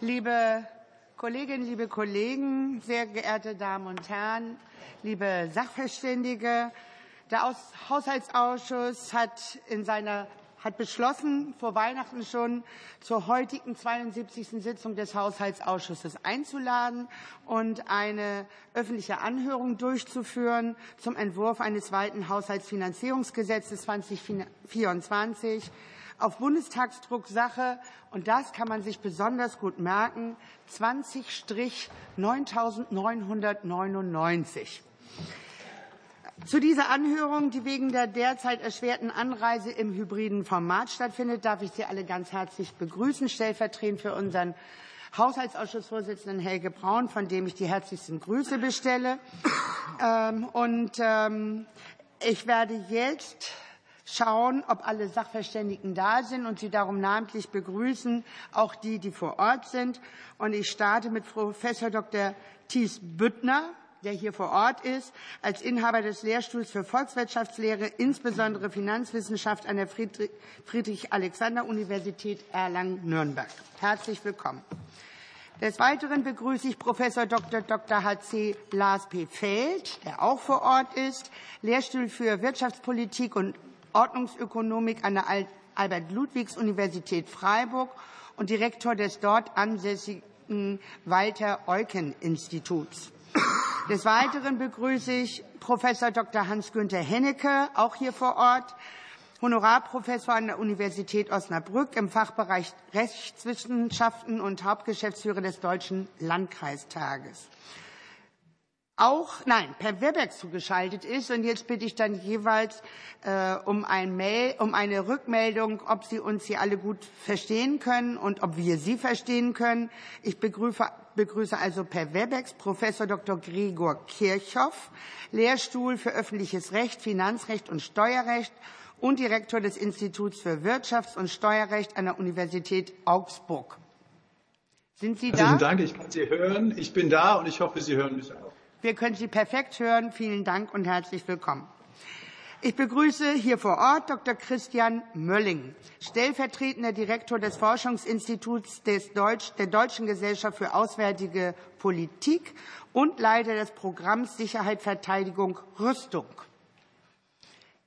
Liebe Kolleginnen, liebe Kollegen, sehr geehrte Damen und Herren, liebe Sachverständige, der Haushaltsausschuss hat in seiner hat beschlossen, vor Weihnachten schon zur heutigen 72. Sitzung des Haushaltsausschusses einzuladen und eine öffentliche Anhörung durchzuführen zum Entwurf eines zweiten Haushaltsfinanzierungsgesetzes 2024 auf Bundestagsdruck Sache, und das kann man sich besonders gut merken, 20-9999. Zu dieser Anhörung, die wegen der derzeit erschwerten Anreise im hybriden Format stattfindet, darf ich Sie alle ganz herzlich begrüßen, stellvertretend für unseren Haushaltsausschussvorsitzenden Helge Braun, von dem ich die herzlichsten Grüße bestelle. Ähm, und ähm, ich werde jetzt schauen, ob alle Sachverständigen da sind und sie darum namentlich begrüßen, auch die, die vor Ort sind. Und ich starte mit Professor Dr. Thies Büttner, der hier vor Ort ist, als Inhaber des Lehrstuhls für Volkswirtschaftslehre, insbesondere Finanzwissenschaft an der Friedrich-Alexander-Universität Erlangen-Nürnberg. Herzlich willkommen. Des Weiteren begrüße ich Professor Dr. Dr. H.C. Lars P. Feld, der auch vor Ort ist, Lehrstuhl für Wirtschaftspolitik und Ordnungsökonomik an der Albert-Ludwigs-Universität Freiburg und Direktor des dort ansässigen Walter-Eucken-Instituts. Des Weiteren begrüße ich Professor Dr. Hans-Günther Hennecke, auch hier vor Ort, Honorarprofessor an der Universität Osnabrück im Fachbereich Rechtswissenschaften und Hauptgeschäftsführer des Deutschen Landkreistages auch, nein, per Webex zugeschaltet ist. Und jetzt bitte ich dann jeweils äh, um, ein Mail, um eine Rückmeldung, ob Sie uns hier alle gut verstehen können und ob wir Sie verstehen können. Ich begrüße, begrüße also per Webex Professor Dr. Gregor Kirchhoff, Lehrstuhl für öffentliches Recht, Finanzrecht und Steuerrecht und Direktor des Instituts für Wirtschafts- und Steuerrecht an der Universität Augsburg. Sind Sie da? Herzlichen Dank, ich kann Sie hören. Ich bin da und ich hoffe, Sie hören mich auch. Wir können Sie perfekt hören. Vielen Dank und herzlich willkommen. Ich begrüße hier vor Ort Dr. Christian Mölling, stellvertretender Direktor des Forschungsinstituts des Deutsch, der Deutschen Gesellschaft für Auswärtige Politik und Leiter des Programms Sicherheit, Verteidigung, Rüstung.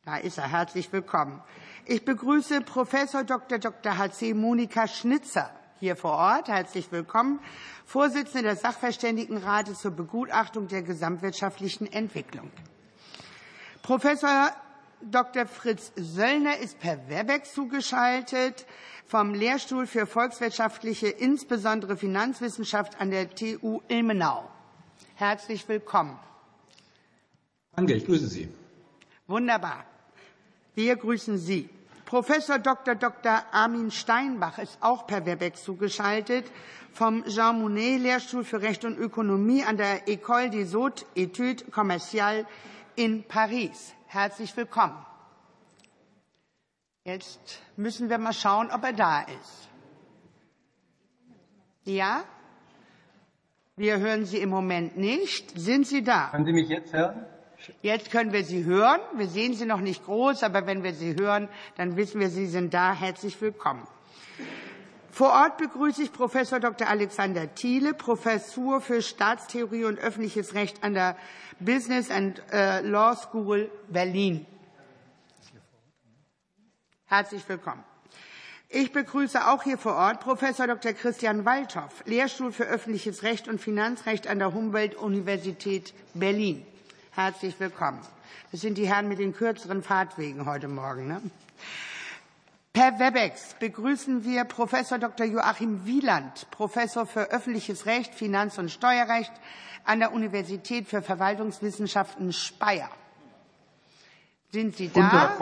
Da ist er. Herzlich willkommen. Ich begrüße Professor Dr. Dr. H.C. Monika Schnitzer, hier vor Ort. Herzlich willkommen. Vorsitzende des Sachverständigenrates zur Begutachtung der gesamtwirtschaftlichen Entwicklung. Professor Dr. Fritz Söllner ist per Webex zugeschaltet vom Lehrstuhl für volkswirtschaftliche, insbesondere Finanzwissenschaft an der TU Ilmenau. Herzlich willkommen. Danke, ich grüße Sie. Wunderbar. Wir grüßen Sie. Professor Dr. Dr. Armin Steinbach ist auch per Webex zugeschaltet vom Jean Monnet Lehrstuhl für Recht und Ökonomie an der École des Hautes Études Commerciales in Paris. Herzlich willkommen. Jetzt müssen wir mal schauen, ob er da ist. Ja? Wir hören Sie im Moment nicht. Sind Sie da? Können Sie mich jetzt hören? Jetzt können wir Sie hören. Wir sehen Sie noch nicht groß, aber wenn wir Sie hören, dann wissen wir, Sie sind da. Herzlich willkommen. Vor Ort begrüße ich Professor Dr. Alexander Thiele, Professur für Staatstheorie und öffentliches Recht an der Business and äh, Law School Berlin. Herzlich willkommen. Ich begrüße auch hier vor Ort Professor Dr. Christian Waldhoff, Lehrstuhl für öffentliches Recht und Finanzrecht an der Humboldt-Universität Berlin. Herzlich willkommen. Das sind die Herren mit den kürzeren Fahrtwegen heute Morgen. Ne? Per Webex begrüßen wir Professor Dr. Joachim Wieland, Professor für öffentliches Recht, Finanz- und Steuerrecht an der Universität für Verwaltungswissenschaften Speyer. Sind Sie da?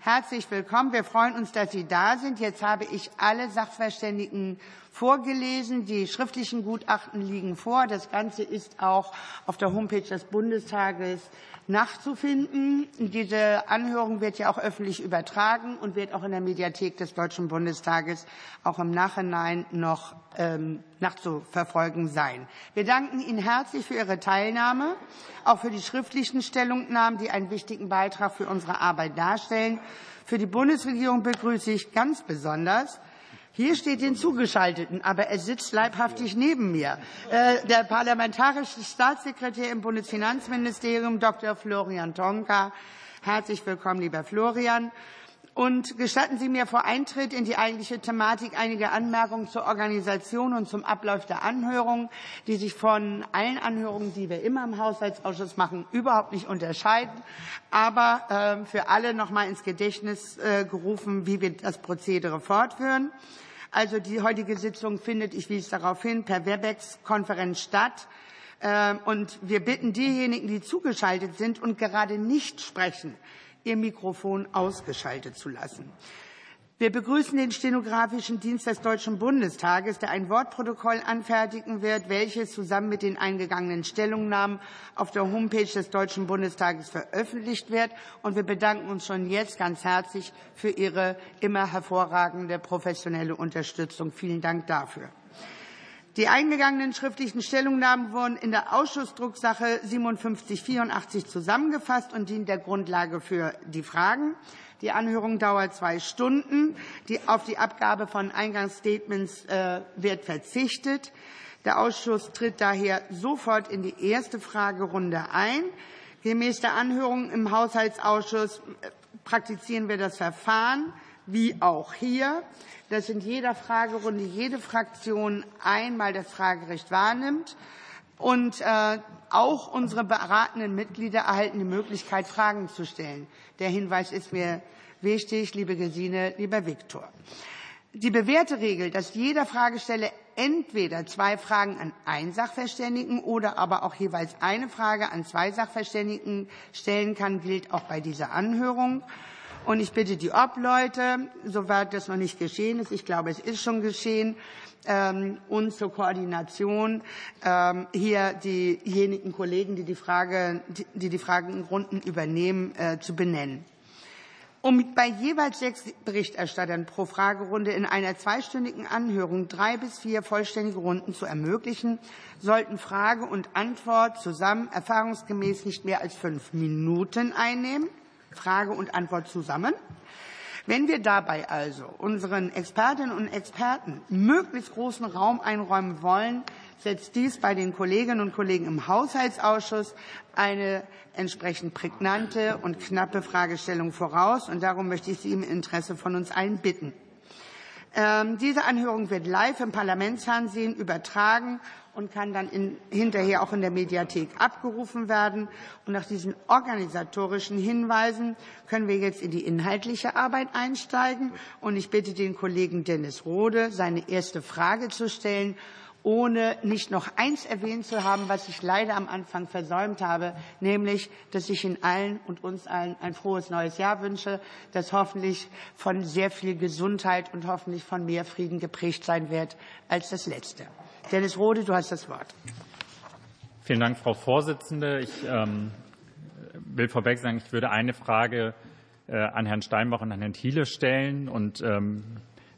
Herzlich willkommen. Wir freuen uns, dass Sie da sind. Jetzt habe ich alle Sachverständigen vorgelesen. Die schriftlichen Gutachten liegen vor. Das Ganze ist auch auf der Homepage des Bundestages nachzufinden. Diese Anhörung wird ja auch öffentlich übertragen und wird auch in der Mediathek des Deutschen Bundestages auch im Nachhinein noch ähm, nachzuverfolgen sein. Wir danken Ihnen herzlich für Ihre Teilnahme, auch für die schriftlichen Stellungnahmen, die einen wichtigen Beitrag für unsere Arbeit darstellen. Für die Bundesregierung begrüße ich ganz besonders Hier steht den Zugeschalteten, aber er sitzt leibhaftig neben mir. Äh, der parlamentarische Staatssekretär im Bundesfinanzministerium, Dr. Florian Tonka. Herzlich willkommen, lieber Florian. Und gestatten Sie mir vor Eintritt in die eigentliche Thematik einige Anmerkungen zur Organisation und zum Ablauf der Anhörung, die sich von allen Anhörungen, die wir immer im Haushaltsausschuss machen, überhaupt nicht unterscheiden, aber äh, für alle noch mal ins Gedächtnis äh, gerufen, wie wir das Prozedere fortführen. Also die heutige Sitzung findet, ich wies darauf hin, per Webex-Konferenz statt. Ähm, und wir bitten diejenigen, die zugeschaltet sind und gerade nicht sprechen, ihr Mikrofon ausgeschaltet zu lassen. Wir begrüßen den stenografischen Dienst des Deutschen Bundestages, der ein Wortprotokoll anfertigen wird, welches zusammen mit den eingegangenen Stellungnahmen auf der Homepage des Deutschen Bundestages veröffentlicht wird. Und wir bedanken uns schon jetzt ganz herzlich für Ihre immer hervorragende professionelle Unterstützung. Vielen Dank dafür. Die eingegangenen schriftlichen Stellungnahmen wurden in der Ausschussdrucksache 5784 zusammengefasst und dienen der Grundlage für die Fragen. Die Anhörung dauert zwei Stunden. Auf die Abgabe von Eingangsstatements äh, wird verzichtet. Der Ausschuss tritt daher sofort in die erste Fragerunde ein. Gemäß der Anhörung im Haushaltsausschuss äh, praktizieren wir das Verfahren wie auch hier dass in jeder Fragerunde jede Fraktion einmal das Fragerecht wahrnimmt. Und äh, auch unsere beratenden Mitglieder erhalten die Möglichkeit, Fragen zu stellen. Der Hinweis ist mir wichtig, liebe Gesine, lieber Viktor. Die bewährte Regel, dass jeder Fragesteller entweder zwei Fragen an einen Sachverständigen oder aber auch jeweils eine Frage an zwei Sachverständigen stellen kann, gilt auch bei dieser Anhörung. Und ich bitte die Obleute, soweit das noch nicht geschehen ist, ich glaube, es ist schon geschehen, ähm, und zur Koordination ähm, hier diejenigen Kollegen, die die, Frage, die, die Fragenrunden übernehmen, äh, zu benennen. Um bei jeweils sechs Berichterstattern pro Fragerunde in einer zweistündigen Anhörung drei bis vier vollständige Runden zu ermöglichen, sollten Frage und Antwort zusammen erfahrungsgemäß nicht mehr als fünf Minuten einnehmen. Frage und Antwort zusammen. Wenn wir dabei also unseren Expertinnen und Experten möglichst großen Raum einräumen wollen, setzt dies bei den Kolleginnen und Kollegen im Haushaltsausschuss eine entsprechend prägnante und knappe Fragestellung voraus. Und darum möchte ich Sie im Interesse von uns allen bitten. Ähm, diese Anhörung wird live im Parlamentsfernsehen übertragen und kann dann in, hinterher auch in der Mediathek abgerufen werden. Und nach diesen organisatorischen Hinweisen können wir jetzt in die inhaltliche Arbeit einsteigen. Und ich bitte den Kollegen Dennis Rode, seine erste Frage zu stellen ohne nicht noch eins erwähnt zu haben, was ich leider am Anfang versäumt habe, nämlich, dass ich Ihnen allen und uns allen ein frohes neues Jahr wünsche, das hoffentlich von sehr viel Gesundheit und hoffentlich von mehr Frieden geprägt sein wird als das letzte. Dennis Rode, du hast das Wort. Vielen Dank, Frau Vorsitzende. Ich ähm, will vorweg sagen, ich würde eine Frage äh, an Herrn Steinbach und an Herrn Thiele stellen und ähm,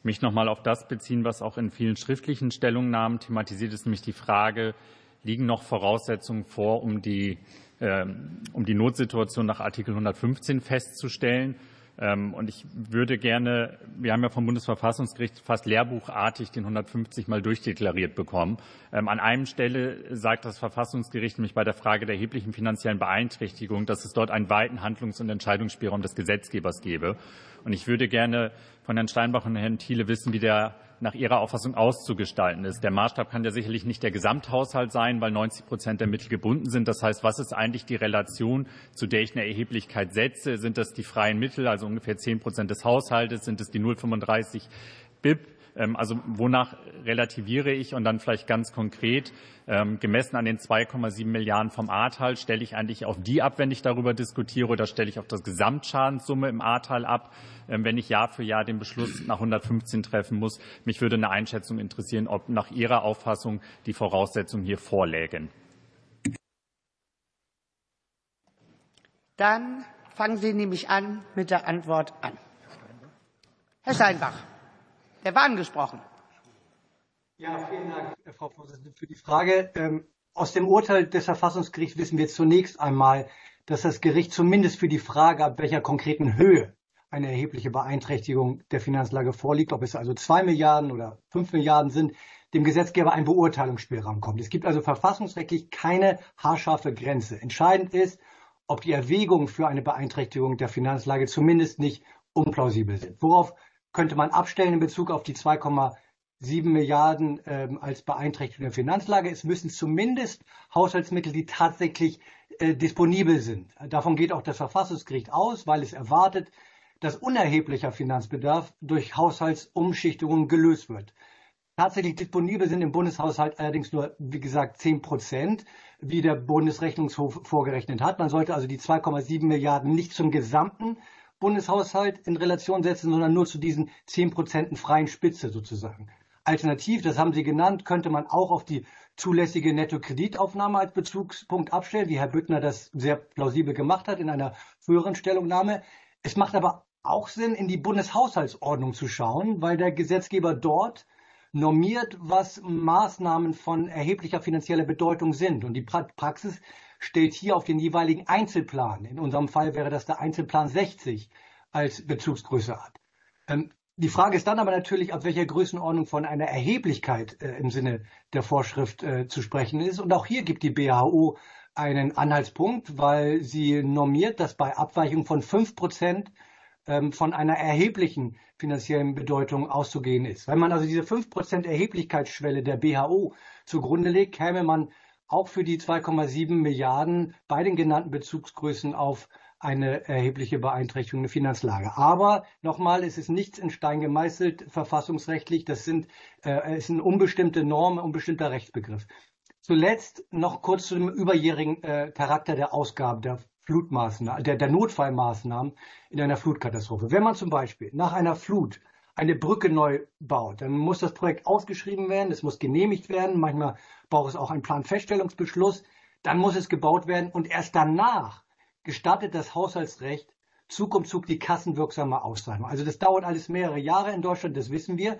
mich noch mal auf das beziehen, was auch in vielen schriftlichen Stellungnahmen thematisiert ist, nämlich die Frage, liegen noch Voraussetzungen vor, um die, äh, um die Notsituation nach Artikel 115 festzustellen? Ähm, und ich würde gerne, wir haben ja vom Bundesverfassungsgericht fast lehrbuchartig den 150 mal durchdeklariert bekommen. Ähm, an einem Stelle sagt das Verfassungsgericht nämlich bei der Frage der erheblichen finanziellen Beeinträchtigung, dass es dort einen weiten Handlungs- und Entscheidungsspielraum des Gesetzgebers gebe. Und ich würde gerne von Herrn Steinbach und Herrn Thiele wissen, wie der nach Ihrer Auffassung auszugestalten ist. Der Maßstab kann ja sicherlich nicht der Gesamthaushalt sein, weil 90 Prozent der Mittel gebunden sind. Das heißt, was ist eigentlich die Relation, zu der ich eine Erheblichkeit setze? Sind das die freien Mittel, also ungefähr 10 Prozent des Haushaltes? Sind es die 0,35 BIP? Ähm, also wonach relativiere ich und dann vielleicht ganz konkret ähm, gemessen an den 2,7 Milliarden vom Ahrtal stelle ich eigentlich auf die ab, wenn ich darüber diskutiere, oder stelle ich auf das Gesamtschadenssumme im Ahrtal ab, ähm, wenn ich Jahr für Jahr den Beschluss nach 115 treffen muss. Mich würde eine Einschätzung interessieren, ob nach Ihrer Auffassung die Voraussetzungen hier vorlägen. Dann fangen Sie nämlich an mit der Antwort an. Herr Steinbach. Der war angesprochen. Ja, vielen Dank, Frau Vorsitzende, für die Frage. Ähm, aus dem Urteil des Verfassungsgerichts wissen wir zunächst einmal, dass das Gericht zumindest für die Frage, ab welcher konkreten Höhe eine erhebliche Beeinträchtigung der Finanzlage vorliegt, ob es also zwei Milliarden oder fünf Milliarden sind, dem Gesetzgeber ein Beurteilungsspielraum kommt. Es gibt also verfassungsrechtlich keine haarscharfe Grenze. Entscheidend ist, ob die Erwägungen für eine Beeinträchtigung der Finanzlage zumindest nicht unplausibel sind. Worauf könnte man abstellen in Bezug auf die 2,7 Milliarden ähm, als Beeinträchtigung der Finanzlage? Es müssen zumindest Haushaltsmittel, die tatsächlich äh, disponibel sind. Davon geht auch das Verfassungsgericht aus, weil es erwartet, dass unerheblicher Finanzbedarf durch Haushaltsumschichtungen gelöst wird. Tatsächlich disponibel sind im Bundeshaushalt allerdings nur, wie gesagt, 10 Prozent, wie der Bundesrechnungshof vorgerechnet hat. Man sollte also die 2,7 Milliarden nicht zum gesamten Bundeshaushalt in Relation setzen, sondern nur zu diesen 10 Prozenten freien Spitze sozusagen. Alternativ, das haben Sie genannt, könnte man auch auf die zulässige Nettokreditaufnahme als Bezugspunkt abstellen, wie Herr Büttner das sehr plausibel gemacht hat in einer früheren Stellungnahme. Es macht aber auch Sinn, in die Bundeshaushaltsordnung zu schauen, weil der Gesetzgeber dort normiert, was Maßnahmen von erheblicher finanzieller Bedeutung sind. Und die Praxis stellt hier auf den jeweiligen Einzelplan, in unserem Fall wäre das der Einzelplan 60, als Bezugsgröße ab. Ähm, die Frage ist dann aber natürlich, ab welcher Größenordnung von einer Erheblichkeit äh, im Sinne der Vorschrift äh, zu sprechen ist. Und auch hier gibt die BHO einen Anhaltspunkt, weil sie normiert, dass bei Abweichung von fünf Prozent ähm, von einer erheblichen finanziellen Bedeutung auszugehen ist. Wenn man also diese fünf Prozent Erheblichkeitsschwelle der BHO zugrunde legt, käme man auch für die 2,7 Milliarden bei den genannten Bezugsgrößen auf eine erhebliche Beeinträchtigung der Finanzlage. Aber nochmal, es ist nichts in Stein gemeißelt verfassungsrechtlich. Das sind, äh, ist eine unbestimmte Norm, ein unbestimmter Rechtsbegriff. Zuletzt noch kurz zu dem überjährigen äh, Charakter der Ausgaben, der Flutmaßnahmen, der, der Notfallmaßnahmen in einer Flutkatastrophe. Wenn man zum Beispiel nach einer Flut eine Brücke neu baut, dann muss das Projekt ausgeschrieben werden, es muss genehmigt werden, manchmal braucht es auch einen Planfeststellungsbeschluss, dann muss es gebaut werden und erst danach gestattet das Haushaltsrecht Zug um Zug die kassenwirksame Auszahlung. Also das dauert alles mehrere Jahre in Deutschland, das wissen wir.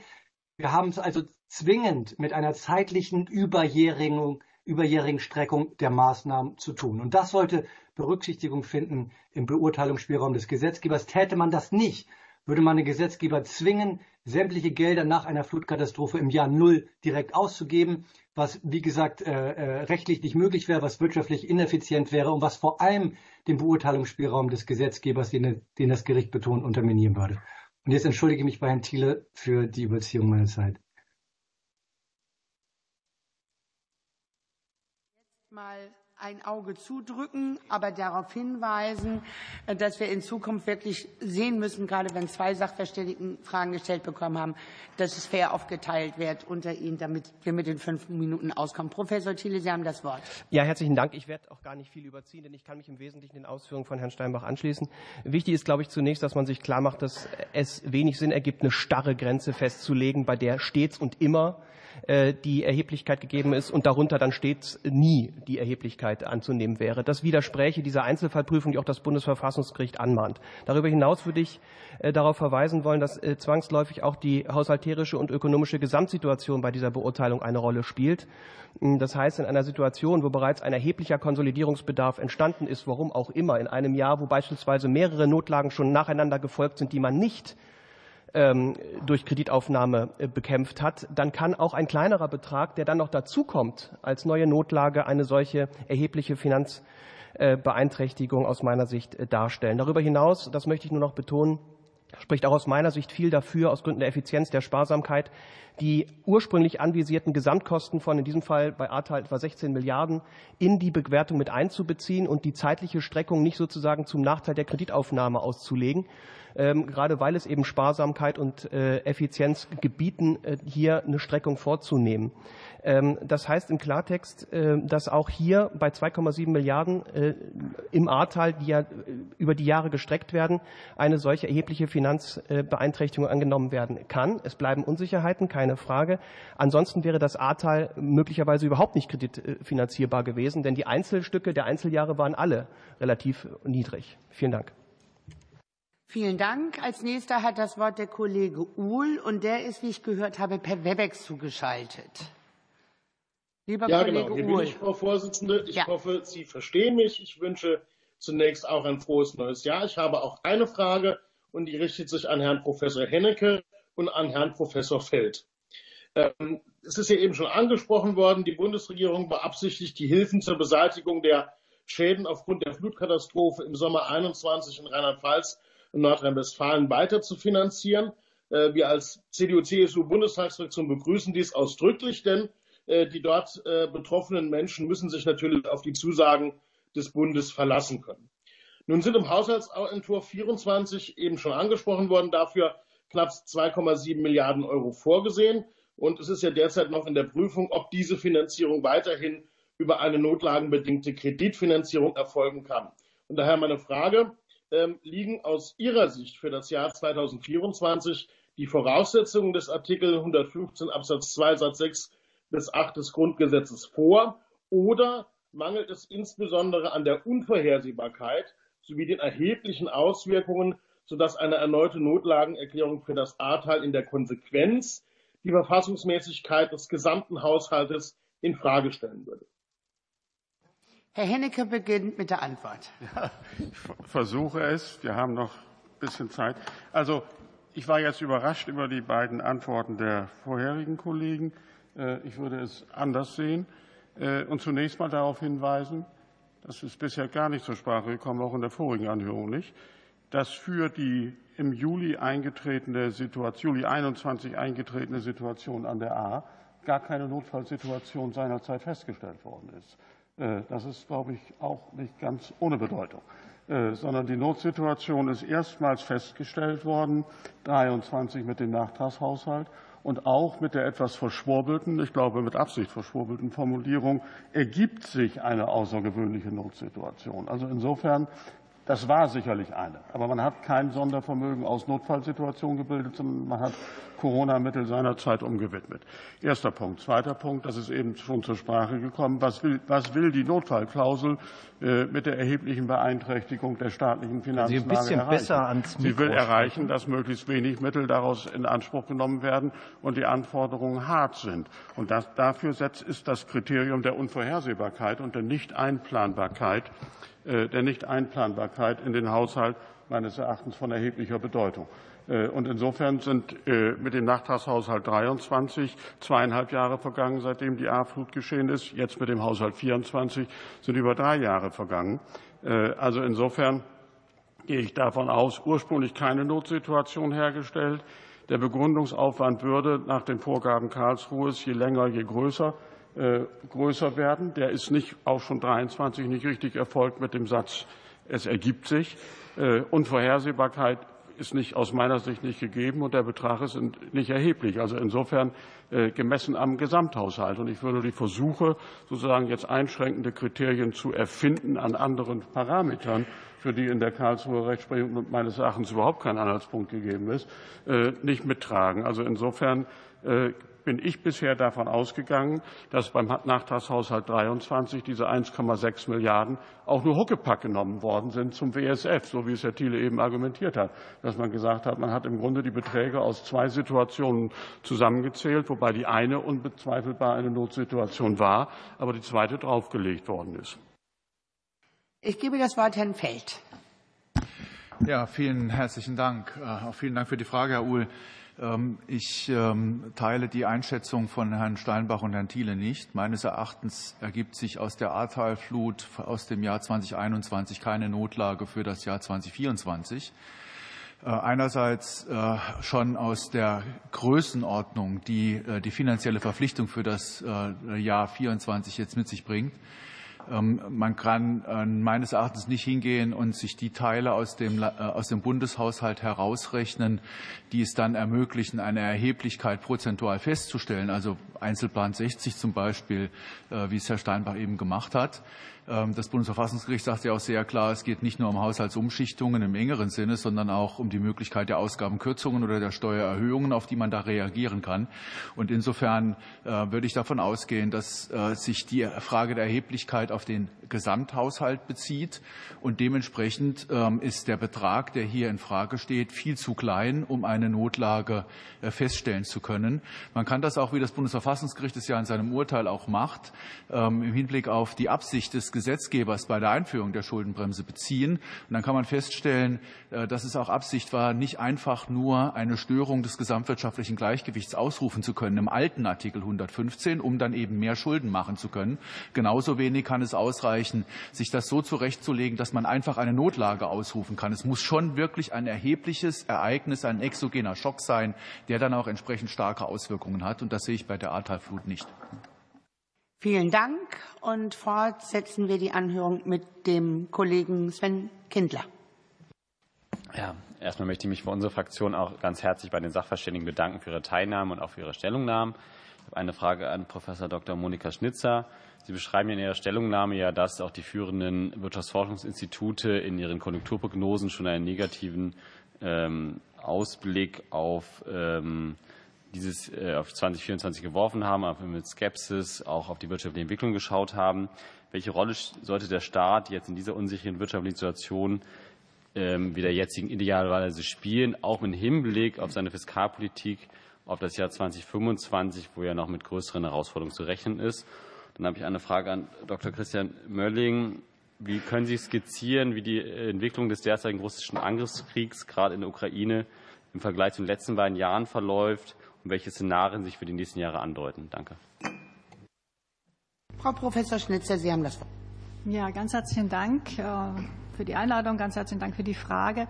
Wir haben es also zwingend mit einer zeitlichen überjährigen, überjährigen Streckung der Maßnahmen zu tun. Und das sollte Berücksichtigung finden im Beurteilungsspielraum des Gesetzgebers. Täte man das nicht, würde man den Gesetzgeber zwingen, sämtliche Gelder nach einer Flutkatastrophe im Jahr Null direkt auszugeben was, wie gesagt, äh, äh, rechtlich nicht möglich wäre, was wirtschaftlich ineffizient wäre und was vor allem den Beurteilungsspielraum des Gesetzgebers, den, den das Gericht betont, unterminieren würde. Und jetzt entschuldige ich mich bei Herrn Thiele für die Überziehung meiner Zeit. Mal ein Auge zudrücken, aber darauf hinweisen, äh, dass wir in Zukunft wirklich sehen müssen, gerade wenn zwei Sachverständigen Fragen gestellt bekommen haben, dass es fair aufgeteilt wird unter Ihnen, damit wir mit den fünf Minuten auskommen. Professor Thiele, Sie haben das Wort. Ja, herzlichen Dank. Ich werde auch gar nicht viel überziehen, denn ich kann mich im Wesentlichen den Ausführungen von Herrn Steinbach anschließen. Wichtig ist, glaube ich, zunächst, dass man sich klar macht, dass es wenig Sinn ergibt, eine starre Grenze festzulegen, bei der stets und immer äh, die Erheblichkeit gegeben ist und darunter dann stets nie die Erheblichkeit anzunehmen wäre. Das widerspräche dieser Einzelfallprüfung, die auch das Bundesverfassungsgericht anmahnt. Darüber hinaus würde ich äh, darauf verweisen wollen, dass äh, zwangsläufig auch die haushalterische und ökonomische Gesamtsituation bei dieser Beurteilung eine Rolle spielt. Hm, das heißt, in einer Situation, wo bereits ein erheblicher Konsolidierungsbedarf entstanden ist, warum auch immer, in einem Jahr, wo beispielsweise mehrere Notlagen schon nacheinander gefolgt sind, die man nicht ähm, durch Kreditaufnahme äh, bekämpft hat, dann kann auch ein kleinerer Betrag, der dann noch dazukommt, als neue Notlage eine solche erhebliche Finanzbeeinträchtigung aus meiner Sicht äh, darstellen. Darüber hinaus, das möchte ich nur noch betonen, spricht auch aus meiner Sicht viel dafür, aus Gründen der Effizienz, der Sparsamkeit, die ursprünglich anvisierten Gesamtkosten von in diesem Fall bei Ahrtal etwa 16 Milliarden in die Bewertung mit einzubeziehen und die zeitliche Streckung nicht sozusagen zum Nachteil der Kreditaufnahme auszulegen ähm, gerade weil es eben Sparsamkeit und äh, Effizienz gebieten, äh, hier eine Streckung vorzunehmen. Ähm, das heißt im Klartext, äh, dass auch hier bei 2,7 Milliarden äh, im Ahrtal, die ja äh, über die Jahre gestreckt werden, eine solche erhebliche Finanzbeeinträchtigung angenommen werden kann. Es bleiben Unsicherheiten, keine Frage. Ansonsten wäre das Ahrtal möglicherweise überhaupt nicht kreditfinanzierbar gewesen, denn die Einzelstücke der Einzeljahre waren alle relativ niedrig. Vielen Dank. Vielen Dank. Als nächster hat das Wort der Kollege Uhl und der ist, wie ich gehört habe, per Webex zugeschaltet. Lieber ja, Kollege genau. Hier Uhl. Bin ich, Frau Vorsitzende. Ich ja. hoffe, Sie verstehen mich. Ich wünsche zunächst auch ein frohes neues Jahr. Ich habe auch eine Frage und die richtet sich an Herrn Professor Hennecke und an Herrn Professor Feld. Ähm, es ist ja eben schon angesprochen worden, die Bundesregierung beabsichtigt, die Hilfen zur Beseitigung der Schäden aufgrund der Flutkatastrophe im Sommer 21 in Rheinland-Pfalz und Nordrhein-Westfalen weiter zu finanzieren. Äh, wir als CDU-CSU-Bundestagsfraktion begrüßen dies ausdrücklich, denn äh, die dort äh, betroffenen Menschen müssen sich natürlich auf die Zusagen des Bundes verlassen können. Nun sind im Haushaltsentwurf 24 eben schon angesprochen worden, dafür knapp 2,7 Milliarden Euro vorgesehen. Und es ist ja derzeit noch in der Prüfung, ob diese Finanzierung weiterhin über eine notlagenbedingte Kreditfinanzierung erfolgen kann. Und daher meine Frage, ähm, liegen aus Ihrer Sicht für das Jahr 2024 die Voraussetzungen des Artikel 115 Absatz 2 Satz 6 bis 8 des Grundgesetzes vor oder mangelt es insbesondere an der Unvorhersehbarkeit sowie den erheblichen Auswirkungen, sodass eine erneute Notlagenerklärung für das Ahrtal in der Konsequenz die Verfassungsmäßigkeit des gesamten Haushaltes in Frage stellen würde. Herr Hennecke beginnt mit der Antwort. Ja, ich versuche es. Wir haben noch ein bisschen Zeit. Also, ich war jetzt überrascht über die beiden Antworten der vorherigen Kollegen. Äh, ich würde es anders sehen äh, und zunächst mal darauf hinweisen, das ist bisher gar nicht zur Sprache gekommen, auch in der vorigen Anhörung nicht, dass für die im Juli eingetretene Situation, Juli 21 eingetretene Situation an der A gar keine Notfallsituation seinerzeit festgestellt worden ist. Äh, das ist, glaube ich, auch nicht ganz ohne Bedeutung. Äh, sondern die Notsituation ist erstmals festgestellt worden, 23 mit dem Nachtragshaushalt und auch mit der etwas verschwurbelten, ich glaube mit Absicht verschwurbelten Formulierung ergibt sich eine außergewöhnliche Notsituation. Also insofern das war sicherlich eine. Aber man hat kein Sondervermögen aus Notfallsituationen gebildet, sondern man hat Corona-Mittel seinerzeit umgewidmet. Erster Punkt. Zweiter Punkt, das ist eben schon zur Sprache gekommen. Was will, was will die Notfallklausel äh, mit der erheblichen Beeinträchtigung der staatlichen Finanzen Sie erreichen? Sie will erreichen, dass möglichst wenig Mittel daraus in Anspruch genommen werden und die Anforderungen hart sind. Und das, dafür setzt, ist das Kriterium der Unvorhersehbarkeit und der Nichteinplanbarkeit der Nichteinplanbarkeit in den Haushalt meines Erachtens von erheblicher Bedeutung. Äh, und insofern sind äh, mit dem Nachtragshaushalt 23 zweieinhalb Jahre vergangen, seitdem die A-Flut geschehen ist. Jetzt mit dem Haushalt 24 sind über drei Jahre vergangen. Also insofern gehe ich davon aus, ursprünglich keine Notsituation hergestellt. Der Begründungsaufwand würde nach den Vorgaben Karlsruhes je länger, je größer äh, größer werden. Der ist nicht auch schon 23 nicht richtig erfolgt mit dem Satz, es ergibt sich. Äh, Unvorhersehbarkeit ist nicht, aus meiner Sicht nicht gegeben und der Betrag ist nicht erheblich. Also insofern äh, gemessen am Gesamthaushalt. Und ich würde die Versuche, sozusagen jetzt einschränkende Kriterien zu erfinden an anderen Parametern, für die in der Karlsruher Rechtsprechung meines Erachtens überhaupt kein Anhaltspunkt gegeben ist, nicht mittragen. Also insofern bin ich bisher davon ausgegangen, dass beim Nachtragshaushalt 23 diese 1,6 Milliarden auch nur Huckepack genommen worden sind zum WSF, so wie es Herr Thiele eben argumentiert hat, dass man gesagt hat, man hat im Grunde die Beträge aus zwei Situationen zusammengezählt, wobei die eine unbezweifelbar eine Notsituation war, aber die zweite draufgelegt worden ist. Ich gebe das Wort Herrn Feld. Ja, vielen herzlichen Dank. Äh, auch vielen Dank für die Frage, Herr Uhl. Ähm, ich ähm, teile die Einschätzung von Herrn Steinbach und Herrn Thiele nicht. Meines Erachtens ergibt sich aus der Ahrtalflut aus dem Jahr 2021 keine Notlage für das Jahr 2024. Äh, einerseits äh, schon aus der Größenordnung, die äh, die finanzielle Verpflichtung für das Jahr 24 jetzt mit sich bringt. Ähm, man kann äh, meines Erachtens nicht hingehen und sich die Teile aus dem, äh, aus dem Bundeshaushalt herausrechnen, die es dann ermöglichen, eine Erheblichkeit prozentual festzustellen. Also Einzelplan 60 zum Beispiel, äh, wie es Herr Steinbach eben gemacht hat. Ähm, das Bundesverfassungsgericht sagt ja auch sehr klar, es geht nicht nur um Haushaltsumschichtungen im engeren Sinne, sondern auch um die Möglichkeit der Ausgabenkürzungen oder der Steuererhöhungen, auf die man da reagieren kann. Und insofern äh, würde ich davon ausgehen, dass äh, sich die Frage der Erheblichkeit auf den Gesamthaushalt bezieht. Und dementsprechend ähm, ist der Betrag, der hier in Frage steht, viel zu klein, um eine Notlage äh, feststellen zu können. Man kann das auch, wie das Bundesverfassungsgericht es ja in seinem Urteil auch macht, ähm, im Hinblick auf die Absicht des Gesetzgebers bei der Einführung der Schuldenbremse beziehen. Und dann kann man feststellen, äh, dass es auch Absicht war, nicht einfach nur eine Störung des gesamtwirtschaftlichen Gleichgewichts ausrufen zu können im alten Artikel 115, um dann eben mehr Schulden machen zu können. Genauso wenig kann es ausreichen, sich das so zurechtzulegen, dass man einfach eine Notlage ausrufen kann. Es muss schon wirklich ein erhebliches Ereignis, ein exogener Schock sein, der dann auch entsprechend starke Auswirkungen hat. Und das sehe ich bei der Ahrtalflut nicht. Vielen Dank. Und fortsetzen wir die Anhörung mit dem Kollegen Sven Kindler. Ja, erstmal möchte ich mich für unsere Fraktion auch ganz herzlich bei den Sachverständigen bedanken für ihre Teilnahme und auch für ihre Stellungnahmen. Ich habe eine Frage an Professor Dr. Monika Schnitzer. Sie beschreiben in Ihrer Stellungnahme ja, dass auch die führenden Wirtschaftsforschungsinstitute in ihren Konjunkturprognosen schon einen negativen ähm, Ausblick auf ähm, dieses äh, auf 2024 geworfen haben, aber mit Skepsis auch auf die wirtschaftliche Entwicklung geschaut haben. Welche Rolle sollte der Staat jetzt in dieser unsicheren wirtschaftlichen Situation ähm, wie der jetzigen idealerweise spielen, auch im Hinblick auf seine Fiskalpolitik auf das Jahr 2025, wo ja noch mit größeren Herausforderungen zu rechnen ist? Dann habe ich eine Frage an Dr. Christian Mölling. Wie können Sie skizzieren, wie die Entwicklung des derzeitigen russischen Angriffskriegs gerade in der Ukraine im Vergleich zu den letzten beiden Jahren verläuft und welche Szenarien sich für die nächsten Jahre andeuten? Danke. Frau Professor Schnitzer, Sie haben das Wort. Ja, ganz herzlichen Dank äh, für die Einladung, ganz herzlichen Dank für die Frage.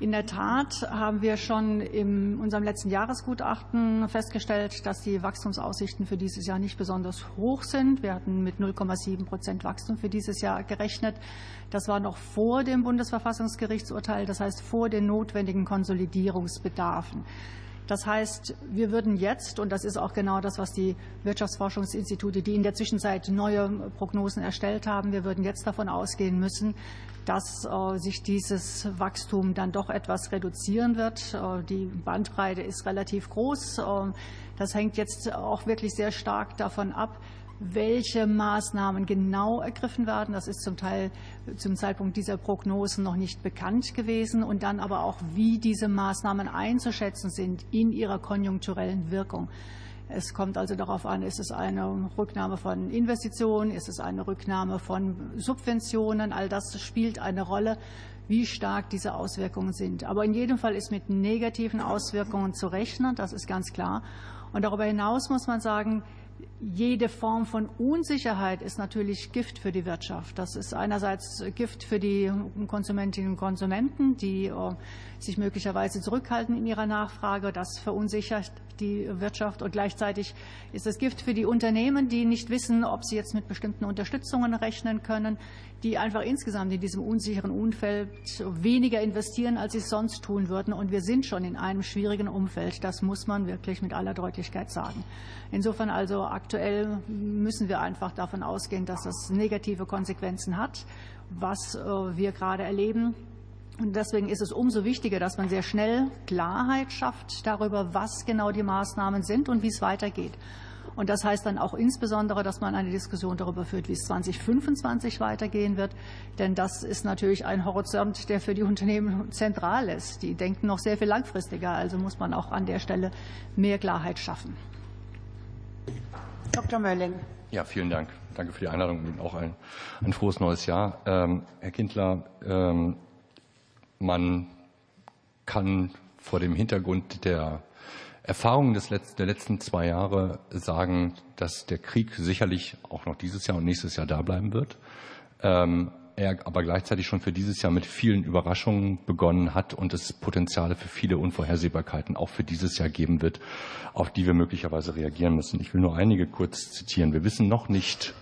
In der Tat haben wir schon in unserem letzten Jahresgutachten festgestellt, dass die Wachstumsaussichten für dieses Jahr nicht besonders hoch sind. Wir hatten mit 0,7 Prozent Wachstum für dieses Jahr gerechnet. Das war noch vor dem Bundesverfassungsgerichtsurteil, das heißt vor den notwendigen Konsolidierungsbedarfen. Das heißt, wir würden jetzt, und das ist auch genau das, was die Wirtschaftsforschungsinstitute, die in der Zwischenzeit neue Prognosen erstellt haben, wir würden jetzt davon ausgehen müssen, dass äh, sich dieses Wachstum dann doch etwas reduzieren wird. Äh, die Bandbreite ist relativ groß. Äh, das hängt jetzt auch wirklich sehr stark davon ab, welche Maßnahmen genau ergriffen werden. Das ist zum Teil zum Zeitpunkt dieser Prognosen noch nicht bekannt gewesen. Und dann aber auch, wie diese Maßnahmen einzuschätzen sind in ihrer konjunkturellen Wirkung. Es kommt also darauf an, ist es eine Rücknahme von Investitionen, ist es eine Rücknahme von Subventionen. All das spielt eine Rolle, wie stark diese Auswirkungen sind. Aber in jedem Fall ist mit negativen Auswirkungen zu rechnen, das ist ganz klar. Und darüber hinaus muss man sagen, jede Form von Unsicherheit ist natürlich Gift für die Wirtschaft. Das ist einerseits Gift für die Konsumentinnen und Konsumenten, die äh, sich möglicherweise zurückhalten in ihrer Nachfrage. Das verunsichert die Wirtschaft. Und gleichzeitig ist es Gift für die Unternehmen, die nicht wissen, ob sie jetzt mit bestimmten Unterstützungen rechnen können, die einfach insgesamt in diesem unsicheren Umfeld weniger investieren, als sie es sonst tun würden. Und wir sind schon in einem schwierigen Umfeld. Das muss man wirklich mit aller Deutlichkeit sagen. Insofern also aktuell müssen wir einfach davon ausgehen, dass das negative Konsequenzen hat, was äh, wir gerade erleben. Und deswegen ist es umso wichtiger, dass man sehr schnell Klarheit schafft darüber, was genau die Maßnahmen sind und wie es weitergeht. Und das heißt dann auch insbesondere, dass man eine Diskussion darüber führt, wie es 2025 weitergehen wird. Denn das ist natürlich ein Horizont, der für die Unternehmen zentral ist. Die denken noch sehr viel langfristiger. Also muss man auch an der Stelle mehr Klarheit schaffen. Dr. Mölling. Ja, vielen Dank. Danke für die Einladung und auch ein, ein frohes neues Jahr. Ähm, Herr Kindler, ähm, man kann vor dem Hintergrund der Erfahrungen des letzten, der letzten zwei Jahre sagen, dass der Krieg sicherlich auch noch dieses Jahr und nächstes Jahr da bleiben wird. Ähm, er aber gleichzeitig schon für dieses Jahr mit vielen Überraschungen begonnen hat und es Potenziale für viele Unvorhersehbarkeiten auch für dieses Jahr geben wird, auf die wir möglicherweise reagieren müssen. Ich will nur einige kurz zitieren. Wir wissen noch nicht,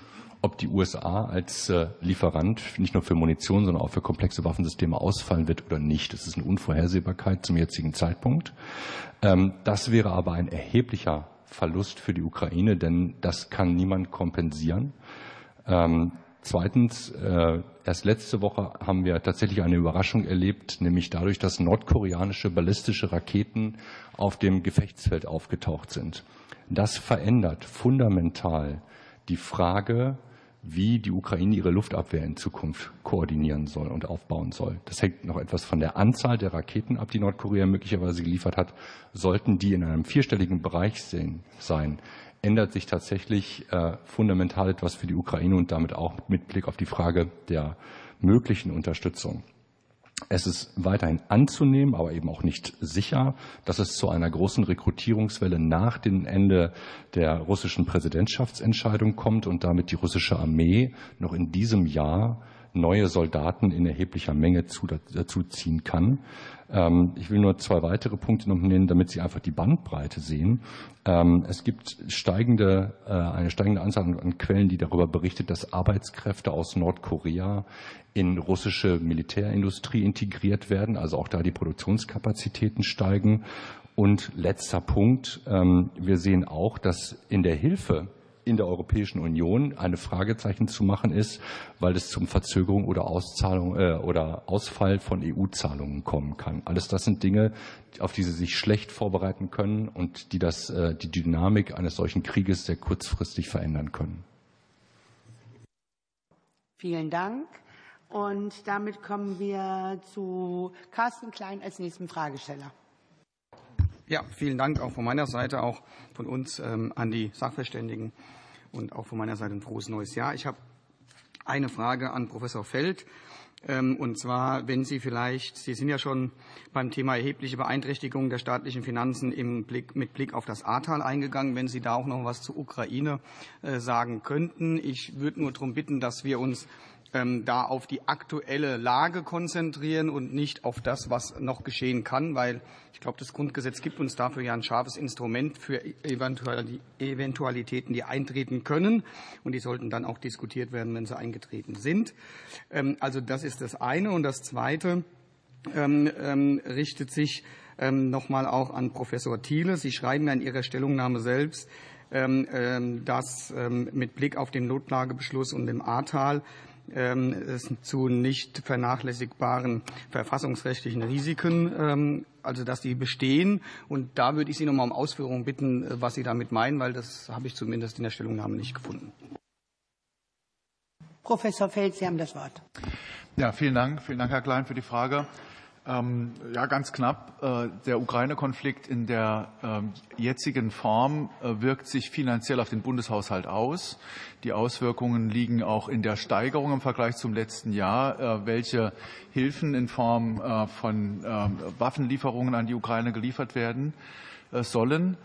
ob die USA als äh, Lieferant nicht nur für Munition, sondern auch für komplexe Waffensysteme ausfallen wird oder nicht. Das ist eine Unvorhersehbarkeit zum jetzigen Zeitpunkt. Ähm, das wäre aber ein erheblicher Verlust für die Ukraine, denn das kann niemand kompensieren. Ähm, Zweitens, äh, erst letzte Woche haben wir tatsächlich eine Überraschung erlebt, nämlich dadurch, dass nordkoreanische ballistische Raketen auf dem Gefechtsfeld aufgetaucht sind. Das verändert fundamental die Frage, wie die Ukraine ihre Luftabwehr in Zukunft koordinieren soll und aufbauen soll. Das hängt noch etwas von der Anzahl der Raketen ab, die Nordkorea möglicherweise geliefert hat. Sollten die in einem vierstelligen Bereich sein, ändert sich tatsächlich äh, fundamental etwas für die Ukraine und damit auch mit Blick auf die Frage der möglichen Unterstützung. Es ist weiterhin anzunehmen, aber eben auch nicht sicher, dass es zu einer großen Rekrutierungswelle nach dem Ende der russischen Präsidentschaftsentscheidung kommt und damit die russische Armee noch in diesem Jahr neue Soldaten in erheblicher Menge dazu ziehen kann. Ähm, ich will nur zwei weitere Punkte noch nennen, damit Sie einfach die Bandbreite sehen. Ähm, es gibt steigende, äh, eine steigende Anzahl an Quellen, die darüber berichtet, dass Arbeitskräfte aus Nordkorea in russische Militärindustrie integriert werden, also auch da die Produktionskapazitäten steigen. Und letzter Punkt. Ähm, wir sehen auch, dass in der Hilfe in der Europäischen Union eine Fragezeichen zu machen ist, weil es zum Verzögerung oder Auszahlung äh, oder Ausfall von EU-Zahlungen kommen kann. Alles das sind Dinge, auf die Sie sich schlecht vorbereiten können und die das, äh, die Dynamik eines solchen Krieges sehr kurzfristig verändern können. Vielen Dank. Und damit kommen wir zu Carsten Klein als nächsten Fragesteller. Ja, vielen Dank auch von meiner Seite, auch von uns ähm, an die Sachverständigen und auch von meiner Seite ein frohes neues Jahr. Ich habe eine Frage an Professor Feld. Ähm, und zwar, wenn Sie vielleicht, Sie sind ja schon beim Thema erhebliche Beeinträchtigung der staatlichen Finanzen im Blick, mit Blick auf das Ahrtal eingegangen, wenn Sie da auch noch was zur Ukraine äh, sagen könnten. Ich würde nur darum bitten, dass wir uns da auf die aktuelle Lage konzentrieren und nicht auf das, was noch geschehen kann, weil ich glaube, das Grundgesetz gibt uns dafür ja ein scharfes Instrument für Eventualitäten, die eintreten können. Und die sollten dann auch diskutiert werden, wenn sie eingetreten sind. Ähm, also das ist das eine. Und das zweite ähm, richtet sich noch mal auch an Professor Thiele. Sie schreiben ja in Ihrer Stellungnahme selbst, dass mit Blick auf den Notlagebeschluss und dem Ahrtal ähm, zu nicht vernachlässigbaren verfassungsrechtlichen Risiken, ähm, also dass die bestehen. Und da würde ich Sie noch mal um Ausführungen bitten, äh, was Sie damit meinen, weil das habe ich zumindest in der Stellungnahme nicht gefunden. Professor Feld, Sie haben das Wort. Ja, vielen Dank. Vielen Dank, Herr Klein, für die Frage. Ähm, ja, ganz knapp. Äh, der Ukraine-Konflikt in der ähm, jetzigen Form äh, wirkt sich finanziell auf den Bundeshaushalt aus. Die Auswirkungen liegen auch in der Steigerung im Vergleich zum letzten Jahr, äh, welche Hilfen in Form von ähm, Waffenlieferungen an die Ukraine geliefert werden sollen.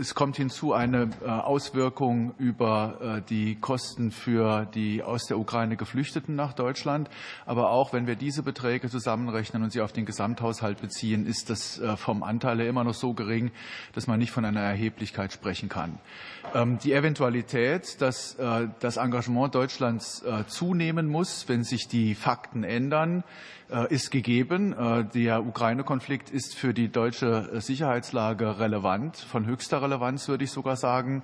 Es kommt hinzu eine äh, Auswirkung über äh, die Kosten für die aus der Ukraine Geflüchteten nach Deutschland. Aber auch wenn wir diese Beträge zusammenrechnen und sie auf den Gesamthaushalt beziehen, ist das äh, vom Anteil her immer noch so gering, dass man nicht von einer Erheblichkeit sprechen kann. Ähm, die Eventualität, dass das Engagement Deutschlands zunehmen muss, wenn sich die Fakten ändern, äh, ist gegeben. Äh, der Ukraine-Konflikt ist für die deutsche Sicherheitslage relevant, von höchster Relevanz würde ich sogar sagen.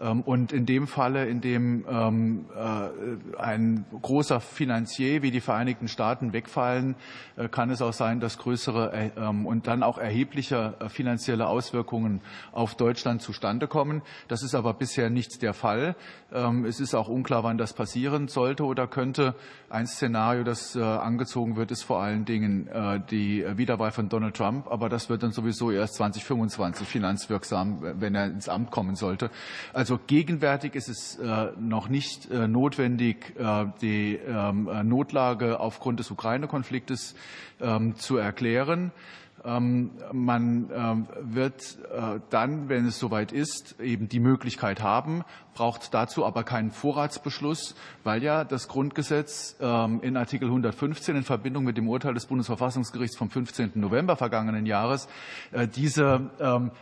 Ähm, und in dem Falle, in dem ähm, äh, ein großer Finanzier wie die Vereinigten Staaten wegfallen, äh, kann es auch sein, dass größere äh, ähm, und dann auch erhebliche finanzielle Auswirkungen auf Deutschland zustande kommen. Das ist aber bisher nicht der Fall. Es ist auch unklar, wann das passieren sollte oder könnte. Ein Szenario, das angezogen wird, ist vor allen Dingen die Wiederwahl von Donald Trump. Aber das wird dann sowieso erst 2025 finanzwirksam, wenn er ins Amt kommen sollte. Also also gegenwärtig ist es äh, noch nicht äh, notwendig, äh, die ähm, Notlage aufgrund des Ukraine-Konfliktes ähm, zu erklären. Ähm, man ähm, wird äh, dann, wenn es soweit ist, eben die Möglichkeit haben, braucht dazu aber keinen Vorratsbeschluss, weil ja das Grundgesetz ähm, in Artikel 115 in Verbindung mit dem Urteil des Bundesverfassungsgerichts vom 15. November vergangenen Jahres äh, diese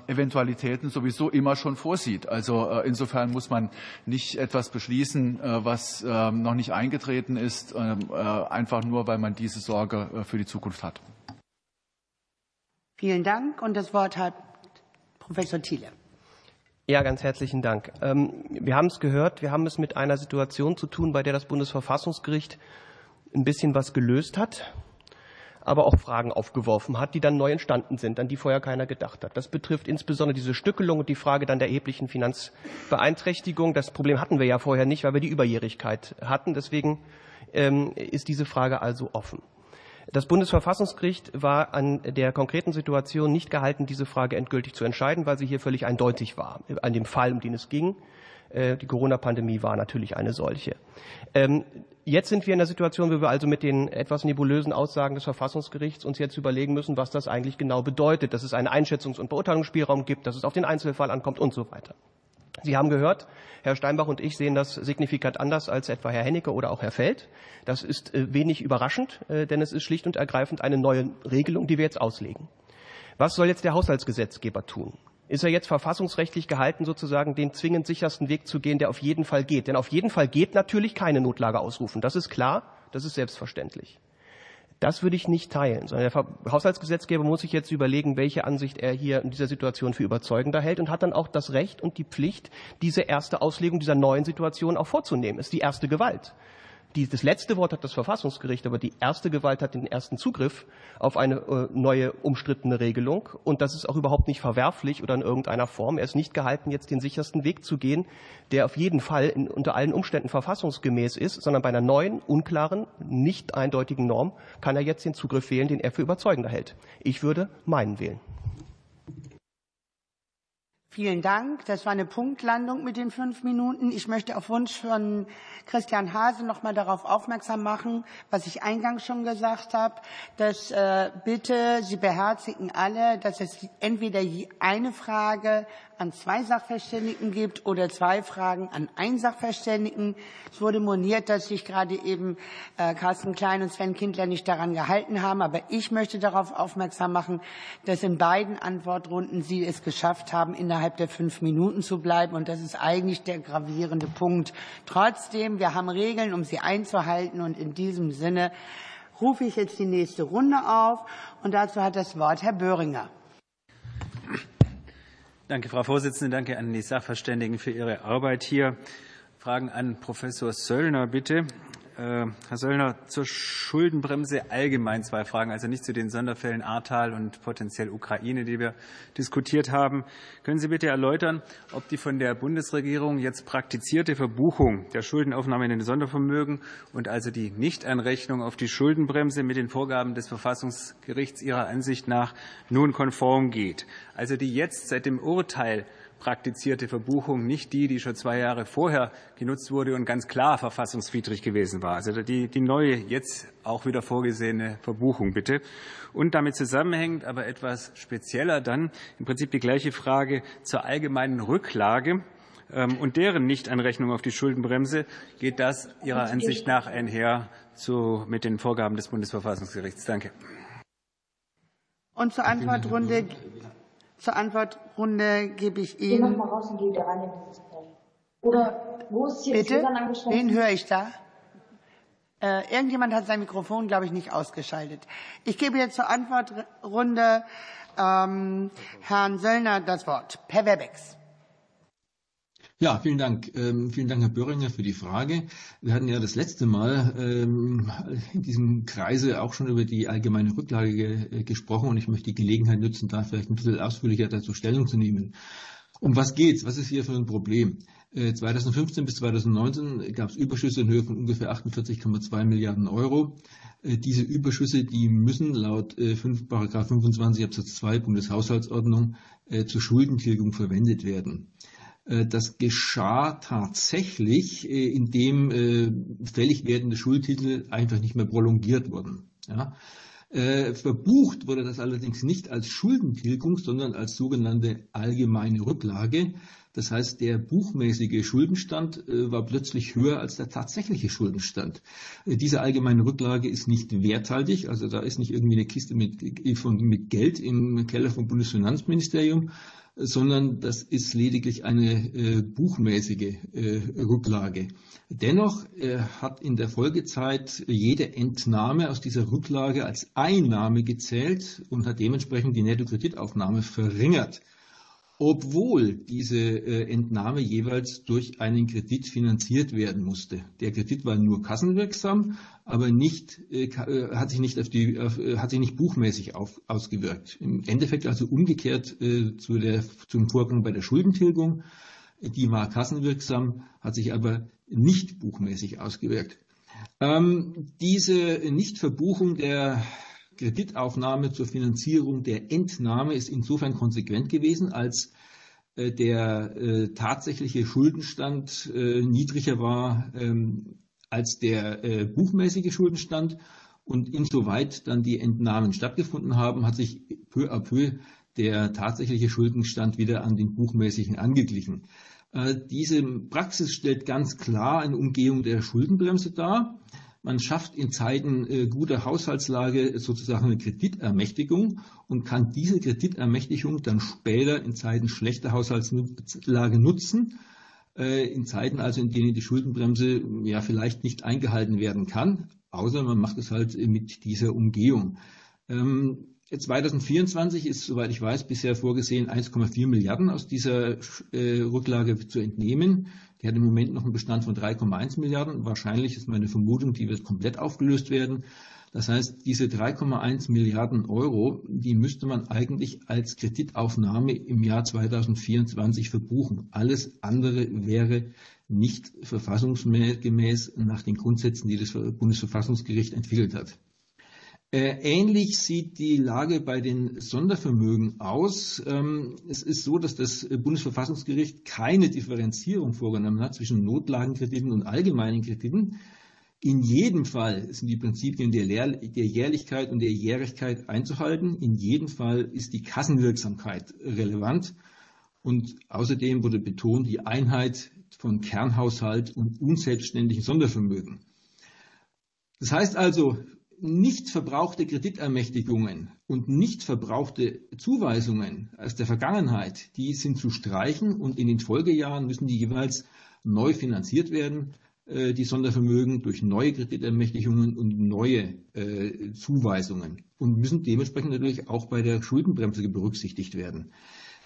Eventualitäten sowieso immer schon vorsieht. Also äh, insofern muss man nicht etwas beschließen, was noch nicht eingetreten ist, einfach nur, weil man diese Sorge für die Zukunft hat. Vielen Dank. Und das Wort hat Professor Thiele. Ja, ganz herzlichen Dank. Ähm, wir haben es gehört, wir haben es mit einer Situation zu tun, bei der das Bundesverfassungsgericht ein bisschen was gelöst hat. aber auch Fragen aufgeworfen hat, die dann neu entstanden sind, an die vorher keiner gedacht hat. Das betrifft insbesondere diese Stückelung und die Frage dann der erheblichen Finanzbeeinträchtigung. Das Problem hatten wir ja vorher nicht, weil wir die Überjährigkeit hatten. Deswegen ähm, ist diese Frage also offen. Das Bundesverfassungsgericht war an der konkreten Situation nicht gehalten, diese Frage endgültig zu entscheiden, weil sie hier völlig eindeutig war, an dem Fall, um den es ging. Äh, die Corona-Pandemie war natürlich eine solche. Ähm, jetzt sind wir in der Situation, wo wir also mit den etwas nebulösen Aussagen des Verfassungsgerichts uns jetzt überlegen müssen, was das eigentlich genau bedeutet, dass es einen Einschätzungs- und Beurteilungsspielraum gibt, dass es auf den Einzelfall ankommt und so weiter. Sie haben gehört, Herr Steinbach und ich sehen das signifikant anders als etwa Herr Hennecke oder auch Herr Feld. Das ist äh, wenig überraschend, äh, denn es ist schlicht und ergreifend eine neue Regelung, die wir jetzt auslegen. Was soll jetzt der Haushaltsgesetzgeber tun? Ist er jetzt verfassungsrechtlich gehalten, sozusagen den zwingend sichersten Weg zu gehen, der auf jeden Fall geht? Denn auf jeden Fall geht natürlich keine Notlage ausrufen. Das ist klar, das ist selbstverständlich. Das würde ich nicht teilen, sondern der Haushaltsgesetzgeber muss sich jetzt überlegen, welche Ansicht er hier in dieser Situation für überzeugender hält und hat dann auch das Recht und die Pflicht, diese erste Auslegung dieser neuen Situation auch vorzunehmen. Es ist die erste Gewalt. Die, das letzte Wort hat das Verfassungsgericht, aber die erste Gewalt hat den ersten Zugriff auf eine äh, neue umstrittene Regelung. Und das ist auch überhaupt nicht verwerflich oder in irgendeiner Form. Er ist nicht gehalten, jetzt den sichersten Weg zu gehen, der auf jeden Fall in, unter allen Umständen verfassungsgemäß ist, sondern bei einer neuen, unklaren, nicht eindeutigen Norm kann er jetzt den Zugriff wählen, den er für überzeugender hält. Ich würde meinen wählen. Vielen Dank. Das war eine Punktlandung mit den fünf Minuten. Ich möchte auf Wunsch von Christian Hase noch mal darauf aufmerksam machen, was ich eingangs schon gesagt habe, dass äh, bitte Sie beherzigen alle, dass es entweder eine Frage an zwei Sachverständigen gibt oder zwei Fragen an einen Sachverständigen. Es wurde moniert, dass sich gerade eben äh, Carsten Klein und Sven Kindler nicht daran gehalten haben. Aber ich möchte darauf aufmerksam machen, dass in beiden Antwortrunden Sie es geschafft haben, innerhalb der fünf Minuten zu bleiben. Und das ist eigentlich der gravierende Punkt. Trotzdem, wir haben Regeln, um sie einzuhalten. Und in diesem Sinne rufe ich jetzt die nächste Runde auf. Und dazu hat das Wort Herr Böhringer. Danke, Frau Vorsitzende. Danke an die Sachverständigen für Ihre Arbeit hier. Fragen an Professor Söllner, bitte. Äh, Herr Söllner, zur Schuldenbremse allgemein zwei Fragen, also nicht zu den Sonderfällen Ahrtal und potenziell Ukraine, die wir diskutiert haben. Können Sie bitte erläutern, ob die von der Bundesregierung jetzt praktizierte Verbuchung der Schuldenaufnahme in den Sondervermögen und also die Nichtanrechnung auf die Schuldenbremse mit den Vorgaben des Verfassungsgerichts Ihrer Ansicht nach nun konform geht? Also die jetzt seit dem Urteil praktizierte Verbuchung, nicht die, die schon zwei Jahre vorher genutzt wurde und ganz klar verfassungswidrig gewesen war. Also die, die neue, jetzt auch wieder vorgesehene Verbuchung bitte. Und damit zusammenhängend, aber etwas spezieller dann im Prinzip die gleiche Frage zur allgemeinen Rücklage ähm, und deren Nichtanrechnung auf die Schuldenbremse. Geht das Ihrer Ansicht nach einher zu, mit den Vorgaben des Bundesverfassungsgerichts? Danke. Und zur Antwortrunde zur Antwortrunde gebe ich Ihnen. Geh mal raus und geh rein in dieses Oder wo ist hier Bitte? das Wen höre ich da? Äh, irgendjemand hat sein Mikrofon, glaube ich, nicht ausgeschaltet. Ich gebe jetzt zur Antwortrunde ähm, Herrn Söllner das Wort. Per Webex. Ja, vielen Dank. Ähm, vielen Dank, Herr Böhringer, für die Frage. Wir hatten ja das letzte Mal ähm, in diesem Kreise auch schon über die allgemeine Rücklage ge äh, gesprochen und ich möchte die Gelegenheit nutzen, da vielleicht ein bisschen ausführlicher dazu Stellung zu nehmen. Um was geht's? Was ist hier für ein Problem? 2015 äh, bis 2019 gab es Überschüsse in Höhe von ungefähr 48,2 Milliarden Euro. Äh, diese Überschüsse, die müssen laut 5, Paragraph 25 Absatz 2 Bundeshaushaltsordnung zur Schuldentilgung verwendet werden. Äh, das geschah tatsächlich, äh, indem äh, fällig werdende Schuldtitel einfach nicht mehr prolongiert wurden. Ja. Verbucht wurde das allerdings nicht als Schuldentilgung, sondern als sogenannte allgemeine Rücklage. Das heißt, der buchmäßige Schuldenstand war plötzlich höher als der tatsächliche Schuldenstand. Diese allgemeine Rücklage ist nicht werthaltig, also da ist nicht irgendwie eine Kiste mit, mit Geld im Keller vom Bundesfinanzministerium, sondern das ist lediglich eine äh, buchmäßige äh, Rücklage. Dennoch äh, hat in der Folgezeit jede Entnahme aus dieser Rücklage als Einnahme gezählt und hat dementsprechend die Nettokreditaufnahme verringert. Obwohl diese äh, Entnahme jeweils durch einen Kredit finanziert werden musste. Der Kredit war nur kassenwirksam, aber nicht, äh, äh, hat sich nicht auf die, hat sich nicht buchmäßig auf, ausgewirkt. Im Endeffekt also umgekehrt zu der, zum Vorgang bei der Schuldentilgung. Die war kassenwirksam, hat sich aber nicht buchmäßig ausgewirkt. Ähm, diese Nichtverbuchung der Kreditaufnahme zur Finanzierung der Entnahme ist insofern konsequent gewesen, als äh, der äh, tatsächliche Schuldenstand äh, niedriger war ähm, als der buchmäßige Schuldenstand. Und insoweit dann die Entnahmen stattgefunden haben, hat sich peu à peu der tatsächliche Schuldenstand wieder an den buchmäßigen angeglichen. Diese Praxis stellt ganz klar eine Umgehung der Schuldenbremse dar. Man schafft in Zeiten äh, guter Haushaltslage sozusagen eine Kreditermächtigung und kann diese Kreditermächtigung dann später in Zeiten schlechter Haushaltslage nutzen. Äh, in Zeiten also, in denen die Schuldenbremse ja vielleicht nicht eingehalten werden kann, außer man macht es halt mit dieser Umgehung. Ähm, 2024 ist, soweit ich weiß, bisher vorgesehen, 1,4 Milliarden aus dieser äh, Rücklage zu entnehmen. Die hat im Moment noch einen Bestand von 3,1 Milliarden. Wahrscheinlich ist meine Vermutung, die wird komplett aufgelöst werden. Das heißt, diese 3,1 Milliarden Euro, die müsste man eigentlich als Kreditaufnahme im Jahr 2024 verbuchen. Alles andere wäre nicht verfassungsgemäß nach den Grundsätzen, die das Bundesverfassungsgericht entwickelt hat. Äh, ähnlich sieht die Lage bei den Sondervermögen aus. Ähm, es ist so, dass das Bundesverfassungsgericht keine Differenzierung vorgenommen hat zwischen Notlagenkrediten und allgemeinen Krediten. In jedem Fall sind die Prinzipien der, Jährlichkeit und der Jährigkeit einzuhalten. In jedem Fall ist die Kassenwirksamkeit relevant. Und außerdem wurde betont die Einheit von Kernhaushalt und unselbstständigen Sondervermögen. Das heißt also, nicht verbrauchte Kreditermächtigungen und nicht verbrauchte Zuweisungen aus der Vergangenheit, die sind zu streichen und in den Folgejahren müssen die jeweils neu finanziert werden, äh, die Sondervermögen durch neue Kreditermächtigungen und neue äh, Zuweisungen und müssen dementsprechend natürlich auch bei der Schuldenbremse berücksichtigt werden.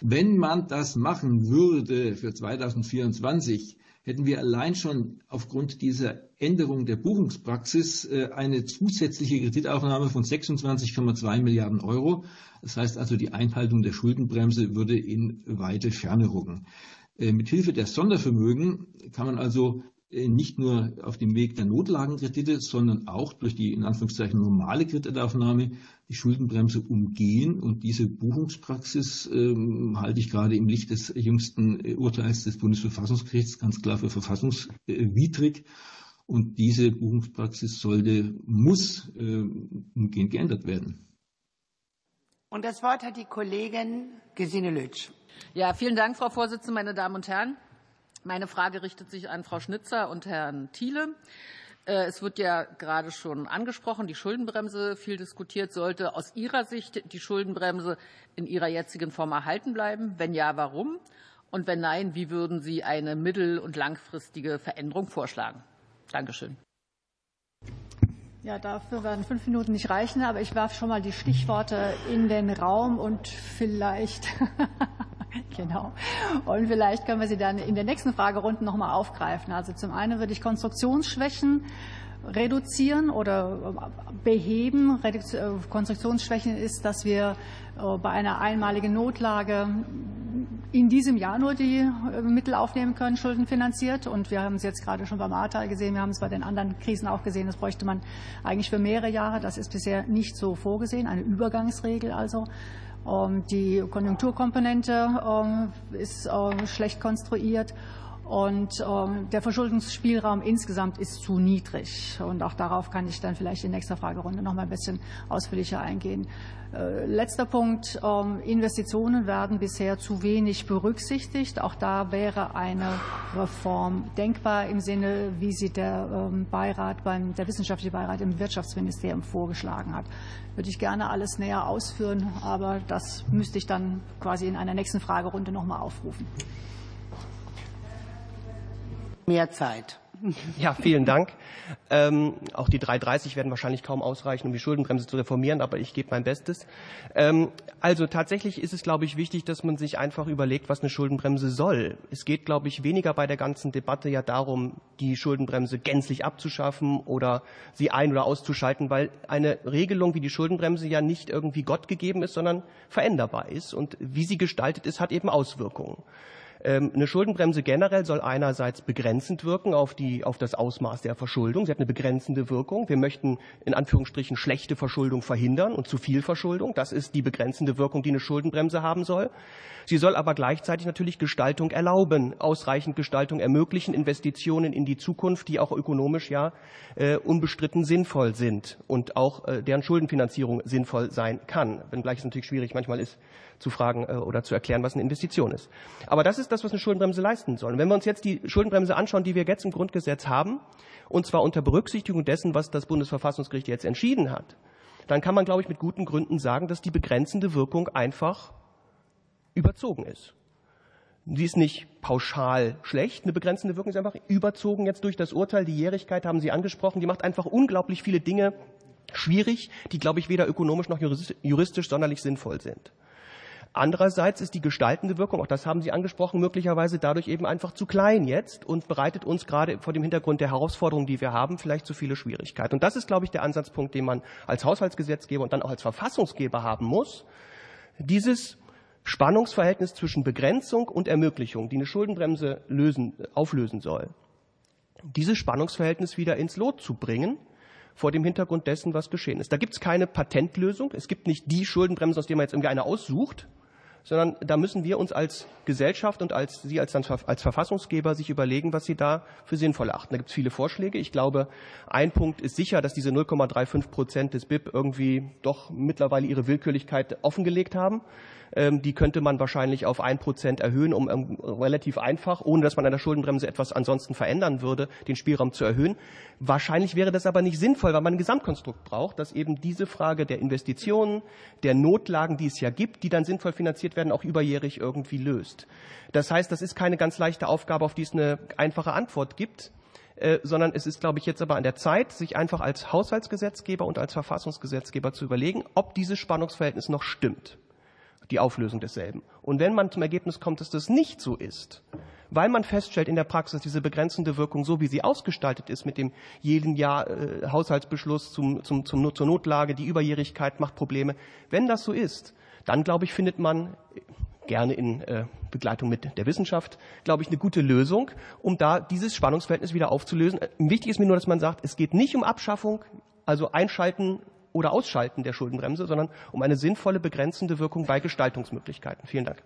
Wenn man das machen würde für 2024, hätten wir allein schon aufgrund dieser Änderung der Buchungspraxis äh, eine zusätzliche Kreditaufnahme von 26,2 Milliarden Euro. Das heißt also, die Einhaltung der Schuldenbremse würde in weite Ferne rücken. Äh, Mithilfe der Sondervermögen kann man also nicht nur auf dem Weg der Notlagenkredite, sondern auch durch die in Anführungszeichen normale Kreditaufnahme die Schuldenbremse umgehen. Und diese Buchungspraxis ähm, halte ich gerade im Licht des jüngsten äh, Urteils des Bundesverfassungsgerichts ganz klar für verfassungswidrig. Und diese Buchungspraxis sollte, muss äh, umgehend geändert werden. Und das Wort hat die Kollegin Gesine Lötsch. Ja, vielen Dank, Frau Vorsitzende, meine Damen und Herren. Meine Frage richtet sich an Frau Schnitzer und Herrn Thiele. Äh, es wird ja gerade schon angesprochen, die Schuldenbremse viel diskutiert. Sollte aus Ihrer Sicht die Schuldenbremse in ihrer jetzigen Form erhalten bleiben? Wenn ja, warum? Und wenn nein, wie würden Sie eine mittel- und langfristige Veränderung vorschlagen? Dankeschön. Ja, dafür werden fünf Minuten nicht reichen, aber ich werfe schon mal die Stichworte in den Raum und vielleicht Genau. Und vielleicht können wir sie dann in der nächsten Fragerunde noch mal aufgreifen. Also zum einen würde ich Konstruktionsschwächen reduzieren oder beheben. Äh, Konstruktionsschwächen ist, dass wir äh, bei einer einmaligen Notlage in diesem Jahr nur die äh, Mittel aufnehmen können, schuldenfinanziert. Und wir haben es jetzt gerade schon beim Ahrtal gesehen, wir haben es bei den anderen Krisen auch gesehen, das bräuchte man eigentlich für mehrere Jahre. Das ist bisher nicht so vorgesehen, eine Übergangsregel also. Ähm, die Konjunkturkomponente ähm, ist äh, schlecht konstruiert und ähm, der Verschuldungsspielraum insgesamt ist zu niedrig. Und auch darauf kann ich dann vielleicht in nächster Fragerunde noch mal ein bisschen ausführlicher eingehen. Äh, letzter Punkt. Investitionen werden bisher zu wenig berücksichtigt. Auch da wäre eine Reform denkbar im Sinne, wie sie der Beirat beim, der wissenschaftliche Beirat im Wirtschaftsministerium vorgeschlagen hat würde ich gerne alles näher ausführen, aber das müsste ich dann quasi in einer nächsten Fragerunde noch mal aufrufen. Mehr Zeit. Ja, vielen Dank. Ähm, auch die 330 werden wahrscheinlich kaum ausreichen, um die Schuldenbremse zu reformieren, aber ich gebe mein Bestes. Ähm, also tatsächlich ist es, glaube ich, wichtig, dass man sich einfach überlegt, was eine Schuldenbremse soll. Es geht, glaube ich, weniger bei der ganzen Debatte ja darum, die Schuldenbremse gänzlich abzuschaffen oder sie ein- oder auszuschalten, weil eine Regelung wie die Schuldenbremse ja nicht irgendwie Gott gegeben ist, sondern veränderbar ist. Und wie sie gestaltet ist, hat eben Auswirkungen. Ähm, eine Schuldenbremse generell soll einerseits begrenzend wirken auf, die, auf das Ausmaß der Verschuldung. Sie hat eine begrenzende Wirkung. Wir möchten in Anführungsstrichen schlechte Verschuldung verhindern und zu viel Verschuldung. Das ist die begrenzende Wirkung, die eine Schuldenbremse haben soll. Sie soll aber gleichzeitig natürlich Gestaltung erlauben, ausreichend Gestaltung ermöglichen, Investitionen in die Zukunft, die auch ökonomisch ja äh, unbestritten sinnvoll sind und auch äh, deren Schuldenfinanzierung sinnvoll sein kann. Wenngleich es natürlich schwierig manchmal ist, zu fragen äh, oder zu erklären, was eine Investition ist. Aber das ist das, was eine Schuldenbremse leisten soll. Und wenn wir uns jetzt die Schuldenbremse anschauen, die wir jetzt im Grundgesetz haben, und zwar unter Berücksichtigung dessen, was das Bundesverfassungsgericht jetzt entschieden hat, dann kann man, glaube ich, mit guten Gründen sagen, dass die begrenzende Wirkung einfach überzogen ist. Die ist nicht pauschal schlecht. Eine begrenzende Wirkung ist einfach überzogen jetzt durch das Urteil. Die Jährigkeit haben Sie angesprochen. Die macht einfach unglaublich viele Dinge schwierig, die, glaube ich, weder ökonomisch noch juristisch sonderlich sinnvoll sind. Andererseits ist die gestaltende Wirkung, auch das haben Sie angesprochen, möglicherweise dadurch eben einfach zu klein jetzt und bereitet uns gerade vor dem Hintergrund der Herausforderungen, die wir haben, vielleicht zu viele Schwierigkeiten. Und das ist, glaube ich, der Ansatzpunkt, den man als Haushaltsgesetzgeber und dann auch als Verfassungsgeber haben muss. Dieses Spannungsverhältnis zwischen Begrenzung und Ermöglichung, die eine Schuldenbremse lösen, auflösen soll, dieses Spannungsverhältnis wieder ins Lot zu bringen, vor dem Hintergrund dessen, was geschehen ist. Da gibt es keine Patentlösung. Es gibt nicht die Schuldenbremse, aus der man jetzt irgendwie eine aussucht, sondern da müssen wir uns als Gesellschaft und als Sie als, als Verfassungsgeber sich überlegen, was Sie da für sinnvoll achten. Da gibt es viele Vorschläge. Ich glaube, ein Punkt ist sicher, dass diese 0,35 Prozent des BIP irgendwie doch mittlerweile ihre Willkürlichkeit offengelegt haben. Ähm, die könnte man wahrscheinlich auf ein Prozent erhöhen, um ähm, relativ einfach, ohne dass man an der Schuldenbremse etwas ansonsten verändern würde, den Spielraum zu erhöhen. Wahrscheinlich wäre das aber nicht sinnvoll, weil man ein Gesamtkonstrukt braucht, das eben diese Frage der Investitionen, der Notlagen, die es ja gibt, die dann sinnvoll finanziert werden, auch überjährig irgendwie löst. Das heißt, das ist keine ganz leichte Aufgabe, auf die es eine einfache Antwort gibt äh, sondern es ist, glaube ich, jetzt aber an der Zeit, sich einfach als Haushaltsgesetzgeber und als Verfassungsgesetzgeber zu überlegen, ob dieses Spannungsverhältnis noch stimmt die Auflösung desselben. Und wenn man zum Ergebnis kommt, dass das nicht so ist, weil man feststellt in der Praxis, diese begrenzende Wirkung, so wie sie ausgestaltet ist mit dem jeden Jahr äh, Haushaltsbeschluss zum, zum, zum, zur Notlage, die Überjährigkeit macht Probleme. Wenn das so ist, dann glaube ich, findet man gerne in äh, Begleitung mit der Wissenschaft, glaube ich, eine gute Lösung, um da dieses Spannungsverhältnis wieder aufzulösen. Wichtig ist mir nur, dass man sagt, es geht nicht um Abschaffung, also Einschalten oder Ausschalten der Schuldenbremse, sondern um eine sinnvolle begrenzende Wirkung bei Gestaltungsmöglichkeiten. Vielen Dank.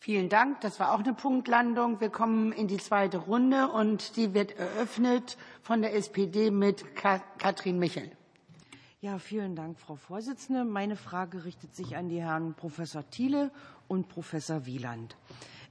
Vielen Dank. Das war auch eine Punktlandung. Wir kommen in die zweite Runde und die wird eröffnet von der SPD mit Katrin Michel. Ja, vielen Dank, Frau Vorsitzende. Meine Frage richtet sich an die Herren Professor Thiele und Professor Wieland.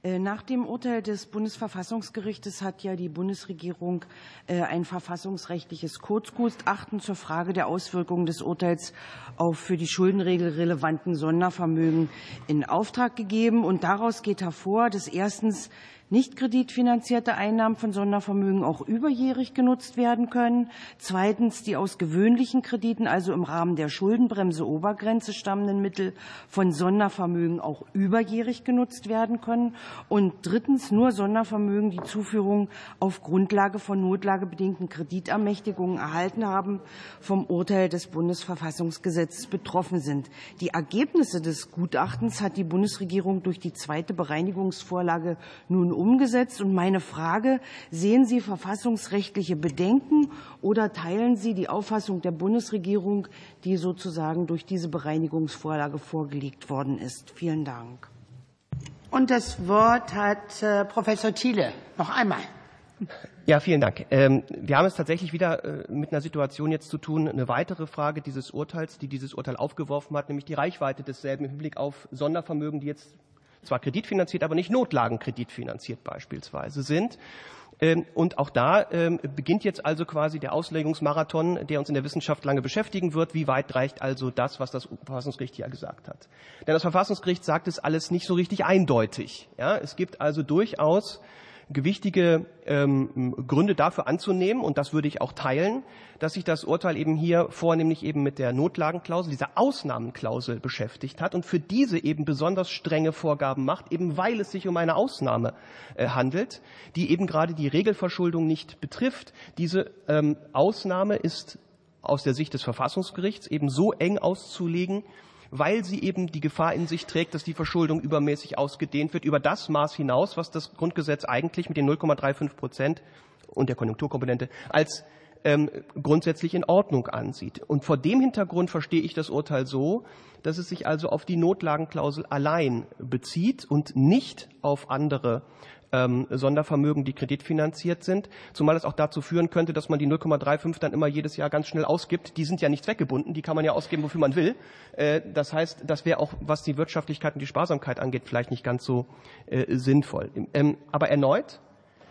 Äh, nach dem Urteil des Bundesverfassungsgerichtes hat ja die Bundesregierung äh, ein verfassungsrechtliches Kurzgutachten zur Frage der Auswirkungen des Urteils auf für die Schuldenregel relevanten Sondervermögen in Auftrag gegeben. Und daraus geht hervor, dass erstens nicht kreditfinanzierte Einnahmen von Sondervermögen auch überjährig genutzt werden können. Zweitens die aus gewöhnlichen Krediten, also im Rahmen der Schuldenbremse Obergrenze stammenden Mittel von Sondervermögen auch überjährig genutzt werden können. Und drittens nur Sondervermögen, die Zuführung auf Grundlage von notlagebedingten Kreditermächtigungen erhalten haben, vom Urteil des Bundesverfassungsgesetzes betroffen sind. Die Ergebnisse des Gutachtens hat die Bundesregierung durch die zweite Bereinigungsvorlage nun umgesetzt. Und meine Frage, sehen Sie verfassungsrechtliche Bedenken oder teilen Sie die Auffassung der Bundesregierung, die sozusagen durch diese Bereinigungsvorlage vorgelegt worden ist? Vielen Dank. Und das Wort hat äh, Professor Thiele. Noch einmal. Ja, vielen Dank. Ähm, wir haben es tatsächlich wieder äh, mit einer Situation jetzt zu tun, eine weitere Frage dieses Urteils, die dieses Urteil aufgeworfen hat, nämlich die Reichweite desselben im Hinblick auf Sondervermögen, die jetzt zwar kreditfinanziert, aber nicht Notlagenkreditfinanziert beispielsweise sind. Ähm, und auch da ähm, beginnt jetzt also quasi der Auslegungsmarathon, der uns in der Wissenschaft lange beschäftigen wird. Wie weit reicht also das, was das Verfassungsgericht hier gesagt hat? Denn das Verfassungsgericht sagt es alles nicht so richtig eindeutig. Ja, es gibt also durchaus gewichtige ähm, Gründe dafür anzunehmen, und das würde ich auch teilen, dass sich das Urteil eben hier vornehmlich eben mit der Notlagenklausel, dieser Ausnahmenklausel beschäftigt hat und für diese eben besonders strenge Vorgaben macht, eben weil es sich um eine Ausnahme äh, handelt, die eben gerade die Regelverschuldung nicht betrifft. Diese ähm, Ausnahme ist aus der Sicht des Verfassungsgerichts eben so eng auszulegen, weil sie eben die Gefahr in sich trägt, dass die Verschuldung übermäßig ausgedehnt wird über das Maß hinaus, was das Grundgesetz eigentlich mit den 0,35 Prozent und der Konjunkturkomponente als ähm, grundsätzlich in Ordnung ansieht. Und vor dem Hintergrund verstehe ich das Urteil so, dass es sich also auf die Notlagenklausel allein bezieht und nicht auf andere ähm, Sondervermögen, die kreditfinanziert sind, zumal es auch dazu führen könnte, dass man die 0,35 dann immer jedes Jahr ganz schnell ausgibt. Die sind ja nicht zweckgebunden, die kann man ja ausgeben, wofür man will. Äh, das heißt, das wäre auch, was die Wirtschaftlichkeit und die Sparsamkeit angeht, vielleicht nicht ganz so äh, sinnvoll. Ähm, aber erneut,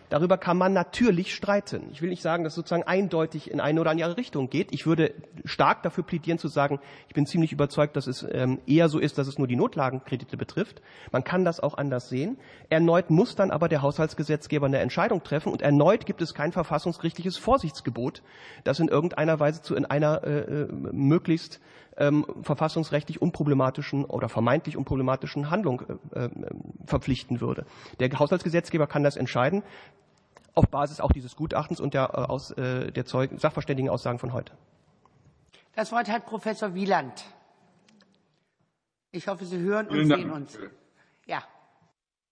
Darüber kann man natürlich streiten. Ich will nicht sagen, dass es sozusagen eindeutig in eine oder andere Richtung geht. Ich würde stark dafür plädieren zu sagen, ich bin ziemlich überzeugt, dass es ähm, eher so ist, dass es nur die Notlagenkredite betrifft. Man kann das auch anders sehen. Erneut muss dann aber der Haushaltsgesetzgeber eine Entscheidung treffen und erneut gibt es kein verfassungsgerichtliches Vorsichtsgebot, das in irgendeiner Weise zu in einer äh, äh möglichst ähm, verfassungsrechtlich unproblematischen oder vermeintlich unproblematischen Handlung äh, äh, verpflichten würde. Der Haushaltsgesetzgeber kann das entscheiden auf Basis auch dieses Gutachtens und der, äh, aus, äh, der Zeug Sachverständigenaussagen von heute. Das Wort hat Professor Wieland. Ich hoffe, Sie hören und Vielen sehen Dank. uns. Ja.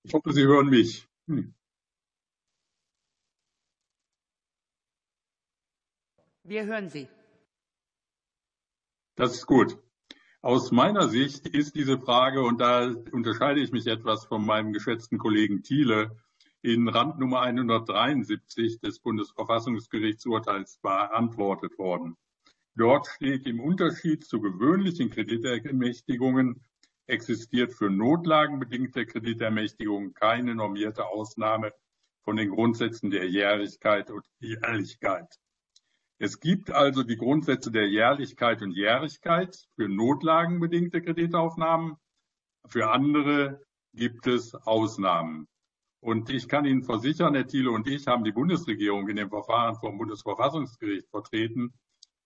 Ich hoffe, Sie hören mich. Hm. Wir hören Sie. Das ist gut. Aus meiner Sicht ist diese Frage, und da unterscheide ich mich etwas von meinem geschätzten Kollegen Thiele, in Randnummer 173 des Bundesverfassungsgerichtsurteils beantwortet worden. Dort steht im Unterschied zu gewöhnlichen Kreditermächtigungen existiert für notlagenbedingte Kreditermächtigungen keine normierte Ausnahme von den Grundsätzen der Jährlichkeit und Ehrlichkeit. Es gibt also die Grundsätze der Jährlichkeit und Jährigkeit für notlagenbedingte Kreditaufnahmen. Für andere gibt es Ausnahmen. Und ich kann Ihnen versichern, Herr Thiele und ich haben die Bundesregierung in dem Verfahren vom Bundesverfassungsgericht vertreten.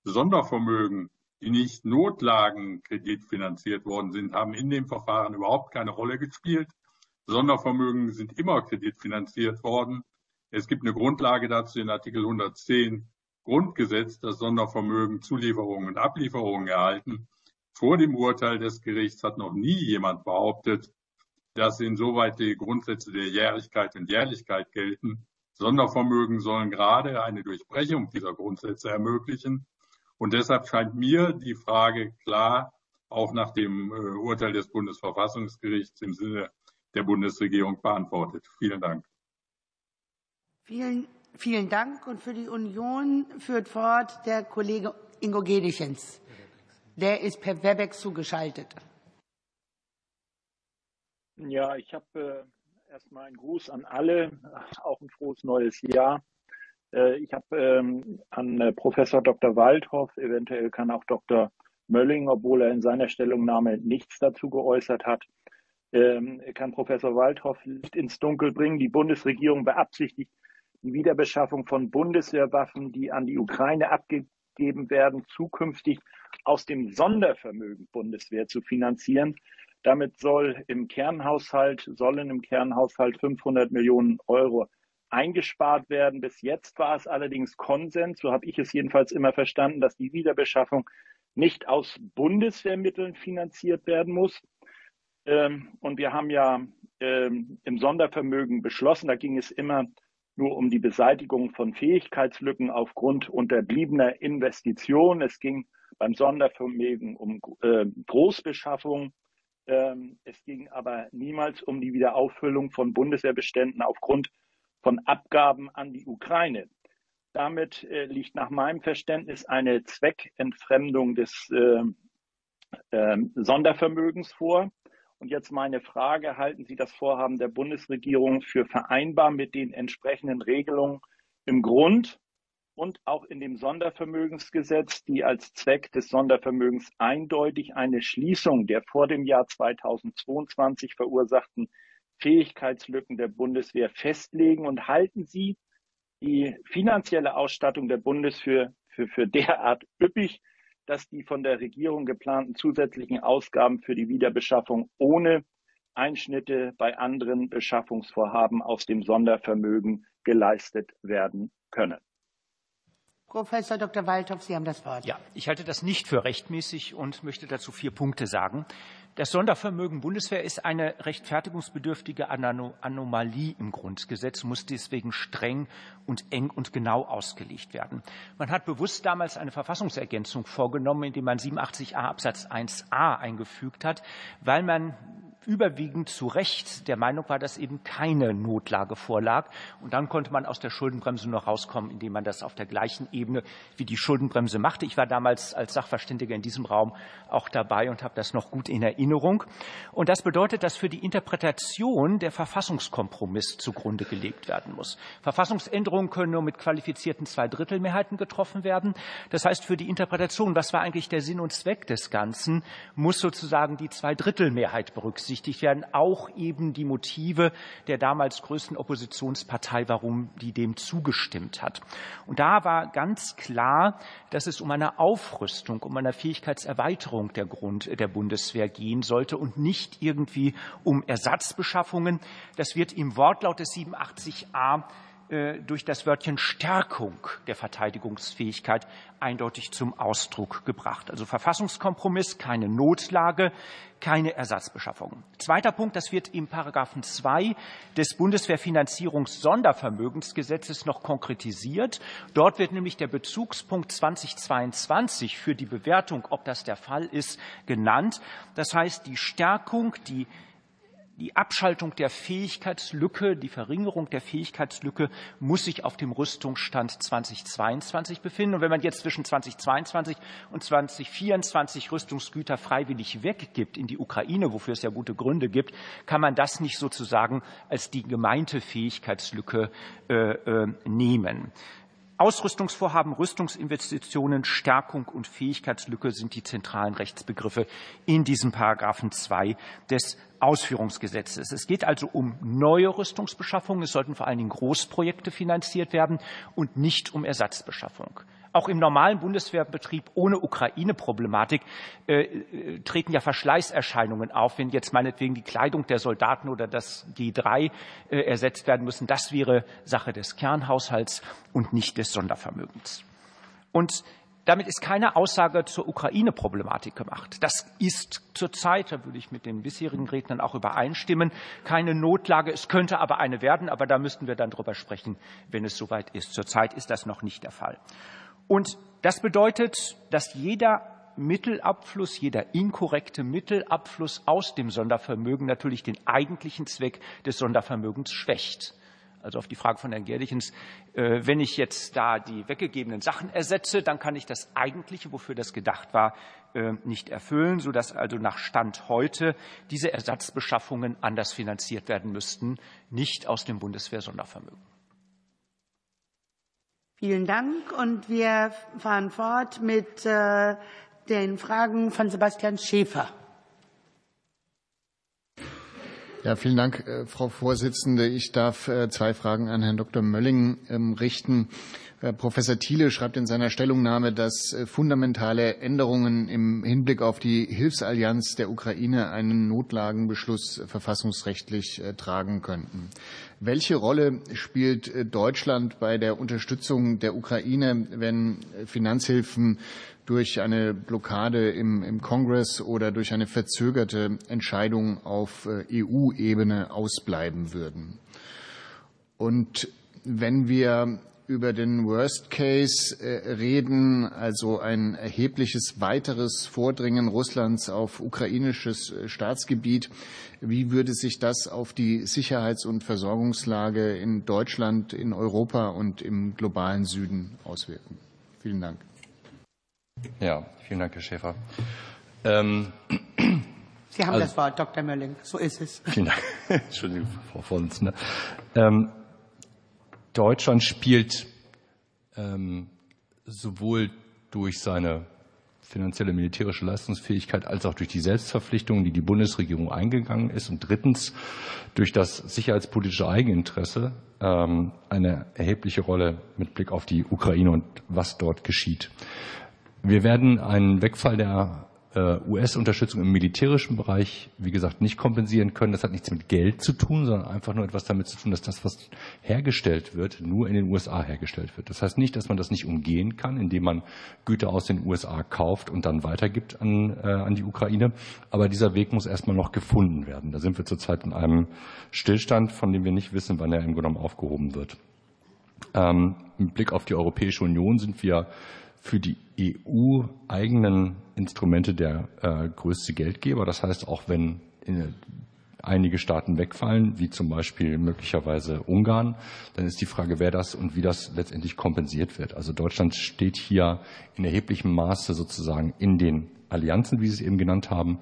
Sondervermögen, die nicht Notlagenkreditfinanziert worden sind, haben in dem Verfahren überhaupt keine Rolle gespielt. Sondervermögen sind immer kreditfinanziert worden. Es gibt eine Grundlage dazu in Artikel 110 Grundgesetz, das Sondervermögen Zulieferungen und Ablieferungen erhalten. Vor dem Urteil des Gerichts hat noch nie jemand behauptet, dass insoweit die Grundsätze der Jährlichkeit und Jährlichkeit gelten. Sondervermögen sollen gerade eine Durchbrechung dieser Grundsätze ermöglichen. Und deshalb scheint mir die Frage klar, auch nach dem äh, Urteil des Bundesverfassungsgerichts im Sinne der Bundesregierung beantwortet. Vielen Dank. Vielen, vielen Dank. Und für die Union führt fort der Kollege Ingo Gedichens. Der ist per Webex zugeschaltet. Ja, ich habe äh, erstmal einen Gruß an alle, auch ein frohes neues Jahr. Äh, ich habe ähm, an äh, Professor Dr. Waldhoff, eventuell kann auch Dr. Mölling, obwohl er in seiner Stellungnahme nichts dazu geäußert hat, ähm, kann Professor Waldhoff Licht ins Dunkel bringen. Die Bundesregierung beabsichtigt die Wiederbeschaffung von Bundeswehrwaffen, die an die Ukraine abgegeben werden, zukünftig aus dem Sondervermögen Bundeswehr zu finanzieren. Damit soll im Kernhaushalt, sollen im Kernhaushalt 500 Millionen Euro eingespart werden. Bis jetzt war es allerdings Konsens, so habe ich es jedenfalls immer verstanden, dass die Wiederbeschaffung nicht aus Bundeswehrmitteln finanziert werden muss. Ähm, und wir haben ja ähm, im Sondervermögen beschlossen, da ging es immer nur um die Beseitigung von Fähigkeitslücken aufgrund unterbliebener Investitionen. Es ging beim Sondervermögen um äh, Großbeschaffung ähm, es ging aber niemals um die Wiederauffüllung von Bundeswehrbeständen aufgrund von Abgaben an die Ukraine. Damit äh, liegt nach meinem Verständnis eine Zweckentfremdung des äh, Sondervermögens vor. Und jetzt meine Frage, halten Sie das Vorhaben der Bundesregierung für vereinbar mit den entsprechenden Regelungen im Grund und auch in dem Sondervermögensgesetz, die als Zweck des Sondervermögens eindeutig eine Schließung der vor dem Jahr 2022 verursachten Fähigkeitslücken der Bundeswehr festlegen? Und halten Sie die finanzielle Ausstattung der Bundeswehr für, für derart üppig, dass die von der Regierung geplanten zusätzlichen Ausgaben für die Wiederbeschaffung ohne Einschnitte bei anderen Beschaffungsvorhaben aus dem Sondervermögen geleistet werden können. Professor Dr. Waldhoff, Sie haben das Wort. Ja, ich halte das nicht für rechtmäßig und möchte dazu vier Punkte sagen. Das Sondervermögen Bundeswehr ist eine rechtfertigungsbedürftige Anomalie im Grundgesetz, muss deswegen streng und eng und genau ausgelegt werden. Man hat bewusst damals eine Verfassungsergänzung vorgenommen, indem man 87a Absatz 1a eingefügt hat, weil man überwiegend zu Recht der Meinung war, dass eben keine Notlage vorlag. Und dann konnte man aus der Schuldenbremse nur rauskommen, indem man das auf der gleichen Ebene wie die Schuldenbremse machte. Ich war damals als Sachverständiger in diesem Raum auch dabei und habe das noch gut in Erinnerung. Und das bedeutet, dass für die Interpretation der Verfassungskompromiss zugrunde gelegt werden muss. Verfassungsänderungen können nur mit qualifizierten Zweidrittelmehrheiten getroffen werden. Das heißt, für die Interpretation, was war eigentlich der Sinn und Zweck des Ganzen, muss sozusagen die Zweidrittelmehrheit berücksichtigt berücksichtigt werden, auch eben die Motive der damals größten Oppositionspartei, warum die dem zugestimmt hat. Und da war ganz klar, dass es um eine Aufrüstung, um eine Fähigkeitserweiterung der Grund der Bundeswehr gehen sollte und nicht irgendwie um Ersatzbeschaffungen. Das wird im Wortlaut des 87a äh, durch das Wörtchen Stärkung der Verteidigungsfähigkeit eindeutig zum Ausdruck gebracht. Also Verfassungskompromiss, keine Notlage, keine Ersatzbeschaffung. Zweiter Punkt, das wird im Paragraphen 2 des Bundeswehrfinanzierungssondervermögensgesetzes noch konkretisiert. Dort wird nämlich der Bezugspunkt 2022 für die Bewertung, ob das der Fall ist, genannt. Das heißt, die Stärkung, die die Abschaltung der Fähigkeitslücke, die Verringerung der Fähigkeitslücke muss sich auf dem Rüstungsstand 2022 befinden. Und wenn man jetzt zwischen 2022 und 2024 Rüstungsgüter freiwillig weggibt in die Ukraine, wofür es ja gute Gründe gibt, kann man das nicht sozusagen als die gemeinte Fähigkeitslücke äh, äh, nehmen. Ausrüstungsvorhaben, Rüstungsinvestitionen, Stärkung und Fähigkeitslücke sind die zentralen Rechtsbegriffe in diesem Paragraphen 2 des Ausführungsgesetzes. Es geht also um neue Rüstungsbeschaffungen. Es sollten vor allen Dingen Großprojekte finanziert werden und nicht um Ersatzbeschaffung. Auch im normalen Bundeswehrbetrieb ohne Ukraine-Problematik äh, äh, treten ja Verschleißerscheinungen auf, wenn jetzt meinetwegen die Kleidung der Soldaten oder das G3 äh, ersetzt werden müssen. Das wäre Sache des Kernhaushalts und nicht des Sondervermögens. Und damit ist keine Aussage zur Ukraine-Problematik gemacht. Das ist zurzeit, da würde ich mit den bisherigen Rednern auch übereinstimmen, keine Notlage. Es könnte aber eine werden, aber da müssten wir dann drüber sprechen, wenn es soweit ist. Zurzeit ist das noch nicht der Fall. Und das bedeutet, dass jeder Mittelabfluss, jeder inkorrekte Mittelabfluss aus dem Sondervermögen natürlich den eigentlichen Zweck des Sondervermögens schwächt. Also auf die Frage von Herrn Gerlichens, äh, wenn ich jetzt da die weggegebenen Sachen ersetze, dann kann ich das eigentliche, wofür das gedacht war, äh, nicht erfüllen, sodass also nach Stand heute diese Ersatzbeschaffungen anders finanziert werden müssten, nicht aus dem Bundeswehr-Sondervermögen. Vielen Dank. Und wir fahren fort mit äh, den Fragen von Sebastian Schäfer. Ja, vielen Dank, äh, Frau Vorsitzende. Ich darf äh, zwei Fragen an Herrn Dr. Mölling ähm, richten. Äh, Professor Thiele schreibt in seiner Stellungnahme, dass fundamentale Änderungen im Hinblick auf die Hilfsallianz der Ukraine einen Notlagenbeschluss verfassungsrechtlich tragen könnten. Welche Rolle spielt Deutschland bei der Unterstützung der Ukraine, wenn Finanzhilfen durch eine Blockade im, im Kongress oder durch eine verzögerte Entscheidung auf äh, EU-Ebene ausbleiben würden. Und wenn wir über den Worst Case äh, reden, also ein erhebliches weiteres Vordringen Russlands auf ukrainisches äh, Staatsgebiet. Wie würde sich das auf die Sicherheits- und Versorgungslage in Deutschland, in Europa und im globalen Süden auswirken? Vielen Dank. Ja, vielen Dank, Herr Schäfer. Ähm, Sie haben also, das Wort, Dr. Mölling. So ist es. Vielen Dank. Entschuldigung, Frau Vorsitzende. Ähm, Deutschland spielt ähm, sowohl durch seine finanzielle militärische Leistungsfähigkeit als auch durch die Selbstverpflichtungen, die die Bundesregierung eingegangen ist. Und drittens durch das sicherheitspolitische Eigeninteresse ähm, eine erhebliche Rolle mit Blick auf die Ukraine und was dort geschieht. Wir werden einen Wegfall der äh, US-Unterstützung im militärischen Bereich, wie gesagt, nicht kompensieren können. Das hat nichts mit Geld zu tun, sondern einfach nur etwas damit zu tun, dass das, was hergestellt wird, nur in den USA hergestellt wird. Das heißt nicht, dass man das nicht umgehen kann, indem man Güter aus den USA kauft und dann weitergibt an, äh, an die Ukraine. Aber dieser Weg muss erstmal noch gefunden werden. Da sind wir zurzeit in einem Stillstand, von dem wir nicht wissen, wann er im genommen aufgehoben wird. Ähm, Mit Blick auf die Europäische Union sind wir für die EU-eigenen Instrumente der äh, größte Geldgeber. Das heißt, auch wenn äh, einige Staaten wegfallen, wie zum Beispiel möglicherweise Ungarn, dann ist die Frage, wer das und wie das letztendlich kompensiert wird. Also Deutschland steht hier in erheblichem Maße sozusagen in den Allianzen, wie Sie es eben genannt haben,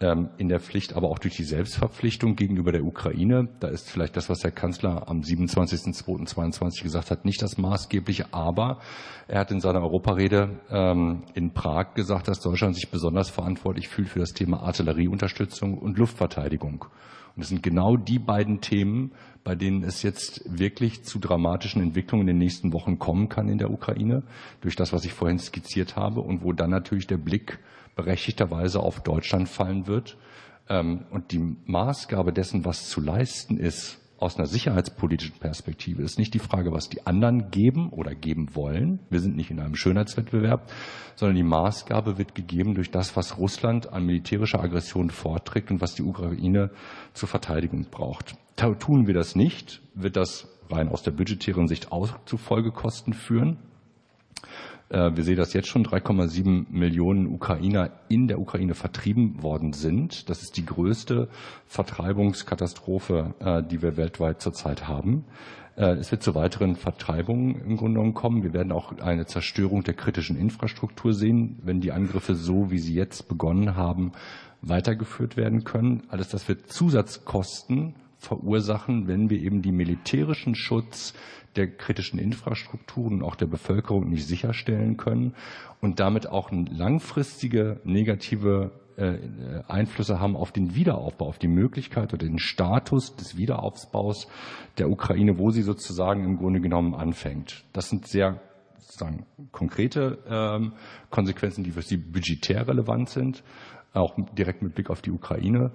in der Pflicht, aber auch durch die Selbstverpflichtung gegenüber der Ukraine. Da ist vielleicht das, was der Kanzler am 27.02.22 gesagt hat, nicht das Maßgebliche, aber er hat in seiner Europarede ähm, in Prag gesagt, dass Deutschland sich besonders verantwortlich fühlt für das Thema Artillerieunterstützung und Luftverteidigung. Und das sind genau die beiden Themen, bei denen es jetzt wirklich zu dramatischen Entwicklungen in den nächsten Wochen kommen kann in der Ukraine, durch das, was ich vorhin skizziert habe, und wo dann natürlich der Blick berechtigterweise auf Deutschland fallen wird. Ähm, und die Maßgabe dessen, was zu leisten ist, aus einer sicherheitspolitischen Perspektive ist nicht die Frage, was die anderen geben oder geben wollen. Wir sind nicht in einem Schönheitswettbewerb, sondern die Maßgabe wird gegeben durch das, was Russland an militärischer Aggression vorträgt und was die Ukraine zur Verteidigung braucht. Tun wir das nicht, wird das rein aus der budgetären Sicht auch zu Folgekosten führen. Äh, wir sehen das jetzt schon, 3,7 Millionen Ukrainer in der Ukraine vertrieben worden sind. Das ist die größte Vertreibungskatastrophe, äh, die wir weltweit zurzeit haben. Äh, es wird zu weiteren Vertreibungen im Grunde genommen kommen. Wir werden auch eine Zerstörung der kritischen Infrastruktur sehen, wenn die Angriffe so, wie sie jetzt begonnen haben, weitergeführt werden können. Alles das wird Zusatzkosten verursachen, wenn wir eben die militärischen Schutz der kritischen Infrastrukturen und auch der Bevölkerung nicht sicherstellen können und damit auch langfristige negative äh, Einflüsse haben auf den Wiederaufbau, auf die Möglichkeit oder den Status des Wiederaufbaus der Ukraine, wo sie sozusagen im Grunde genommen anfängt. Das sind sehr sozusagen konkrete ähm, Konsequenzen, die für sie budgetär relevant sind, auch direkt mit Blick auf die Ukraine.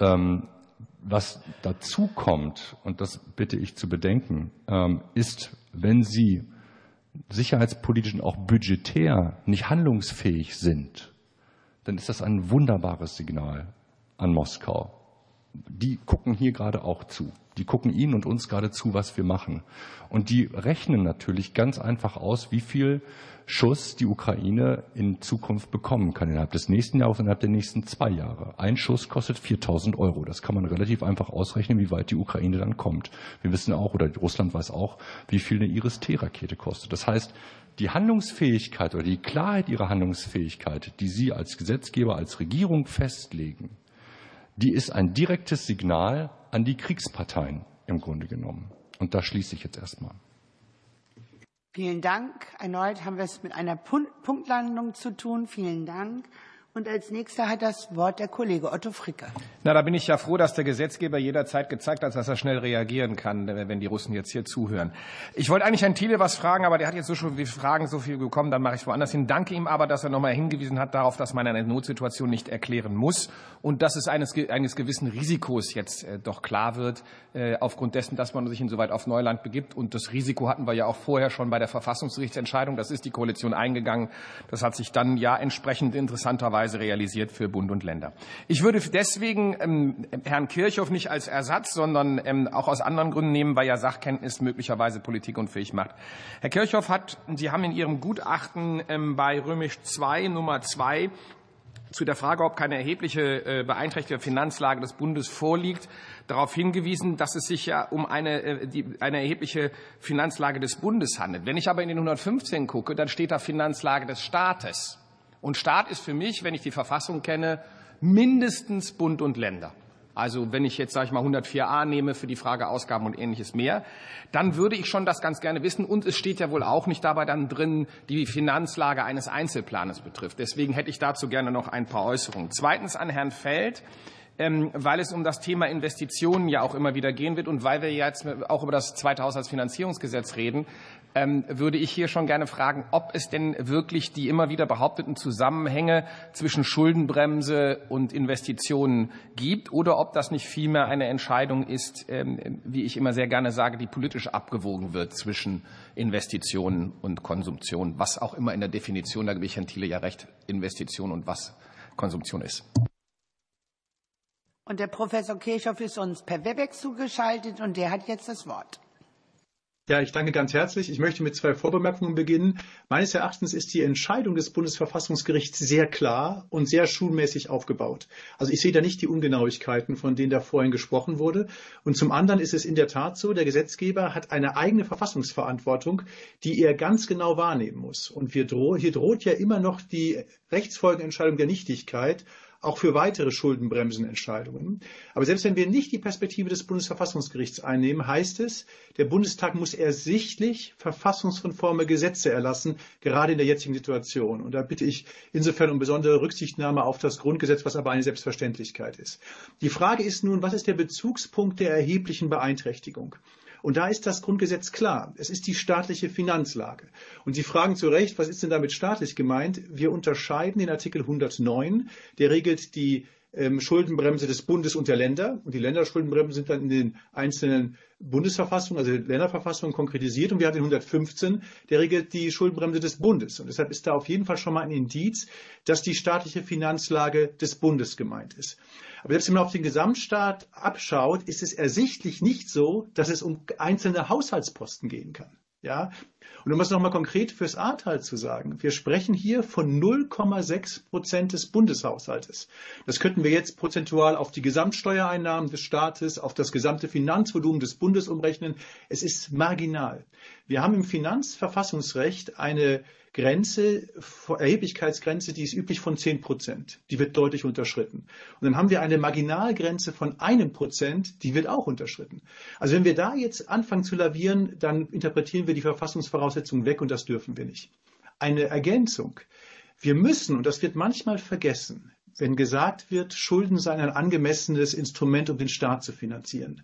Ähm, was dazu kommt, und das bitte ich zu bedenken, ähm, ist, wenn Sie sicherheitspolitisch und auch budgetär nicht handlungsfähig sind, dann ist das ein wunderbares Signal an Moskau. Die gucken hier gerade auch zu. Die gucken Ihnen und uns gerade zu, was wir machen. Und die rechnen natürlich ganz einfach aus, wie viel Schuss die Ukraine in Zukunft bekommen kann, innerhalb des nächsten Jahres, innerhalb der nächsten zwei Jahre. Ein Schuss kostet 4000 Euro. Das kann man relativ einfach ausrechnen, wie weit die Ukraine dann kommt. Wir wissen auch, oder Russland weiß auch, wie viel eine Iris-T-Rakete kostet. Das heißt, die Handlungsfähigkeit oder die Klarheit ihrer Handlungsfähigkeit, die Sie als Gesetzgeber, als Regierung festlegen, die ist ein direktes Signal an die Kriegsparteien im Grunde genommen. Und da schließe ich jetzt erstmal. Vielen Dank. Erneut haben wir es mit einer Punktlandung zu tun. Vielen Dank. Und als nächster hat das Wort der Kollege Otto Fricke. Na, da bin ich ja froh, dass der Gesetzgeber jederzeit gezeigt hat, dass er schnell reagieren kann, wenn die Russen jetzt hier zuhören. Ich wollte eigentlich Herrn Thiele was fragen, aber der hat jetzt so viele Fragen so viel gekommen, dann mache ich es woanders hin. Danke ihm aber, dass er nochmal hingewiesen hat darauf, dass man eine Notsituation nicht erklären muss und dass es eines, eines gewissen Risikos jetzt äh, doch klar wird, äh, aufgrund dessen, dass man sich insoweit auf Neuland begibt. Und das Risiko hatten wir ja auch vorher schon bei der Verfassungsgerichtsentscheidung. Das ist die Koalition eingegangen. Das hat sich dann ja entsprechend interessanterweise Weise realisiert für Bund und Länder. Ich würde deswegen ähm, Herrn Kirchhoff nicht als Ersatz, sondern ähm, auch aus anderen Gründen nehmen, weil ja Sachkenntnis möglicherweise Politik unfähig macht. Herr Kirchhoff hat, Sie haben in Ihrem Gutachten ähm, bei Römisch 2 Nummer 2 zu der Frage, ob keine erhebliche äh, beeinträchtigte Finanzlage des Bundes vorliegt, darauf hingewiesen, dass es sich ja um eine, äh, die, eine erhebliche Finanzlage des Bundes handelt. Wenn ich aber in den 115 gucke, dann steht da Finanzlage des Staates. Und Staat ist für mich, wenn ich die Verfassung kenne, mindestens Bund und Länder. also wenn ich jetzt, sage ich mal, 104a nehme für die Frage Ausgaben und ähnliches mehr, dann würde ich schon das ganz gerne wissen. Und es steht ja wohl auch nicht dabei dann drin, die Finanzlage eines Einzelplanes betrifft. Deswegen hätte ich dazu gerne noch ein paar Äußerungen. Zweitens an Herrn Feld. Ähm, weil es um das Thema Investitionen ja auch immer wieder gehen wird und weil wir jetzt auch über das zweite Haushaltsfinanzierungsgesetz reden, ähm, würde ich hier schon gerne fragen, ob es denn wirklich die immer wieder behaupteten Zusammenhänge zwischen Schuldenbremse und Investitionen gibt oder ob das nicht vielmehr eine Entscheidung ist, ähm, wie ich immer sehr gerne sage, die politisch abgewogen wird zwischen Investitionen und Konsumtion, was auch immer in der Definition, da gebe ich Herrn Thiele ja recht, Investition und was Konsumtion ist. Und der Professor Kirchhoff ist uns per Webex zugeschaltet und der hat jetzt das Wort. Ja, ich danke ganz herzlich. Ich möchte mit zwei Vorbemerkungen beginnen. Meines Erachtens ist die Entscheidung des Bundesverfassungsgerichts sehr klar und sehr schulmäßig aufgebaut. Also ich sehe da nicht die Ungenauigkeiten, von denen da vorhin gesprochen wurde. Und zum anderen ist es in der Tat so, der Gesetzgeber hat eine eigene Verfassungsverantwortung, die er ganz genau wahrnehmen muss. Und hier droht ja immer noch die Rechtsfolgenentscheidung der Nichtigkeit auch für weitere Schuldenbremsenentscheidungen. Aber selbst wenn wir nicht die Perspektive des Bundesverfassungsgerichts einnehmen, heißt es, der Bundestag muss ersichtlich verfassungskonforme Gesetze erlassen, gerade in der jetzigen Situation. Und da bitte ich insofern um besondere Rücksichtnahme auf das Grundgesetz, was aber eine Selbstverständlichkeit ist. Die Frage ist nun, was ist der Bezugspunkt der erheblichen Beeinträchtigung? Und da ist das Grundgesetz klar. Es ist die staatliche Finanzlage. Und Sie fragen zu Recht, was ist denn damit staatlich gemeint? Wir unterscheiden in Artikel 109, der regelt die ähm, Schuldenbremse des Bundes und der Länder. Und die Länderschuldenbremsen sind dann in den einzelnen Bundesverfassungen, also Länderverfassungen konkretisiert. Und wir haben den 115, der regelt die Schuldenbremse des Bundes. Und deshalb ist da auf jeden Fall schon mal ein Indiz, dass die staatliche Finanzlage des Bundes gemeint ist. Aber selbst wenn man auf den Gesamtstaat abschaut, ist es ersichtlich nicht so, dass es um einzelne Haushaltsposten gehen kann. Ja? Und um es nochmal konkret fürs Ahrtal zu sagen, wir sprechen hier von 0,6 Prozent des Bundeshaushaltes. Das könnten wir jetzt prozentual auf die Gesamtsteuereinnahmen des Staates, auf das gesamte Finanzvolumen des Bundes umrechnen. Es ist marginal. Wir haben im Finanzverfassungsrecht eine Grenze, Erheblichkeitsgrenze, die ist üblich von 10 Prozent. Die wird deutlich unterschritten. Und dann haben wir eine Marginalgrenze von einem Prozent, die wird auch unterschritten. Also wenn wir da jetzt anfangen zu lavieren, dann interpretieren wir die Verfassungsvoraussetzungen weg und das dürfen wir nicht. Eine Ergänzung. Wir müssen, und das wird manchmal vergessen, wenn gesagt wird, Schulden seien ein angemessenes Instrument, um den Staat zu finanzieren.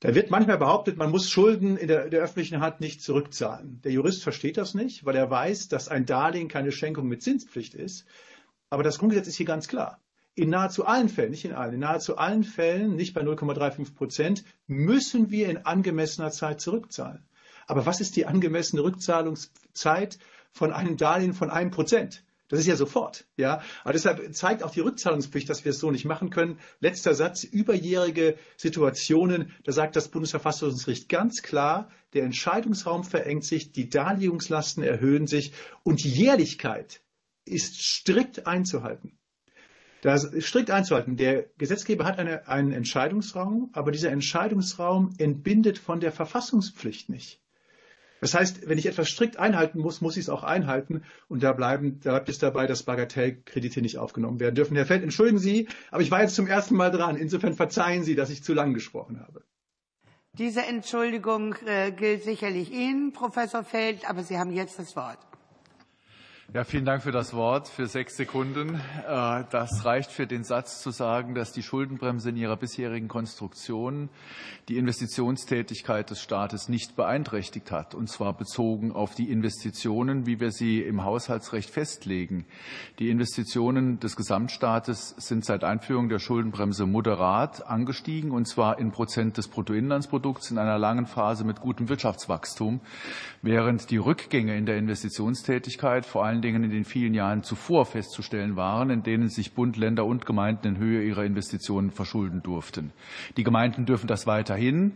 Da wird manchmal behauptet, man muss Schulden in der, der, öffentlichen Hand nicht zurückzahlen. Der Jurist versteht das nicht, weil er weiß, dass ein Darlehen keine Schenkung mit Zinspflicht ist. Aber das Grundgesetz ist hier ganz klar. In nahezu allen Fällen, nicht in allen, in nahezu allen Fällen, nicht bei 0,35 Prozent, müssen wir in angemessener Zeit zurückzahlen. Aber was ist die angemessene Rückzahlungszeit von einem Darlehen von einem Prozent? Das ist ja sofort. Ja? Aber deshalb zeigt auch die Rückzahlungspflicht, dass wir es so nicht machen können. Letzter Satz, überjährige Situationen, da sagt das Bundesverfassungsgericht ganz klar, der Entscheidungsraum verengt sich, die Darlegungslasten erhöhen sich und die Jährlichkeit ist strikt einzuhalten. Das ist strikt einzuhalten. Der Gesetzgeber hat eine, einen Entscheidungsraum, aber dieser Entscheidungsraum entbindet von der Verfassungspflicht nicht. Das heißt, wenn ich etwas strikt einhalten muss, muss ich es auch einhalten. Und da, bleiben, da bleibt es dabei, dass Bagatellkredite nicht aufgenommen werden dürfen. Herr Feld, entschuldigen Sie, aber ich war jetzt zum ersten Mal dran. Insofern verzeihen Sie, dass ich zu lang gesprochen habe. Diese Entschuldigung äh, gilt sicherlich Ihnen, Professor Feld, aber Sie haben jetzt das Wort. Ja, vielen Dank für das Wort, für sechs Sekunden. Äh, das reicht für den Satz zu sagen, dass die Schuldenbremse in ihrer bisherigen Konstruktion die Investitionstätigkeit des Staates nicht beeinträchtigt hat, und zwar bezogen auf die Investitionen, wie wir sie im Haushaltsrecht festlegen. Die Investitionen des Gesamtstaates sind seit Einführung der Schuldenbremse moderat angestiegen, und zwar in Prozent des Bruttoinlandsprodukts in einer langen Phase mit gutem Wirtschaftswachstum, während die Rückgänge in der Investitionstätigkeit vor allem allen Dingen in den vielen Jahren zuvor festzustellen waren, in denen sich Bund, Länder und Gemeinden in Höhe ihrer Investitionen verschulden durften. Die Gemeinden dürfen das weiterhin.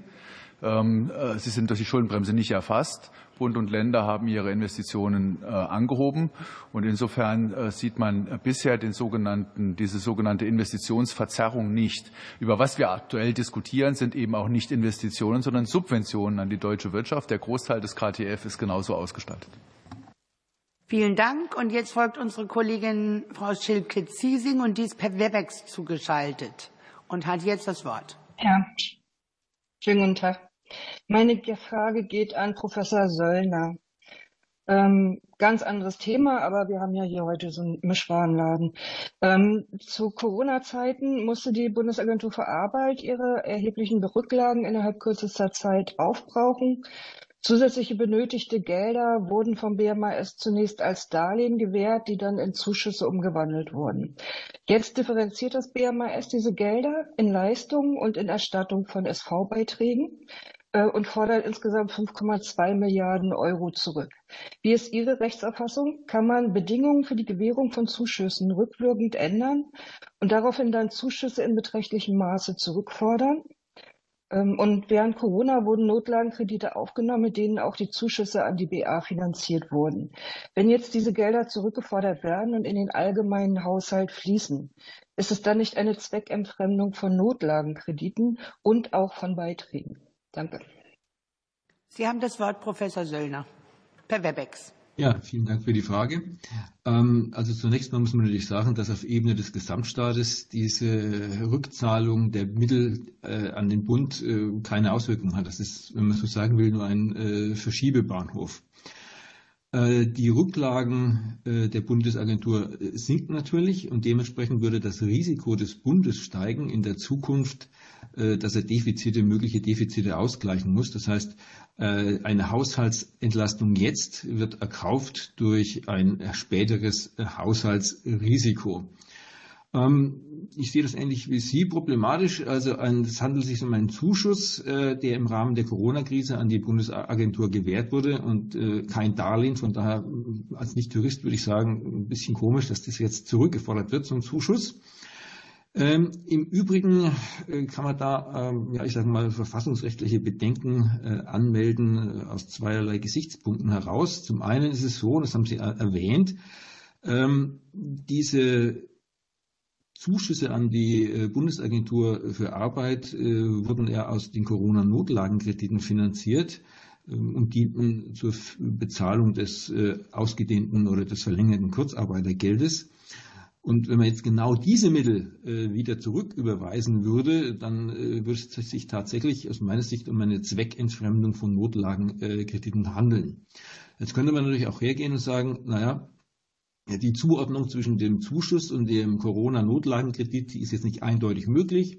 Ähm, äh, sie sind durch die Schuldenbremse nicht erfasst. Bund und Länder haben ihre Investitionen äh, angehoben. Und insofern äh, sieht man bisher den sogenannten, diese sogenannte Investitionsverzerrung nicht. Über was wir aktuell diskutieren, sind eben auch nicht Investitionen, sondern Subventionen an die deutsche Wirtschaft. Der Großteil des KTF ist genauso ausgestattet. Vielen Dank. Und jetzt folgt unsere Kollegin Frau Schilke-Ziesing und die ist per Webex zugeschaltet. und hat jetzt das Wort. Ja, schönen guten Tag. Meine Frage geht an Professor Söllner. Ähm, ganz anderes Thema, aber wir haben ja hier heute so einen Mischwarenladen. Ähm, zu Corona-Zeiten musste die Bundesagentur für Arbeit ihre erheblichen Rücklagen innerhalb kürzester Zeit aufbrauchen. Zusätzliche benötigte Gelder wurden vom BMAS zunächst als Darlehen gewährt, die dann in Zuschüsse umgewandelt wurden. Jetzt differenziert das BMAS diese Gelder in Leistungen und in Erstattung von SV-Beiträgen. Äh, und fordert insgesamt 5,2 Milliarden Euro zurück. Wie ist Ihre Rechtsauffassung? Kann man Bedingungen für die Gewährung von Zuschüssen rückwirkend ändern und daraufhin dann Zuschüsse in beträchtlichem Maße zurückfordern? Ähm, und während Corona wurden Notlagenkredite aufgenommen, mit denen auch die Zuschüsse an die BA finanziert wurden. Wenn jetzt diese Gelder zurückgefordert werden und in den allgemeinen Haushalt fließen, ist es dann nicht eine Zweckentfremdung von Notlagenkrediten und auch von Beiträgen? Danke. Sie haben das Wort, Professor Söllner, per Webex. Ja, vielen Dank für die Frage. Ähm, also zunächst mal muss man natürlich sagen, dass auf Ebene des Gesamtstaates diese Rückzahlung der Mittel äh, an den Bund äh, keine Auswirkungen hat. Das ist, wenn man so sagen will, nur ein äh, Verschiebebahnhof. Die Rücklagen der Bundesagentur sinken natürlich und dementsprechend würde das Risiko des Bundes steigen in der Zukunft dass er Defizite, mögliche Defizite ausgleichen muss. Das heißt, eine Haushaltsentlastung jetzt wird erkauft durch ein späteres Haushaltsrisiko. Ähm, ich sehe das ähnlich wie Sie problematisch. Also es handelt sich um einen Zuschuss, äh, der im Rahmen der Corona-Krise an die Bundesagentur gewährt wurde und kein Darlehen. Von daher als Nicht-Jurist würde ich sagen, ein bisschen komisch, dass das jetzt zurückgefordert wird, ein Zuschuss. Ähm, Im Übrigen äh, kann man da, ähm, ja, ich sage mal, verfassungsrechtliche Bedenken äh, anmelden äh, aus zweierlei Gesichtspunkten heraus. Zum einen ist es so, das haben Sie erwähnt, ähm, diese Zuschüsse an die äh, Bundesagentur für Arbeit äh, wurden ja aus den Corona-Notlagenkrediten finanziert ähm, und dienten zur Bezahlung des ausgedehnten oder des verlängerten Kurzarbeitergeldes. Und wenn man jetzt genau diese Mittel äh, wieder zurücküberweisen würde, dann äh, würde es sich tatsächlich aus meiner Sicht um eine Zweckentfremdung von Notlagenkrediten äh, handeln. Jetzt könnte man natürlich auch hergehen und sagen, naja, die Zuordnung zwischen dem Zuschuss und dem Corona-Notlagenkredit, ist jetzt nicht eindeutig möglich.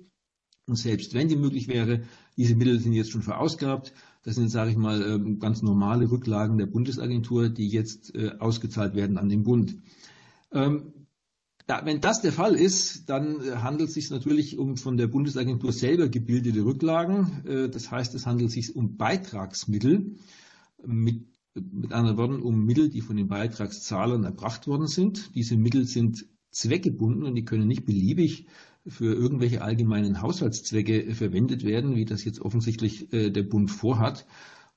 Und selbst wenn die möglich wäre, diese Mittel sind jetzt schon verausgabt. Das sind, sage ich mal, ähm, ganz normale Rücklagen der Bundesagentur, die jetzt äh, ausgezahlt werden an den Bund. Ähm, ja, wenn das der Fall ist, dann äh, handelt es sich natürlich um von der Bundesagentur selber gebildete Rücklagen. Äh, das heißt, es handelt sich um Beitragsmittel, mit, mit anderen Worten um Mittel, die von den Beitragszahlern erbracht worden sind. Diese Mittel sind zweckgebunden und die können nicht beliebig für irgendwelche allgemeinen Haushaltszwecke verwendet werden, wie das jetzt offensichtlich äh, der Bund vorhat.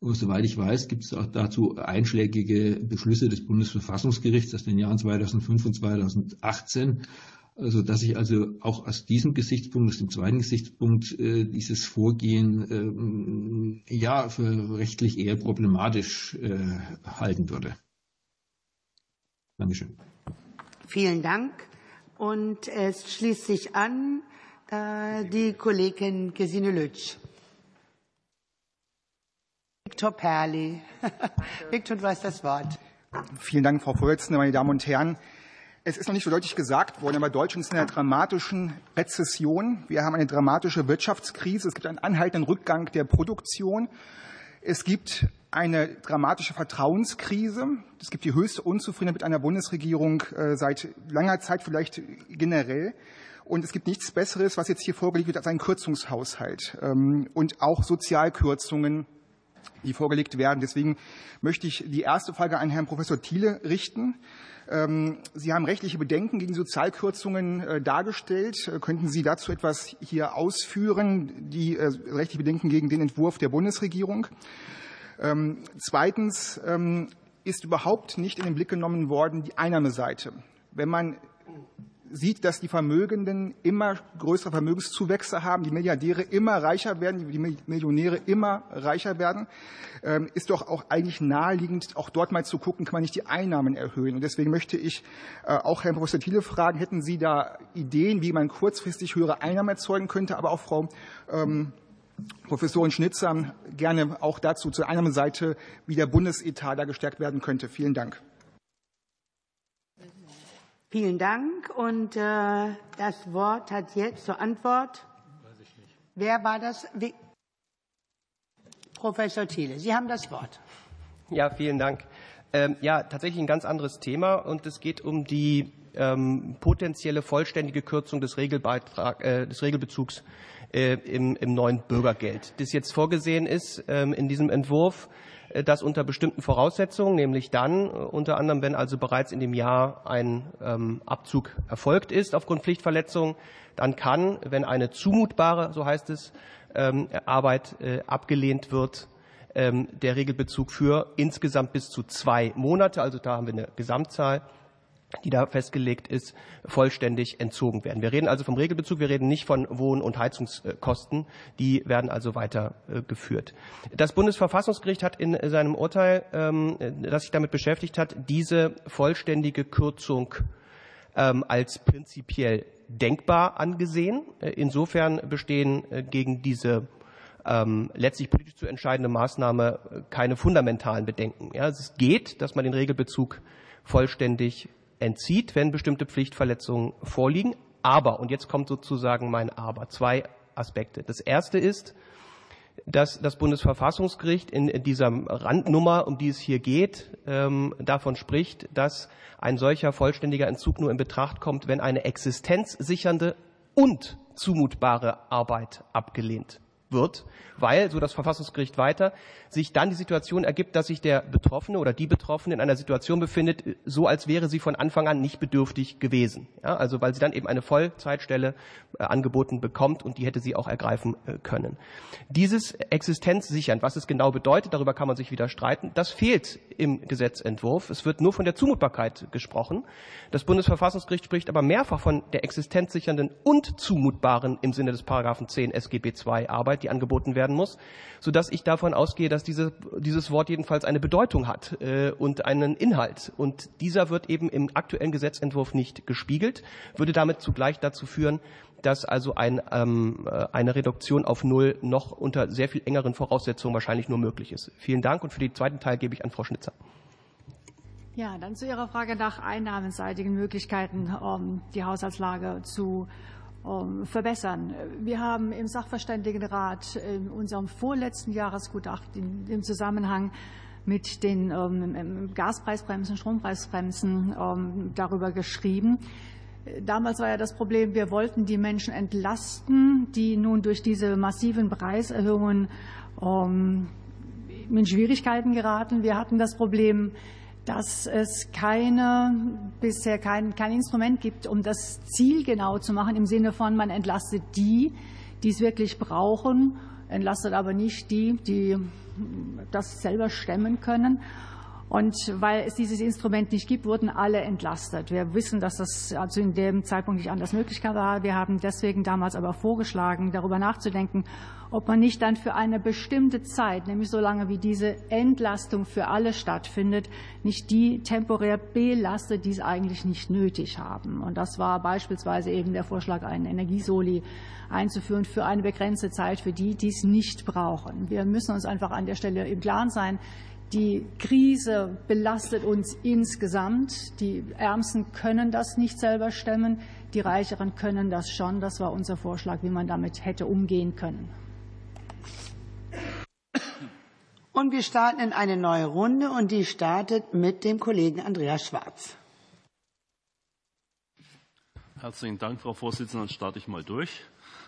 Und soweit ich weiß, gibt es auch dazu einschlägige Beschlüsse des Bundesverfassungsgerichts aus den Jahren 2005 und 2018, also dass ich also auch aus diesem Gesichtspunkt, aus dem zweiten Gesichtspunkt, äh, dieses Vorgehen äh, ja für rechtlich eher problematisch äh, halten würde. Dankeschön. Vielen Dank. Und es schließt sich an äh, die Kollegin Gesine Lütsch. Viktor Perli. Viktor, du hast das Wort. Vielen Dank, Frau Vorsitzende, meine Damen und Herren. Es ist noch nicht so deutlich gesagt worden, aber Deutschland ist in einer dramatischen Rezession. Wir haben eine dramatische Wirtschaftskrise. Es gibt einen anhaltenden Rückgang der Produktion. Es gibt eine dramatische Vertrauenskrise. Es gibt die höchste Unzufriedenheit mit einer Bundesregierung äh, seit langer Zeit, vielleicht generell. Und es gibt nichts Besseres, was jetzt hier vorgelegt wird, als ein Kürzungshaushalt ähm, und auch Sozialkürzungen die vorgelegt werden. Deswegen möchte ich die erste Frage an Herrn Professor Thiele richten. Ähm, Sie haben rechtliche Bedenken gegen Sozialkürzungen äh, dargestellt. Äh, könnten Sie dazu etwas hier ausführen, die äh, rechtlichen Bedenken gegen den Entwurf der Bundesregierung? Ähm, zweitens ähm, ist überhaupt nicht in den Blick genommen worden die Einnahmeseite. Wenn man sieht, dass die Vermögenden immer größere Vermögenszuwächse haben, die Milliardäre immer reicher werden, die Millionäre immer reicher werden, ähm, ist doch auch eigentlich naheliegend, auch dort mal zu gucken, kann man nicht die Einnahmen erhöhen. Und deswegen möchte ich äh, auch Herrn Professor Thiele fragen, hätten Sie da Ideen, wie man kurzfristig höhere Einnahmen erzeugen könnte, aber auch Frau ähm, Professorin Schnitzer gerne auch dazu zur Einnahmenseite, wie der Bundesetat da gestärkt werden könnte. Vielen Dank. Vielen Dank. Und äh, das Wort hat jetzt zur Antwort. Weiß ich nicht. Wer war das? Wie? Professor Thiele, Sie haben das Wort. Ja, vielen Dank. Ähm, ja, tatsächlich ein ganz anderes Thema und es geht um die ähm, potenzielle vollständige Kürzung des, Regelbeitrag, äh, des Regelbezugs äh, im, im neuen Bürgergeld, das jetzt vorgesehen ist ähm, in diesem Entwurf, das unter bestimmten Voraussetzungen, nämlich dann äh, unter anderem, wenn also bereits in dem Jahr ein ähm, Abzug erfolgt ist aufgrund Pflichtverletzung, dann kann, wenn eine zumutbare, so heißt es, ähm, Arbeit abgelehnt wird, der Regelbezug für insgesamt bis zu zwei Monate, also da haben wir eine Gesamtzahl, die da festgelegt ist, vollständig entzogen werden. Wir reden also vom Regelbezug, wir reden nicht von Wohn- und Heizungskosten. Die werden also weitergeführt. Das Bundesverfassungsgericht hat in seinem Urteil, ähm, das sich damit beschäftigt hat, diese vollständige Kürzung ähm, als prinzipiell denkbar angesehen. Äh, insofern bestehen äh, gegen diese ähm, letztlich politisch zu entscheidende Maßnahme äh, keine fundamentalen Bedenken. Ja, es geht, dass man den Regelbezug vollständig entzieht, wenn bestimmte Pflichtverletzungen vorliegen. Aber, und jetzt kommt sozusagen mein Aber, zwei Aspekte. Das erste ist, dass das Bundesverfassungsgericht in dieser Randnummer, um die es hier geht, ähm, davon spricht, dass ein solcher vollständiger Entzug nur in Betracht kommt, wenn eine existenzsichernde und zumutbare Arbeit abgelehnt wird, weil, so das Verfassungsgericht weiter, sich dann die Situation ergibt, dass sich der Betroffene oder die Betroffene in einer Situation befindet, so als wäre sie von Anfang an nicht bedürftig gewesen. Ja, also weil sie dann eben eine Vollzeitstelle äh, angeboten bekommt und die hätte sie auch ergreifen äh, können. Dieses Existenzsichern, was es genau bedeutet, darüber kann man sich wieder streiten, das fehlt im Gesetzentwurf. Es wird nur von der Zumutbarkeit gesprochen. Das Bundesverfassungsgericht spricht aber mehrfach von der existenzsichernden und zumutbaren im Sinne des Paragraphen 10 SGB II Arbeit, die angeboten werden muss, sodass ich davon ausgehe, dass diese, dieses Wort jedenfalls eine Bedeutung hat äh, und einen Inhalt. Und dieser wird eben im aktuellen Gesetzentwurf nicht gespiegelt, würde damit zugleich dazu führen, dass also ein, ähm, äh, eine Reduktion auf Null noch unter sehr viel engeren Voraussetzungen wahrscheinlich nur möglich ist. Vielen Dank und für den zweiten Teil gebe ich an Frau Schnitzer. Ja, dann zu Ihrer Frage nach einnahmenseitigen Möglichkeiten, um die Haushaltslage zu verbessern. Wir haben im Sachverständigenrat in unserem vorletzten Jahresgutachten im Zusammenhang mit den um, Gaspreisbremsen, Strompreisbremsen darüber geschrieben. Damals war ja das Problem, wir wollten die Menschen entlasten, die nun durch diese massiven Preiserhöhungen in Schwierigkeiten geraten. Wir hatten das Problem, dass es keine, bisher kein, kein Instrument gibt, um das Ziel genau zu machen, im Sinne von, man entlastet die, die es wirklich brauchen, entlastet aber nicht die, die das selber stemmen können. Und weil es dieses Instrument nicht gibt, wurden alle entlastet. Wir wissen, dass das also in dem Zeitpunkt nicht anders möglich war. Wir haben deswegen damals aber vorgeschlagen, darüber nachzudenken, ob man nicht dann für eine bestimmte Zeit, nämlich so lange wie diese Entlastung für alle stattfindet, nicht die temporär belastet, die es eigentlich nicht nötig haben. Und das war beispielsweise eben der Vorschlag, einen Energiesoli einzuführen für eine begrenzte Zeit für die, die es nicht brauchen. Wir müssen uns einfach an der Stelle im Klaren sein, die Krise belastet uns insgesamt. Die Ärmsten können das nicht selber stemmen. Die Reicheren können das schon. Das war unser Vorschlag, wie man damit hätte umgehen können. Und wir starten in eine neue Runde und die startet mit dem Kollegen Andreas Schwarz. Herzlichen Dank, Frau Vorsitzende. Dann starte ich mal durch.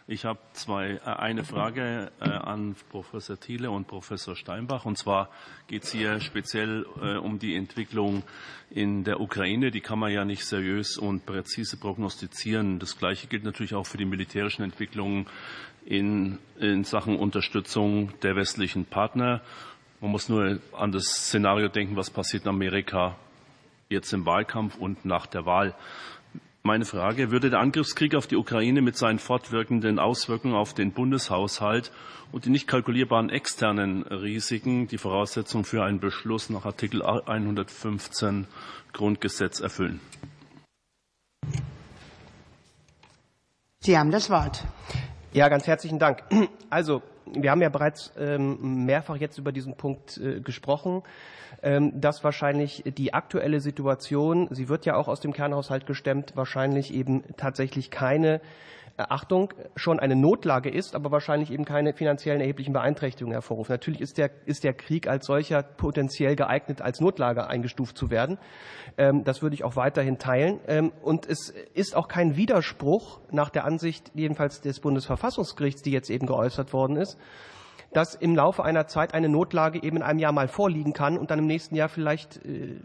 Ich habe zwei, äh, eine Frage äh, an Professor Thiele und Professor Steinbach. Und zwar geht es hier speziell äh, um die Entwicklung in der Ukraine. Die kann man ja nicht seriös und präzise prognostizieren. Das Gleiche gilt natürlich auch für die militärischen Entwicklungen in, in Sachen Unterstützung der westlichen Partner. Man muss nur an das Szenario denken, was passiert in Amerika jetzt im Wahlkampf und nach der Wahl. Meine Frage, würde der Angriffskrieg auf die Ukraine mit seinen fortwirkenden Auswirkungen auf den Bundeshaushalt und die nicht kalkulierbaren externen Risiken die Voraussetzung für einen Beschluss nach Artikel 115 Grundgesetz erfüllen? Sie haben das Wort. Ja, ganz herzlichen Dank. Also, wir haben ja bereits ähm, mehrfach jetzt über diesen Punkt äh, gesprochen, ähm, dass wahrscheinlich die aktuelle Situation, sie wird ja auch aus dem Kernhaushalt gestemmt, wahrscheinlich eben tatsächlich keine Achtung, schon eine Notlage ist, aber wahrscheinlich eben keine finanziellen erheblichen Beeinträchtigungen hervorruft. Natürlich ist der, ist der Krieg als solcher potenziell geeignet, als Notlage eingestuft zu werden. Ähm, das würde ich auch weiterhin teilen. Ähm, und es ist auch kein Widerspruch nach der Ansicht jedenfalls des Bundesverfassungsgerichts, die jetzt eben geäußert worden ist, dass im Laufe einer Zeit eine Notlage eben in einem Jahr mal vorliegen kann und dann im nächsten Jahr vielleicht äh,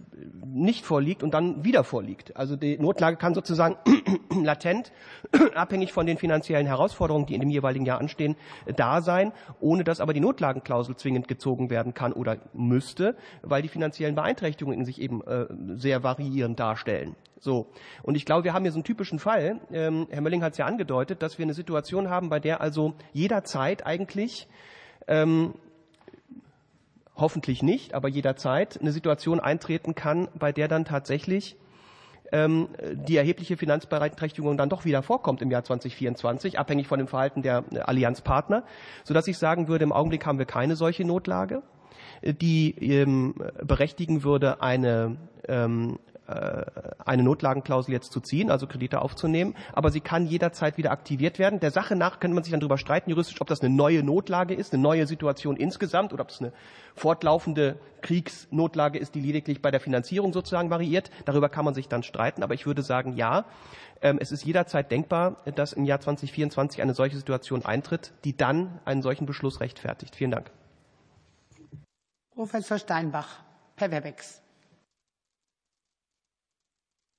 nicht vorliegt und dann wieder vorliegt. Also die Notlage kann sozusagen latent, abhängig von den finanziellen Herausforderungen, die in dem jeweiligen Jahr anstehen, da sein, ohne dass aber die Notlagenklausel zwingend gezogen werden kann oder müsste, weil die finanziellen Beeinträchtigungen in sich eben äh, sehr variierend darstellen. So. Und ich glaube, wir haben hier so einen typischen Fall. Ähm, Herr Mölling hat es ja angedeutet, dass wir eine Situation haben, bei der also jederzeit eigentlich ähm, hoffentlich nicht, aber jederzeit eine Situation eintreten kann, bei der dann tatsächlich ähm, die erhebliche Finanzbeeinträchtigung dann doch wieder vorkommt im Jahr 2024, abhängig von dem Verhalten der äh, Allianzpartner, sodass ich sagen würde, im Augenblick haben wir keine solche Notlage, die ähm, berechtigen würde, eine ähm, äh, eine Notlagenklausel jetzt zu ziehen, also Kredite aufzunehmen, aber sie kann jederzeit wieder aktiviert werden. Der Sache nach könnte man sich dann darüber streiten, juristisch, ob das eine neue Notlage ist, eine neue Situation insgesamt oder ob es eine fortlaufende Kriegsnotlage ist, die lediglich bei der Finanzierung sozusagen variiert. Darüber kann man sich dann streiten, aber ich würde sagen, ja, ähm, es ist jederzeit denkbar, dass im Jahr 2024 eine solche Situation eintritt, die dann einen solchen Beschluss rechtfertigt. Vielen Dank. Professor Steinbach, per Webex.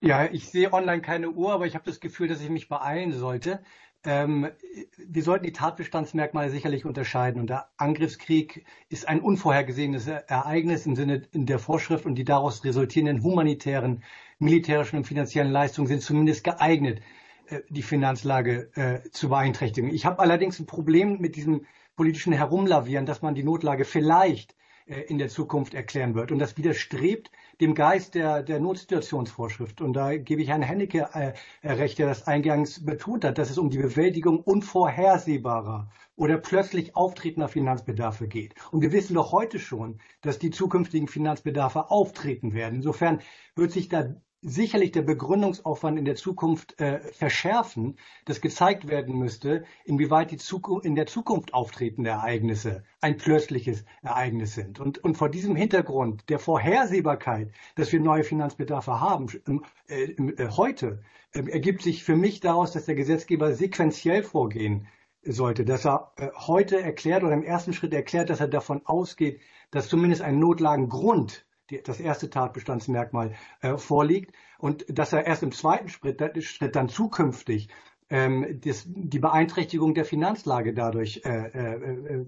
Ja, ich sehe online keine Uhr, aber ich habe das Gefühl, dass ich mich beeilen sollte. Ähm, wir sollten die Tatbestandsmerkmale sicherlich unterscheiden. Und der Angriffskrieg ist ein unvorhergesehenes Ereignis im Sinne der Vorschrift und die daraus resultierenden humanitären, militärischen und finanziellen Leistungen sind zumindest geeignet, äh, die Finanzlage äh, zu beeinträchtigen. Ich habe allerdings ein Problem mit diesem politischen Herumlavieren, dass man die Notlage vielleicht äh, in der Zukunft erklären wird. Und das widerstrebt dem Geist der, der Notsituationsvorschrift. Und da gebe ich Herrn Hennecke äh, recht, der das eingangs betont hat, dass es um die Bewältigung unvorhersehbarer oder plötzlich auftretender Finanzbedarfe geht. Und wir wissen doch heute schon, dass die zukünftigen Finanzbedarfe auftreten werden. Insofern wird sich da sicherlich der Begründungsaufwand in der Zukunft äh, verschärfen, dass gezeigt werden müsste, inwieweit die Zukunft, in der Zukunft auftretende Ereignisse ein plötzliches Ereignis sind. Und, und vor diesem Hintergrund der Vorhersehbarkeit, dass wir neue Finanzbedarfe haben, äh, äh, heute äh, ergibt sich für mich daraus, dass der Gesetzgeber sequenziell vorgehen sollte, dass er äh, heute erklärt oder im ersten Schritt erklärt, dass er davon ausgeht, dass zumindest ein Notlagengrund das erste Tatbestandsmerkmal äh, vorliegt und dass er erst im zweiten Schritt, dann zukünftig ähm, die Beeinträchtigung der Finanzlage dadurch äh, äh,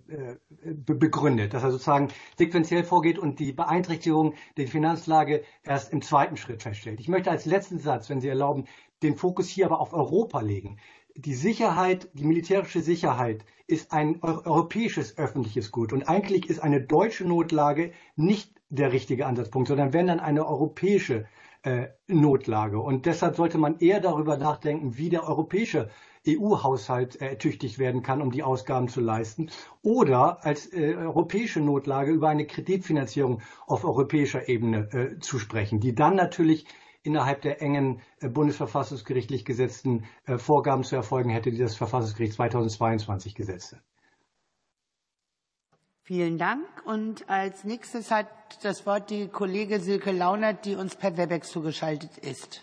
begründet, dass er sozusagen sequenziell vorgeht und die Beeinträchtigung der Finanzlage erst im zweiten Schritt feststellt. Ich möchte als letzten Satz, wenn Sie erlauben, den Fokus hier aber auf Europa legen. Die Sicherheit, die militärische Sicherheit ist ein europäisches öffentliches Gut und eigentlich ist eine deutsche Notlage nicht der richtige Ansatzpunkt, sondern wenn dann eine europäische äh, Notlage. Und deshalb sollte man eher darüber nachdenken, wie der europäische EU-Haushalt äh, ertüchtigt werden kann, um die Ausgaben zu leisten, oder als äh, europäische Notlage über eine Kreditfinanzierung auf europäischer Ebene äh, zu sprechen, die dann natürlich innerhalb der engen äh, bundesverfassungsgerichtlich gesetzten äh, Vorgaben zu erfolgen hätte, die das Verfassungsgericht 2022 gesetzt hat. Vielen Dank. Und als nächstes hat das Wort die Kollege Silke Launert, die uns per Webex zugeschaltet ist.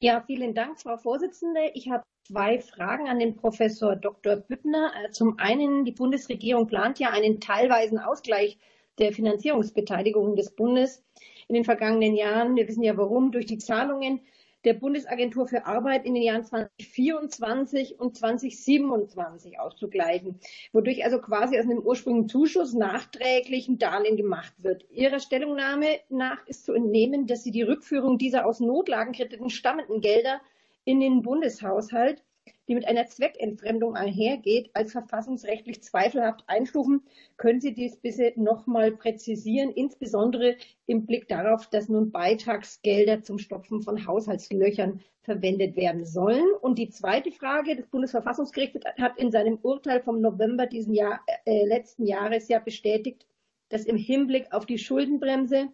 Ja, vielen Dank, Frau Vorsitzende. Ich habe zwei Fragen an den Professor Dr. Büttner. Äh, zum einen, die Bundesregierung plant ja einen teilweisen Ausgleich der Finanzierungsbeteiligung des Bundes in den vergangenen Jahren. Wir wissen ja warum, durch die Zahlungen der Bundesagentur für Arbeit in den Jahren 2024 und 2027 auszugleichen, wodurch also quasi aus einem ursprünglichen Zuschuss nachträglich ein Darlehen gemacht wird. Ihrer Stellungnahme nach ist zu entnehmen, dass Sie die Rückführung dieser aus Notlagenkrediten stammenden Gelder in den Bundeshaushalt die mit einer Zweckentfremdung einhergeht, als verfassungsrechtlich zweifelhaft einstufen. Können Sie dies bitte noch mal präzisieren, insbesondere im Blick darauf, dass nun Beitragsgelder zum Stopfen von Haushaltslöchern verwendet werden sollen? Und die zweite Frage, das Bundesverfassungsgericht hat in seinem Urteil vom November diesen Jahr, äh, letzten Jahres ja bestätigt, dass im Hinblick auf die Schuldenbremse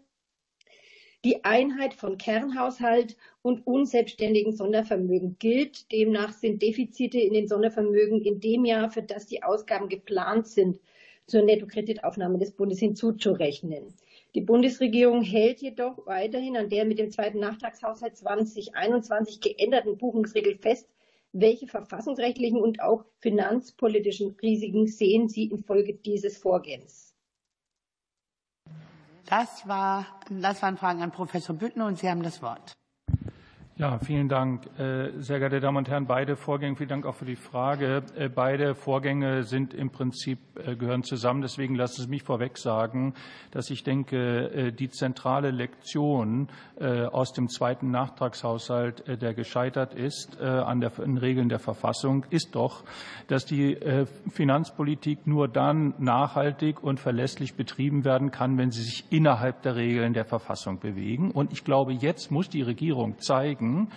die Einheit von Kernhaushalt und unselbstständigen Sondervermögen gilt. Demnach sind Defizite in den Sondervermögen in dem Jahr, für das die Ausgaben geplant sind, zur Nettokreditaufnahme des Bundes hinzuzurechnen. Die Bundesregierung hält jedoch weiterhin an der mit dem zweiten Nachtragshaushalt 2021 geänderten Buchungsregel fest. Welche verfassungsrechtlichen und auch finanzpolitischen Risiken sehen Sie infolge dieses Vorgehens? Das, war, das waren Fragen an Professor Büttner und Sie haben das Wort. Ja, vielen Dank. Äh, sehr geehrte Damen und Herren, beide Vorgänge, vielen Dank auch für die Frage. Äh, beide Vorgänge sind im Prinzip, äh, gehören zusammen. Deswegen lassen Sie mich vorweg sagen, dass ich denke, die zentrale Lektion aus dem zweiten Nachtragshaushalt, der gescheitert ist an den Regeln der Verfassung, ist doch, dass die Finanzpolitik nur dann nachhaltig und verlässlich betrieben werden kann, wenn sie sich innerhalb der Regeln der Verfassung bewegen. Und ich glaube, jetzt muss die Regierung zeigen, sagen,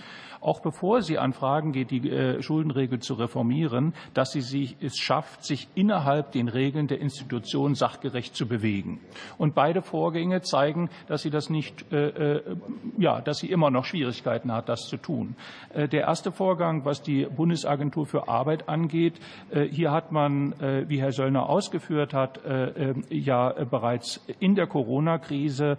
auch bevor sie an Fragen geht, die äh, Schuldenregel zu reformieren, dass sie es schafft, sich innerhalb den Regeln der Institution sachgerecht zu bewegen. Und beide Vorgänge zeigen, dass sie das nicht, äh, äh ja, dass sie immer noch Schwierigkeiten hat, das zu tun. Der erste Vorgang, was die Bundesagentur für Arbeit angeht, hier hat man, wie Herr Söllner ausgeführt hat, ja bereits in der Corona-Krise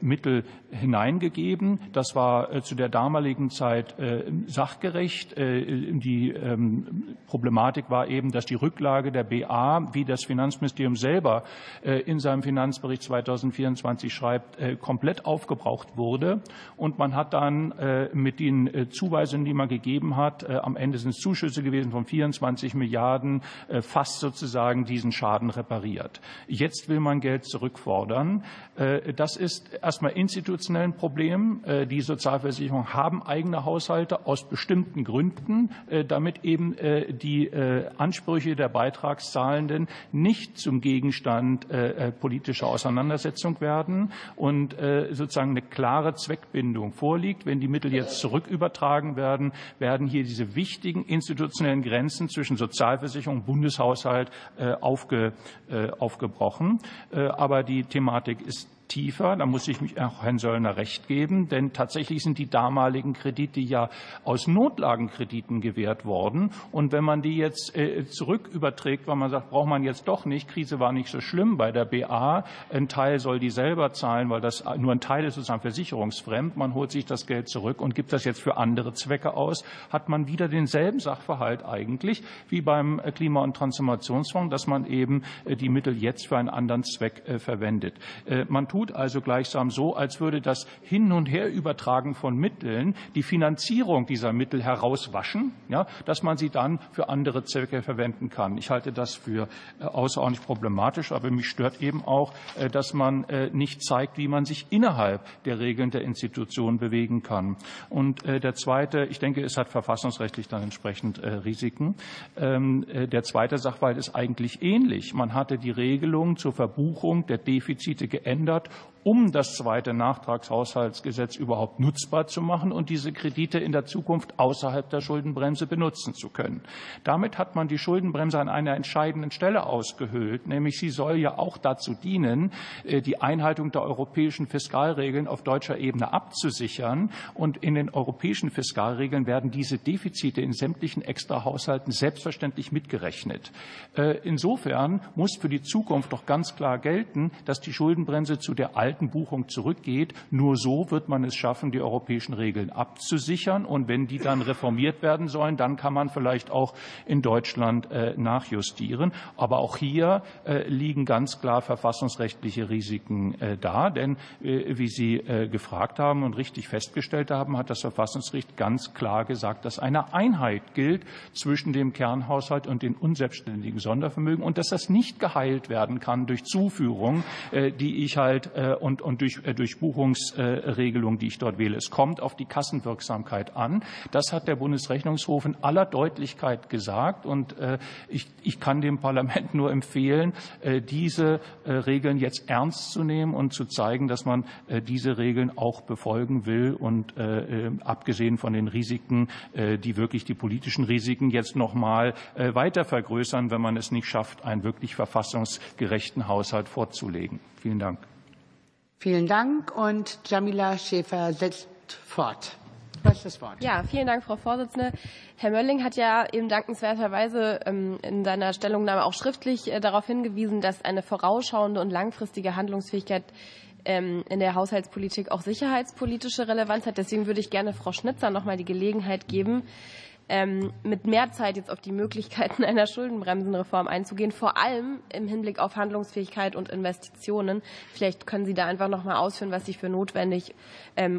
Mittel hineingegeben. Das war zu der damaligen Zeit äh, sachgerecht. Äh, die ähm, Problematik war eben, dass die Rücklage der BA, wie das Finanzministerium selber äh, in seinem Finanzbericht 2024 schreibt, komplett aufgebraucht wurde. Und man hat dann mit den Zuweisungen, die man gegeben hat, am Ende sind es Zuschüsse gewesen von 24 Milliarden, fast sozusagen diesen Schaden repariert. Jetzt will man Geld zurückfordern. Das ist erstmal institutionell ein Problem. Die Sozialversicherungen haben eigene Haushalte. Haushalte aus bestimmten Gründen, äh, damit eben äh, die äh, Ansprüche der Beitragszahlenden nicht zum Gegenstand politischer Auseinandersetzung werden und sozusagen eine klare Zweckbindung vorliegt. Wenn die Mittel jetzt zurückübertragen werden, werden hier diese wichtigen institutionellen Grenzen zwischen Sozialversicherung und Bundeshaushalt aufge, aufgebrochen. Aber die Thematik ist tiefer. Da muss ich mich auch Herrn Söllner recht geben, denn tatsächlich sind die damaligen Kredite ja aus Notlagenkrediten gewährt worden. Und wenn man die jetzt äh, zurück überträgt, weil man sagt, braucht man jetzt doch nicht, Krise war nicht so schlimm bei der BA, ein Teil soll die selber zahlen, weil das nur ein Teil ist sozusagen versicherungsfremd, man holt sich das Geld zurück und gibt das jetzt für andere Zwecke aus, hat man wieder denselben Sachverhalt eigentlich wie beim Klima- und Transformationsfonds, dass man eben äh, die Mittel jetzt für einen anderen Zweck äh, verwendet. Man tut tut also gleichsam so, als würde das Hin- und Herübertragen von Mitteln die Finanzierung dieser Mittel herauswaschen, ja, dass man sie dann für andere Zwecke verwenden kann. Ich halte das für äh, außerordentlich problematisch, aber mich stört eben auch, äh, dass man äh, nicht zeigt, wie man sich innerhalb der Regeln der Institution bewegen kann. Und der zweite, ich denke, es hat verfassungsrechtlich dann entsprechend Risiken. Ähm, der zweite Sachverhalt ist eigentlich ähnlich. Man hatte die Regelung zur Verbuchung der Defizite geändert um das zweite Nachtragshaushaltsgesetz überhaupt nutzbar zu machen und diese Kredite in der Zukunft außerhalb der Schuldenbremse benutzen zu können. Damit hat man die Schuldenbremse an einer entscheidenden Stelle ausgehöhlt, nämlich sie soll ja auch dazu dienen, äh, die Einhaltung der europäischen Fiskalregeln auf deutscher Ebene abzusichern. Und in den europäischen Fiskalregeln werden diese Defizite in sämtlichen Extrahaushalten selbstverständlich mitgerechnet. Äh, insofern muss für die Zukunft doch ganz klar gelten, dass die Schuldenbremse zu der alten Buchung zurückgeht. Nur so wird man es schaffen, die europäischen Regeln abzusichern. Und wenn die dann reformiert werden sollen, dann kann man vielleicht auch in Deutschland äh, nachjustieren. Aber auch hier äh, liegen ganz klar verfassungsrechtliche Risiken äh, da. Denn wie Sie gefragt haben und richtig festgestellt haben, hat das Verfassungsgericht ganz klar gesagt, dass eine Einheit gilt zwischen dem Kernhaushalt und den unselbstständigen Sondervermögen und dass das nicht geheilt werden kann durch Zuführung, die ich halt und, und durch, durch Buchungsregelungen, die ich dort wähle. Es kommt auf die Kassenwirksamkeit an. Das hat der Bundesrechnungshof in aller Deutlichkeit gesagt. Und ich, ich kann dem Parlament nur empfehlen, diese Regeln jetzt ernst zu nehmen und zu zeigen, dass man diese Regeln auch befolgen will und abgesehen von den Risiken, die wirklich die politischen Risiken jetzt noch mal weiter vergrößern, wenn man es nicht schafft, einen wirklich verfassungsgerechten Haushalt vorzulegen. Vielen Dank. Vielen Dank. Und Jamila Schäfer setzt fort. Ja, vielen Dank, Frau Vorsitzende. Herr Mölling hat ja eben dankenswerterweise ähm, in seiner Stellungnahme auch schriftlich äh, darauf hingewiesen, dass eine vorausschauende und langfristige Handlungsfähigkeit ähm, in der Haushaltspolitik auch sicherheitspolitische Relevanz hat. Deswegen würde ich gerne Frau Schnitzer noch mal die Gelegenheit geben, ähm, mit mehr Zeit jetzt auf die Möglichkeiten einer Schuldenbremsenreform einzugehen, vor allem im Hinblick auf Handlungsfähigkeit und Investitionen. Vielleicht können Sie da einfach noch mal ausführen, was Sie für notwendig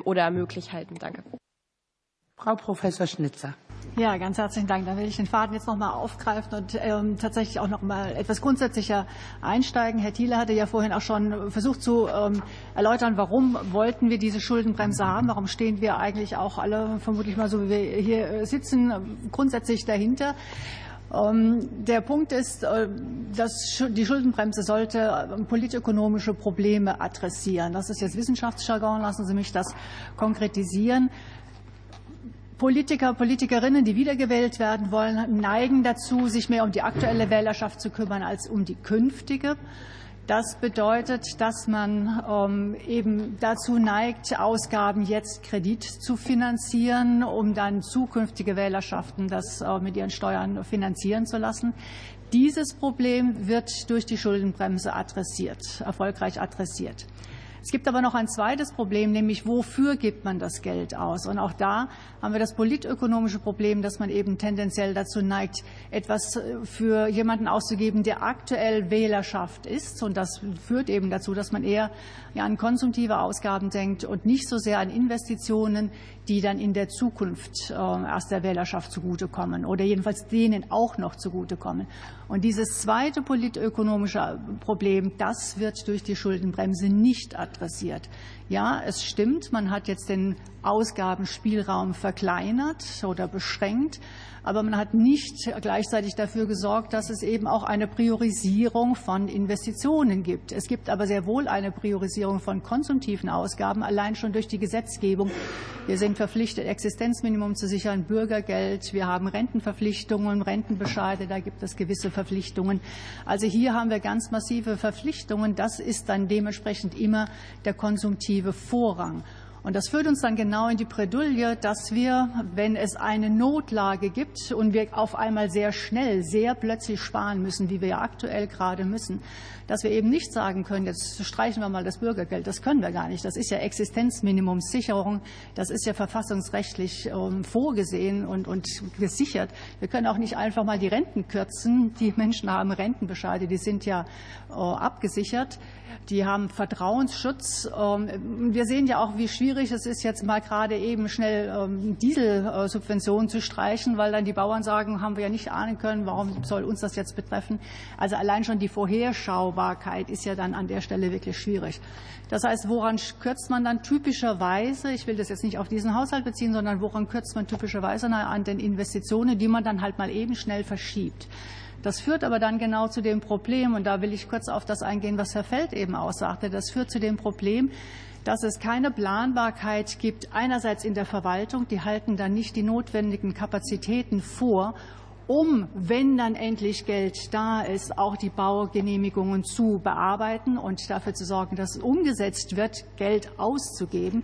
oder möglich halten. Danke. Frau Professor Schnitzer. Ja, ganz herzlichen Dank. Da will ich den Faden jetzt noch mal aufgreifen und ähm, tatsächlich auch noch mal etwas grundsätzlicher einsteigen. Herr Thiele hatte ja vorhin auch schon versucht zu ähm, erläutern, warum wollten wir diese Schuldenbremse haben? Warum stehen wir eigentlich auch alle, vermutlich mal so wie wir hier sitzen, grundsätzlich dahinter? Ähm, der Punkt ist, äh, dass die Schuldenbremse sollte politökonomische Probleme adressieren. Das ist jetzt Wissenschaftsjargon. Lassen Sie mich das konkretisieren. Politiker, Politikerinnen, die wiedergewählt werden wollen, neigen dazu, sich mehr um die aktuelle Wählerschaft zu kümmern als um die künftige. Das bedeutet, dass man ähm, eben dazu neigt, Ausgaben jetzt Kredit zu finanzieren, um dann zukünftige Wählerschaften das äh, mit ihren Steuern finanzieren zu lassen. Dieses Problem wird durch die Schuldenbremse adressiert, erfolgreich adressiert. Es gibt aber noch ein zweites Problem, nämlich wofür gibt man das Geld aus? Und auch da haben wir das politökonomische Problem, dass man eben tendenziell dazu neigt, etwas für jemanden auszugeben, der aktuell Wählerschaft ist. Und das führt eben dazu, dass man eher an konsumtive Ausgaben denkt und nicht so sehr an Investitionen, die dann in der Zukunft äh, erst der Wählerschaft zugutekommen oder jedenfalls denen auch noch zugutekommen. Und dieses zweite politökonomische Problem, das wird durch die Schuldenbremse nicht adressiert. Ja, es stimmt, man hat jetzt den Ausgabenspielraum verkleinert oder beschränkt aber man hat nicht gleichzeitig dafür gesorgt, dass es eben auch eine Priorisierung von Investitionen gibt. Es gibt aber sehr wohl eine Priorisierung von konsumtiven Ausgaben, allein schon durch die Gesetzgebung. Wir sind verpflichtet, Existenzminimum zu sichern, Bürgergeld, wir haben Rentenverpflichtungen, Rentenbescheide, da gibt es gewisse Verpflichtungen. Also hier haben wir ganz massive Verpflichtungen. Das ist dann dementsprechend immer der konsumtive Vorrang. Und das führt uns dann genau in die Bredouille, dass wir, wenn es eine Notlage gibt und wir auf einmal sehr schnell, sehr plötzlich sparen müssen, wie wir ja aktuell gerade müssen, dass wir eben nicht sagen können, jetzt streichen wir mal das Bürgergeld. Das können wir gar nicht. Das ist ja Existenzminimumssicherung. Das ist ja verfassungsrechtlich ähm, vorgesehen und, und gesichert. Wir können auch nicht einfach mal die Renten kürzen. Die Menschen haben Rentenbescheide, die sind ja äh, abgesichert die haben Vertrauensschutz. Ähm, wir sehen ja auch, wie schwierig es ist, jetzt mal gerade eben schnell ähm, Dieselsubventionen zu streichen, weil dann die Bauern sagen, haben wir ja nicht ahnen können, warum soll uns das jetzt betreffen. Also allein schon die Vorherschaubarkeit ist ja dann an der Stelle wirklich schwierig. Das heißt, woran kürzt man dann typischerweise, ich will das jetzt nicht auf diesen Haushalt beziehen, sondern woran kürzt man typischerweise an den Investitionen, die man dann halt mal eben schnell verschiebt. Das führt aber dann genau zu dem Problem, und da will ich kurz auf das eingehen, was Herr Feld eben aussagte. Das führt zu dem Problem, dass es keine Planbarkeit gibt, einerseits in der Verwaltung, die halten dann nicht die notwendigen Kapazitäten vor, um, wenn dann endlich Geld da ist, auch die Baugenehmigungen zu bearbeiten und dafür zu sorgen, dass umgesetzt wird, Geld auszugeben.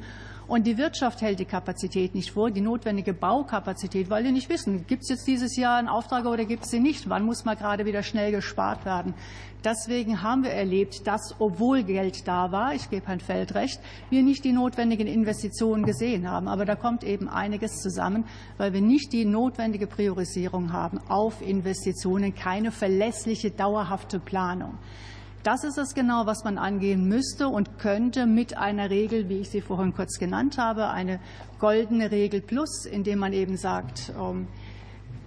Und die Wirtschaft hält die Kapazität nicht vor, die notwendige Baukapazität, weil die nicht wissen, gibt es jetzt dieses Jahr einen Auftrag oder gibt es sie nicht? Wann muss mal gerade wieder schnell gespart werden? Deswegen haben wir erlebt, dass, obwohl Geld da war, ich gebe Herrn Feld recht, wir nicht die notwendigen Investitionen gesehen haben. Aber da kommt eben einiges zusammen, weil wir nicht die notwendige Priorisierung haben auf Investitionen, keine verlässliche, dauerhafte Planung. Das ist es genau, was man angehen müsste und könnte mit einer Regel, wie ich sie vorhin kurz genannt habe, eine goldene Regel plus, indem man eben sagt, ähm,